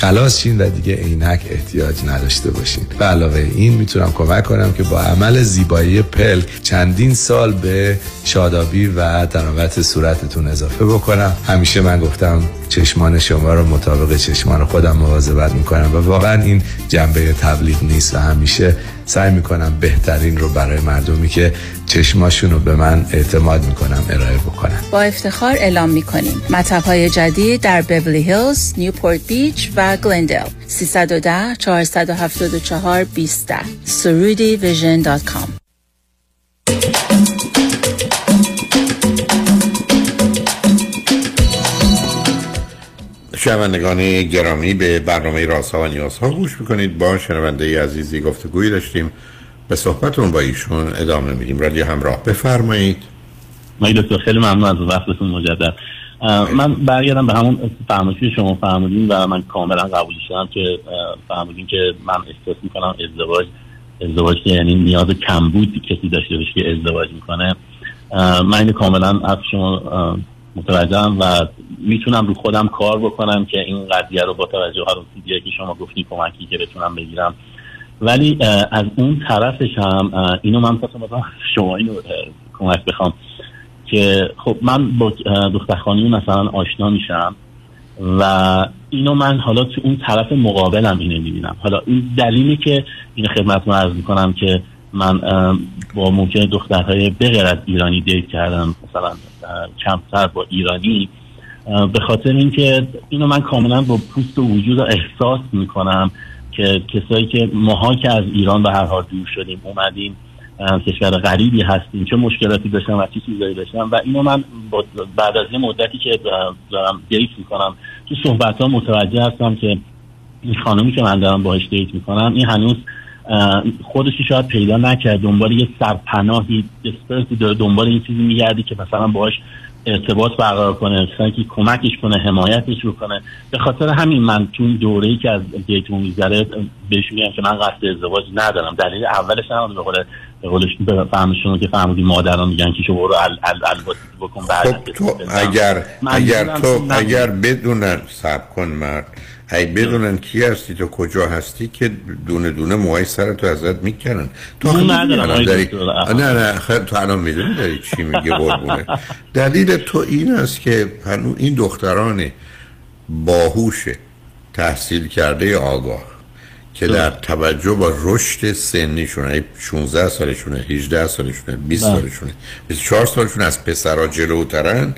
خلاص شین و دیگه عینک احتیاج نداشته باشین. به علاوه این می‌تونم کمک کنم که با عمل زیبایی پلک چندین سال به شادابی و تناوت صورتتون اضافه بکنم. همیشه من گفتم چشمان شما رو مطابق چشمان خودم مواظبت می‌کنم و واقعا این جنبه تبلیغ نیست و همیشه سعی می‌کنم بهترین رو برای مردمی که چشماشون رو به من اعتماد می‌کنم ارائه بکنم.
با افتخار اعلام می‌کنیم. مطب های جدید در بیبلی هیلز، نیوپورت بیچ و گلندل 310 474 20 سرودی ویژن دات کام.
شنوندگان گرامی به برنامه رازها و نیازها گوش می‌کنید. با شنونده عزیزی گفتگویی داشتیم. به صحبتون با ایشون ادامه میدیم. رادیو همراه. بفرمایید.
من دکتر خیلی ممنون از وقتتون مجدد. من برگردم به همون فرمایشی شما فرمودین و من کاملا قبول شدم که فرمودین که من احساس می‌کنم ازدواج ازدواج یعنی نیاز کمبود کسی داشته باشه که ازدواج می‌کنه. من اینو کاملا از شما متوجهم و می‌تونم رو خودم کار بکنم که این قضیه رو با توجه به که شما گفتین کمکی که بتونم بگیرم. ولی از اون طرفش هم اینو من مثلا شما اینو کمک بخوام که خب من با دختر مثلا آشنا میشم و اینو من حالا تو اون طرف مقابلم اینو می‌بینم. حالا این دلیلی که این خدمت رو عرض می‌کنم که من با ممکن دخترهای بغیر از ایرانی دیت کردم مثلا کمتر با ایرانی به خاطر اینکه اینو من کاملا با پوست و وجود احساس می‌کنم. که کسایی که ماها که از ایران به هر حال دور شدیم اومدیم کشور غریبی هستیم چه مشکلاتی داشتم و چه چیزایی داشتم و اینو من بعد از یه مدتی که دارم دیت می‌کنم تو صحبت ها متوجه هستم که این خانمی که من دارم باهاش دیت می‌کنم این هنوز خودشی شاید پیدا نکرد دنبال یه سرپناهی دسپرسی داره دنبال این چیزی میگردی که مثلا باهاش ارتباط برقرار کنه که کمکش کنه حمایتش رو کنه. به خاطر همین من تو این دوره ای که از دیتون میگذره بهش میگم که من قصد ازدواج ندارم. دلیل اولش هم به قول به قولش فهمشون که فهمیدی مادران میگن که شما رو ال ال ال بکن بعد
خب تو اگر اگر تو اگر بدون سب کن مرد هی بدونن کی هستی تو کجا هستی که دونه دونه موهای سر تو ازت می‌کنن تو داری... نه نه خیر تو الان می‌دونی داری چی میگه قربونه. دلیل تو این است که این دختران باهوش تحصیل کرده آگاه که در توجه با رشد سنیشون 16 سالشونه 18 سالشونه 20 سالشونه 24 سالشون از پسرها جلوترن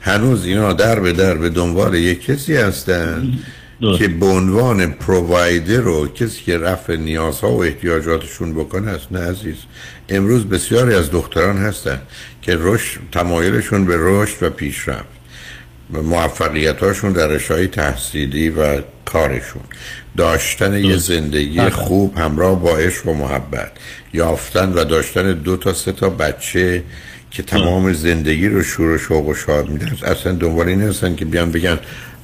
هنوز اینا در به در به دنبال یک کسی هستن. که به عنوان پرووایدر رو کسی که رفع نیازها و احتیاجاتشون بکنه است نه عزیز. امروز بسیاری از دختران هستن که رشد تمایلشون به رشد و پیشرفت و موفقیتاشون در رشای تحصیلی و کارشون. داشتن یه زندگی بله. خوب همراه با عشق و محبت. یافتن و داشتن دو تا سه تا بچه که تمام زندگی رو شور و شوق و شاد میدن. اصلا دنبال این هستن که بیان بگن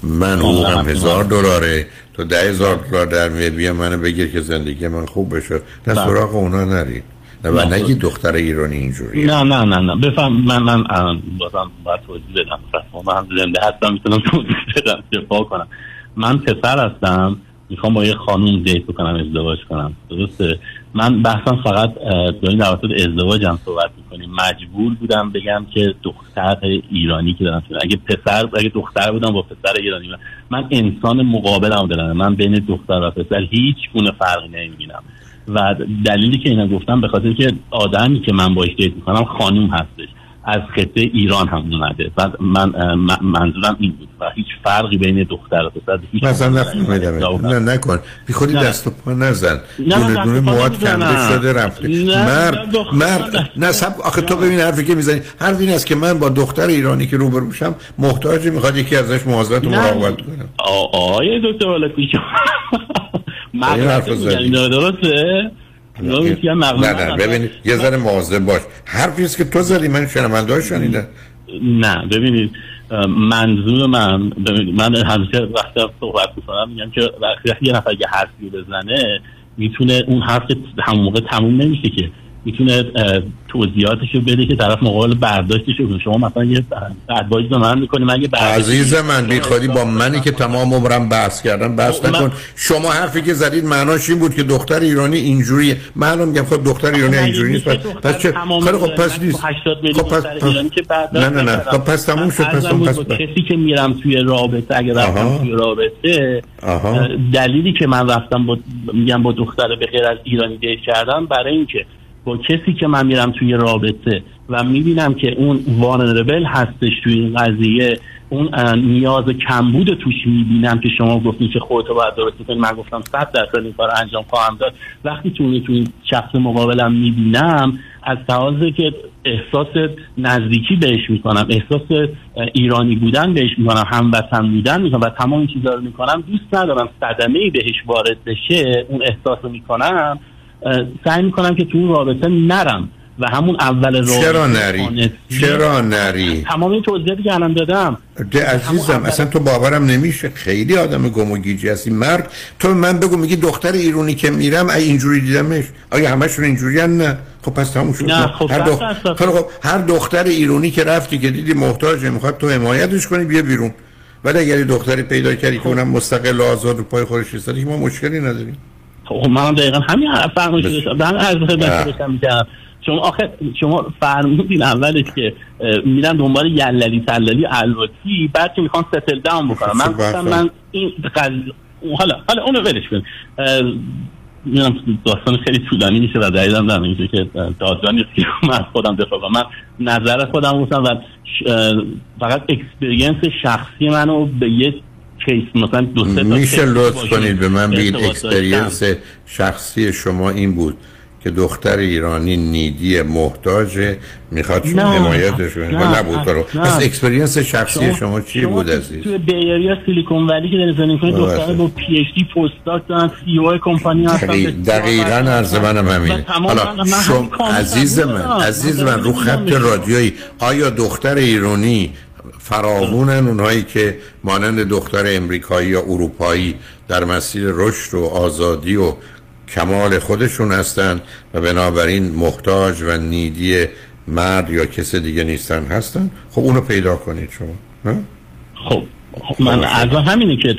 من هم هزار دلاره. تو ده هزار دلار در میاد بیا منو بگیر که زندگی من خوب بشه. نه
بله.
سراغ اونا نرید نه و نگی دختر ایرانی اینجوری
نه نه نه نه. بفهم من من بازم باید توضیح بدم. من زنده هستم می‌تونم توضیح بدم. دفاع کنم؟ من پسر هستم. می‌خوام با یه خانوم دیت بکنم ازدواج کنم. درسته؟ من بحثم فقط داریم در ازدواج هم صحبت می‌کنیم. مجبور بودم بگم که دختر ایرانی که دارم اگه پسر اگه دختر بودم با پسر ایرانی من انسان مقابلم دارم. من بین دختر و پسر هیچ گونه فرقی نمی‌بینم. و دلیلی که اینا گفتم به خاطر که آدمی که من باش دیت می‌کنم خانوم هستش. از خطه ایران هم اومده. و من منظورم این بود و هیچ فرقی بین دختر و پسر هیچ
مثلا نفهمیدم. نه نکن. بی خودی دست و پا نزن. دونه دونه مواد کنده شده رفته. مرد مرد. نه. سب آخه تو ببین حرفی که می‌زنی. حرف این است که من با دختر ایرانی که روبرو میشم محتاجی می‌خواد یکی ازش مواظبت و مراقبت کنم
آیه دکتر پیش مرد درسته؟
نه نه ببینید یه ذره مواظب باش. حرفی که تو زدی من شنونده شنیده
نه ببینید منظور من ببینید من همیشه وقتی صحبت می‌کنم میگم که وقتی یه نفر یه حرفی بزنه می‌تونه اون حرف همون موقع تموم نمیشه که. می‌تونه توضیحاتش رو بده که طرف مقابل برداشتش شما مثلا یه ادوایز به من می‌کنی من یه
عزیز من بی خودی با منی که تمام عمرم بحث کردم. بحث
خب، من-
نکن. شما حرفی که زدید معناش این بود که دختر ایرانی اینجوریه. من الان میگم خب دختر ایرانی اینجوری نیست. پس, چه؟ خیلی خب پس نیست.
80 میلیون
خب پس, نه نه نه. خب پس تموم شد. پس
بود
پس
کسی که میرم توی رابطه اگه رفتم. توی رابطه دلیلی که من رفتم با میگم با دختر به غیر از ایرانی دیت کردم برای اینکه با کسی که من میرم توی رابطه و می‌بینم که اون وانربل هستش توی این قضیه اون نیاز کمبود توش می‌بینم که شما گفتین که خودتو باید درست کنی من گفتم صد درصد این کار انجام خواهم داد. وقتی تو اون- تو این شخص مقابلم می‌بینم از لحاظ که احساس نزدیکی بهش می‌کنم احساس ایرانی بودن بهش می‌کنم هموطن بودن می‌کنم و تمام این چیزا رو می‌کنم دوست ندارم صدمه ای بهش وارد بشه اون احساس رو می‌کنم. سعی می‌کنم که تو اون رابطه نرم و همون اول رابطه
چرا نری؟ چرا نری؟
تمام این توضیحاتی که الان دادم.
ده عزیزم اصلا تو باورم نمیشه. خیلی آدم گم و گیجی هستی. مرد تو من بگو میگی دختر ایرانی که میرم ای اینجوری دیدمش. آیا همشون اینجوری نه خب پس تموم شد.
نه، خب
هر, دخ... خب هر دختر ایرانی که رفتی که دیدی محتاجه می‌خواد تو حمایتش کنی بیا بیرون. ولی اگر یه دختری پیدا کردی که اونم مستقل و آزاد رو پای خودش ایستاده که ما مشکلی نداریم.
خب منم دقیقا همین فرمایش داشتم.
اه.
خدمت داشتم می‌کردم شما آخه شما فرمودین اولش که میرن دنبال یللی تللی الواتی بعد که می‌خوان ستل داون بکنم من
خب،
گفتم
بحث-
من این قضیه حالا حالا اونو ولش کن. می‌دونم داستان خیلی طولانی میشه و دلیلم در اینجا که اه، دادگاه نیست که من از خودم دفاع کنم. من نظر خودم گفتم و فقط experience شخصی منو به یه case مثلا دو سه
میشه لطف کنید به من بگید. experience شخصی شما این بود که دختر ایرانی needy محتاج می‌خواد شما حمایتش کنید
نه،
نبود
نه.
پس experience شخصی شما چی بود
تو-
عزیز
توی بیاریا سیلیکون ولی که دارین زندگی کنید. دختر با پی اچ دی پست داک دارن سی او کمپانی هستن
دقیق- دقیقا عرض منم همینه حالا شما عزیز من. عزیز
من
رو خط. رادیویی آیا دختر ایرانی فراوونن اونهایی که مانند دختر امریکایی یا اروپایی در مسیر رشد و آزادی و کمال خودشون هستند و بنابراین محتاج و نیدی مرد یا کس دیگه نیستن هستن خب اونو پیدا کنید شما؟
خب خب من از همینه که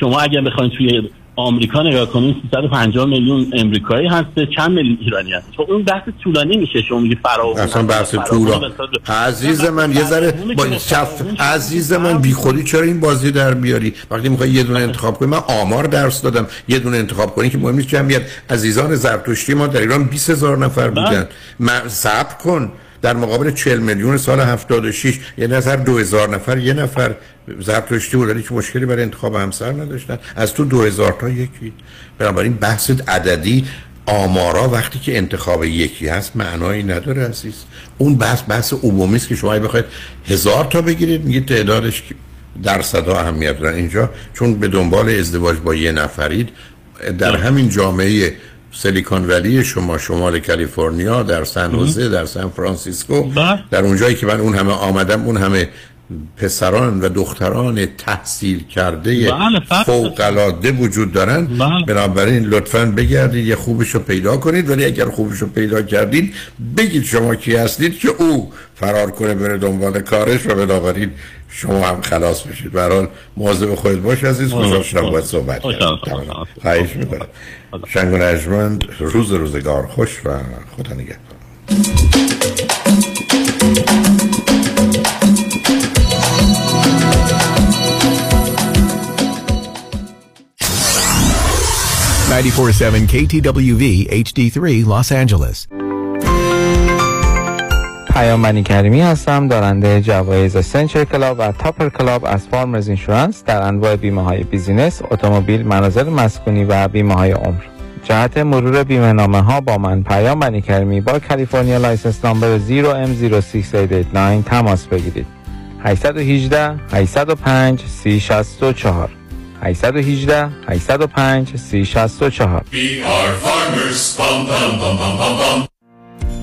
شما اگر بخواید توی آمریکا نگاه کنید 350 میلیون امریکایی هست چند میلیون ایرانی هست خب اون بحث طولانی میشه شما میگی فراوون
اصلا بحث
فراوون
طولا
بساط-
عزیز من یه ذره با شف عزیز من بی خودی چرا این بازی در بیاری وقتی می‌خوای یه دونه انتخاب کنی من آمار درس دادم یه دونه انتخاب کنی که مهم نیست جمعیت. عزیزان زرتشتی ما در ایران 20 هزار نفر بودن. من صبر کن. در مقابل 40 میلیون سال 76 یه نظر 2000 نفر یه نفر زرتشتی بود ولی هیچ مشکلی برای انتخاب همسر نداشتن. از تو 2000 تا یکی. بنابراین بحث عددی آمارا وقتی که انتخاب یکی هست معنایی نداره عزیز. اون بحث بحث عمومی است که شما بخواید هزار تا بگیرید میگه تعدادش درصدها اهمیت دارن. اینجا چون به دنبال ازدواج با یه نفرید در همین جامعه سیلیکون ولی شما شمال کالیفرنیا در سن خوزه در سان فرانسیسکو در اونجایی که من اون همه آمدم اون همه پسران و دختران تحصیل کرده
بله، فرق
فوق العاده وجود دارن. بنابراین لطفا بگردید یه خوبش رو پیدا کنید. ولی اگر خوبش رو پیدا کردید بگید شما کی هستید که او فرار کنه بره دنبال کارش و بنابراین شما هم خلاص بشید. به هر حال مواظب خودت باش عزیز. خوشحال شدم باید صحبت کردم. خواهش می‌کنم. شنگ و نجمند روز روزگار خوش و خدا نگهدار.
Ninety-four seven KTWV HD3 Los Angeles.
پیام بنی کریمی هستم دارنده جوایز Century Club و Topper Club از Farmers Insurance در انواع بیمه های business، اتومبیل، منازل مسکونی و بیمه های عمر. جهت مرور بیمه نامه ها با من پیام بنی کریمی با California license number 0M06889 تماس بگیرید. 818 805 3064 818 805 3064
We are farmers. Bum, bum, bum, bum, bum, bum.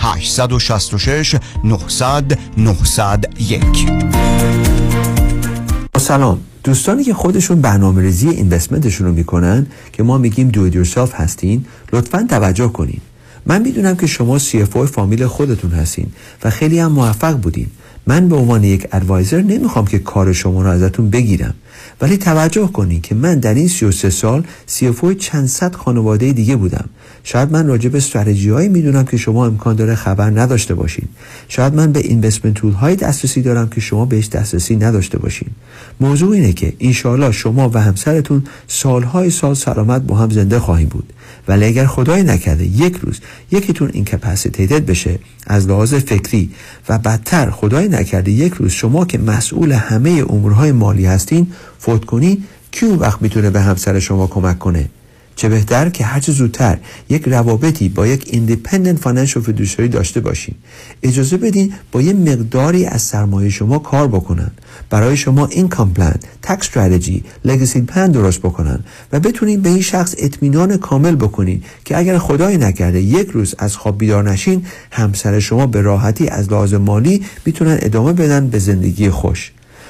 866 900 901
سلام. دوستانی که خودشون برنامه ریزی اینوستمنتشون رو می‌کنن که ما میگیم دو یورسلف هستین لطفا توجه کنین. من می‌دونم که شما سی اف فامیل خودتون هستین و خیلی هم موفق بودین. من به عنوان یک ادوایزر نمی‌خوام که کار شما رو ازتون بگیرم. ولی توجه کنین که من در این 33 سال اف چند صد خانواده دیگه بودم. شاید من راجع به استراتژی هایی می‌دونم که شما امکان داره خبر نداشته باشین. شاید من به اینوستمنت تول های دسترسی دارم که شما بهش دسترسی نداشته باشین. موضوع اینه که انشاءالله شما و همسرتون سالهای سال سلامت با هم زنده خواهیم بود. ولی اگر خدای نکرده یک روز یکیتون اینکپاسیتیتد بشه از لحاظ فکری و بدتر خدای نکرده یک روز شما که مسئول همه امورهای مالی هستین فوت کنین کی اون وقت می‌تونه به همسر شما کمک کنه؟ چه بهتر که هرچه زودتر یک روابطی با یک independent financial fiduciary داشته باشین. اجازه بدین با یه مقداری از سرمایه شما کار بکنن. برای شما income plan tax strategy legacy plan درست بکنن و بتونین به این شخص اطمینان کامل بکنین که اگر خدای نکرده یک روز از خواب بیدار نشین همسر شما به راحتی از لحاظ مالی می‌تونن ادامه بدن به زندگی خوش.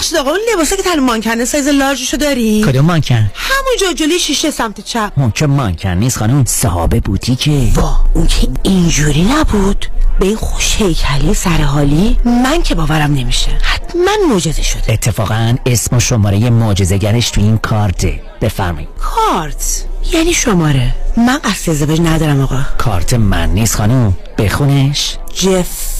ببخشید آقا اون لباسه که تن مانکنه سایز لارجشو داری؟
کدوم مانکن؟
همونجا جلوی شیشه سمت چپ.
اون که مانکن نیست خانم صحابه بوتیکه.
وا اون که اینجوری نبود. به این خوش هیکلی سرحالی من که باورم نمیشه. حتما معجزه شده.
اتفاقا اسم و شماره معجزه‌گرش تو این کارته. بفرمایید.
کارت؟ یعنی شماره. من قصد ازدواج ندارم آقا.
کارت من نیست خانم. بخونش.
جف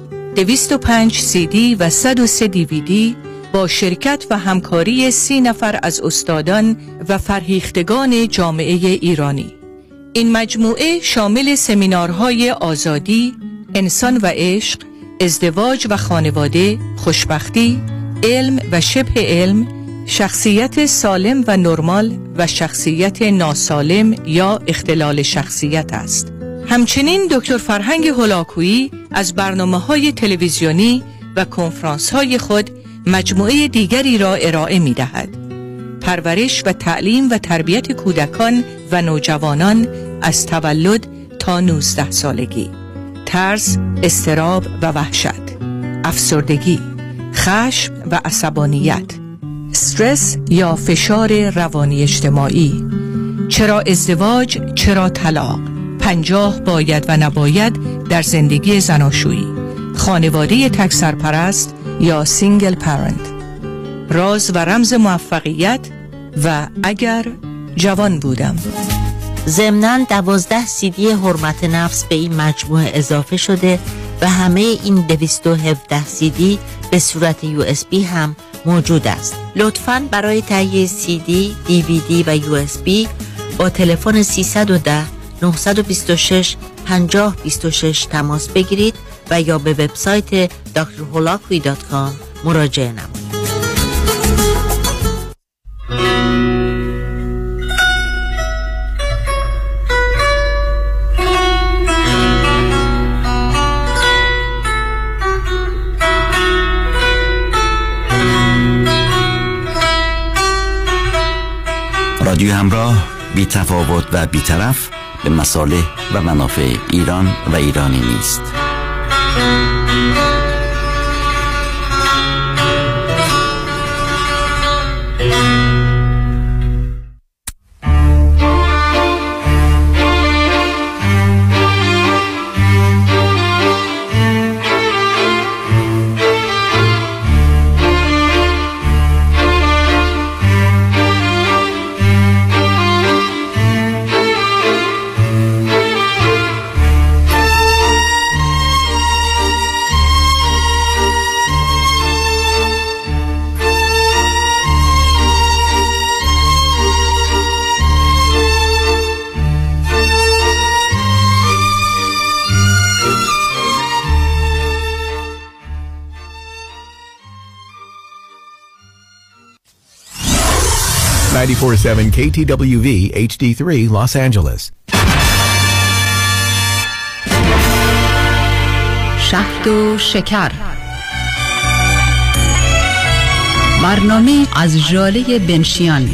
205 سی دی و 103 دیویدی با شرکت و همکاری سی نفر از استادان و فرهیختگان جامعه ایرانی این مجموعه شامل سمینارهای آزادی، انسان و عشق، ازدواج و خانواده، خوشبختی، علم و شبه علم، شخصیت سالم و نرمال و شخصیت ناسالم یا اختلال شخصیت است. همچنین دکتر فرهنگ هولاکویی از برنامه های تلویزیونی و کنفرانس های خود مجموعه دیگری را ارائه می دهد. پرورش و تعلیم و تربیت کودکان و نوجوانان از تولد تا 19 سالگی. ترس، استراب و وحشت. افسردگی خشم و عصبانیت. استرس یا فشار روانی اجتماعی. چرا ازدواج چرا طلاق؟ پنجاه باید و نباید در زندگی زناشویی. خانواده تک سرپرست یا single parent راز و رمز موفقیت و اگر جوان بودم.
ضمناً دوازده سیدی حرمت نفس به این مجموعه اضافه شده و همه این 217 سیدی به صورت یو اس بی هم موجود است. لطفاً برای تهیه سیدی، دیویدی و یو اس بی با تلفن 310 926 5026 تماس بگیرید و یا به وبسایت drholakui.com مراجعه نمایید.
رادیو همراه بی تفاوت و بیطرف به مصالح و منافع ایران و ایرانی نیست.
947 KTWV HD3 Los Angeles.
شهد و شکر برنامه از جاله بنشیان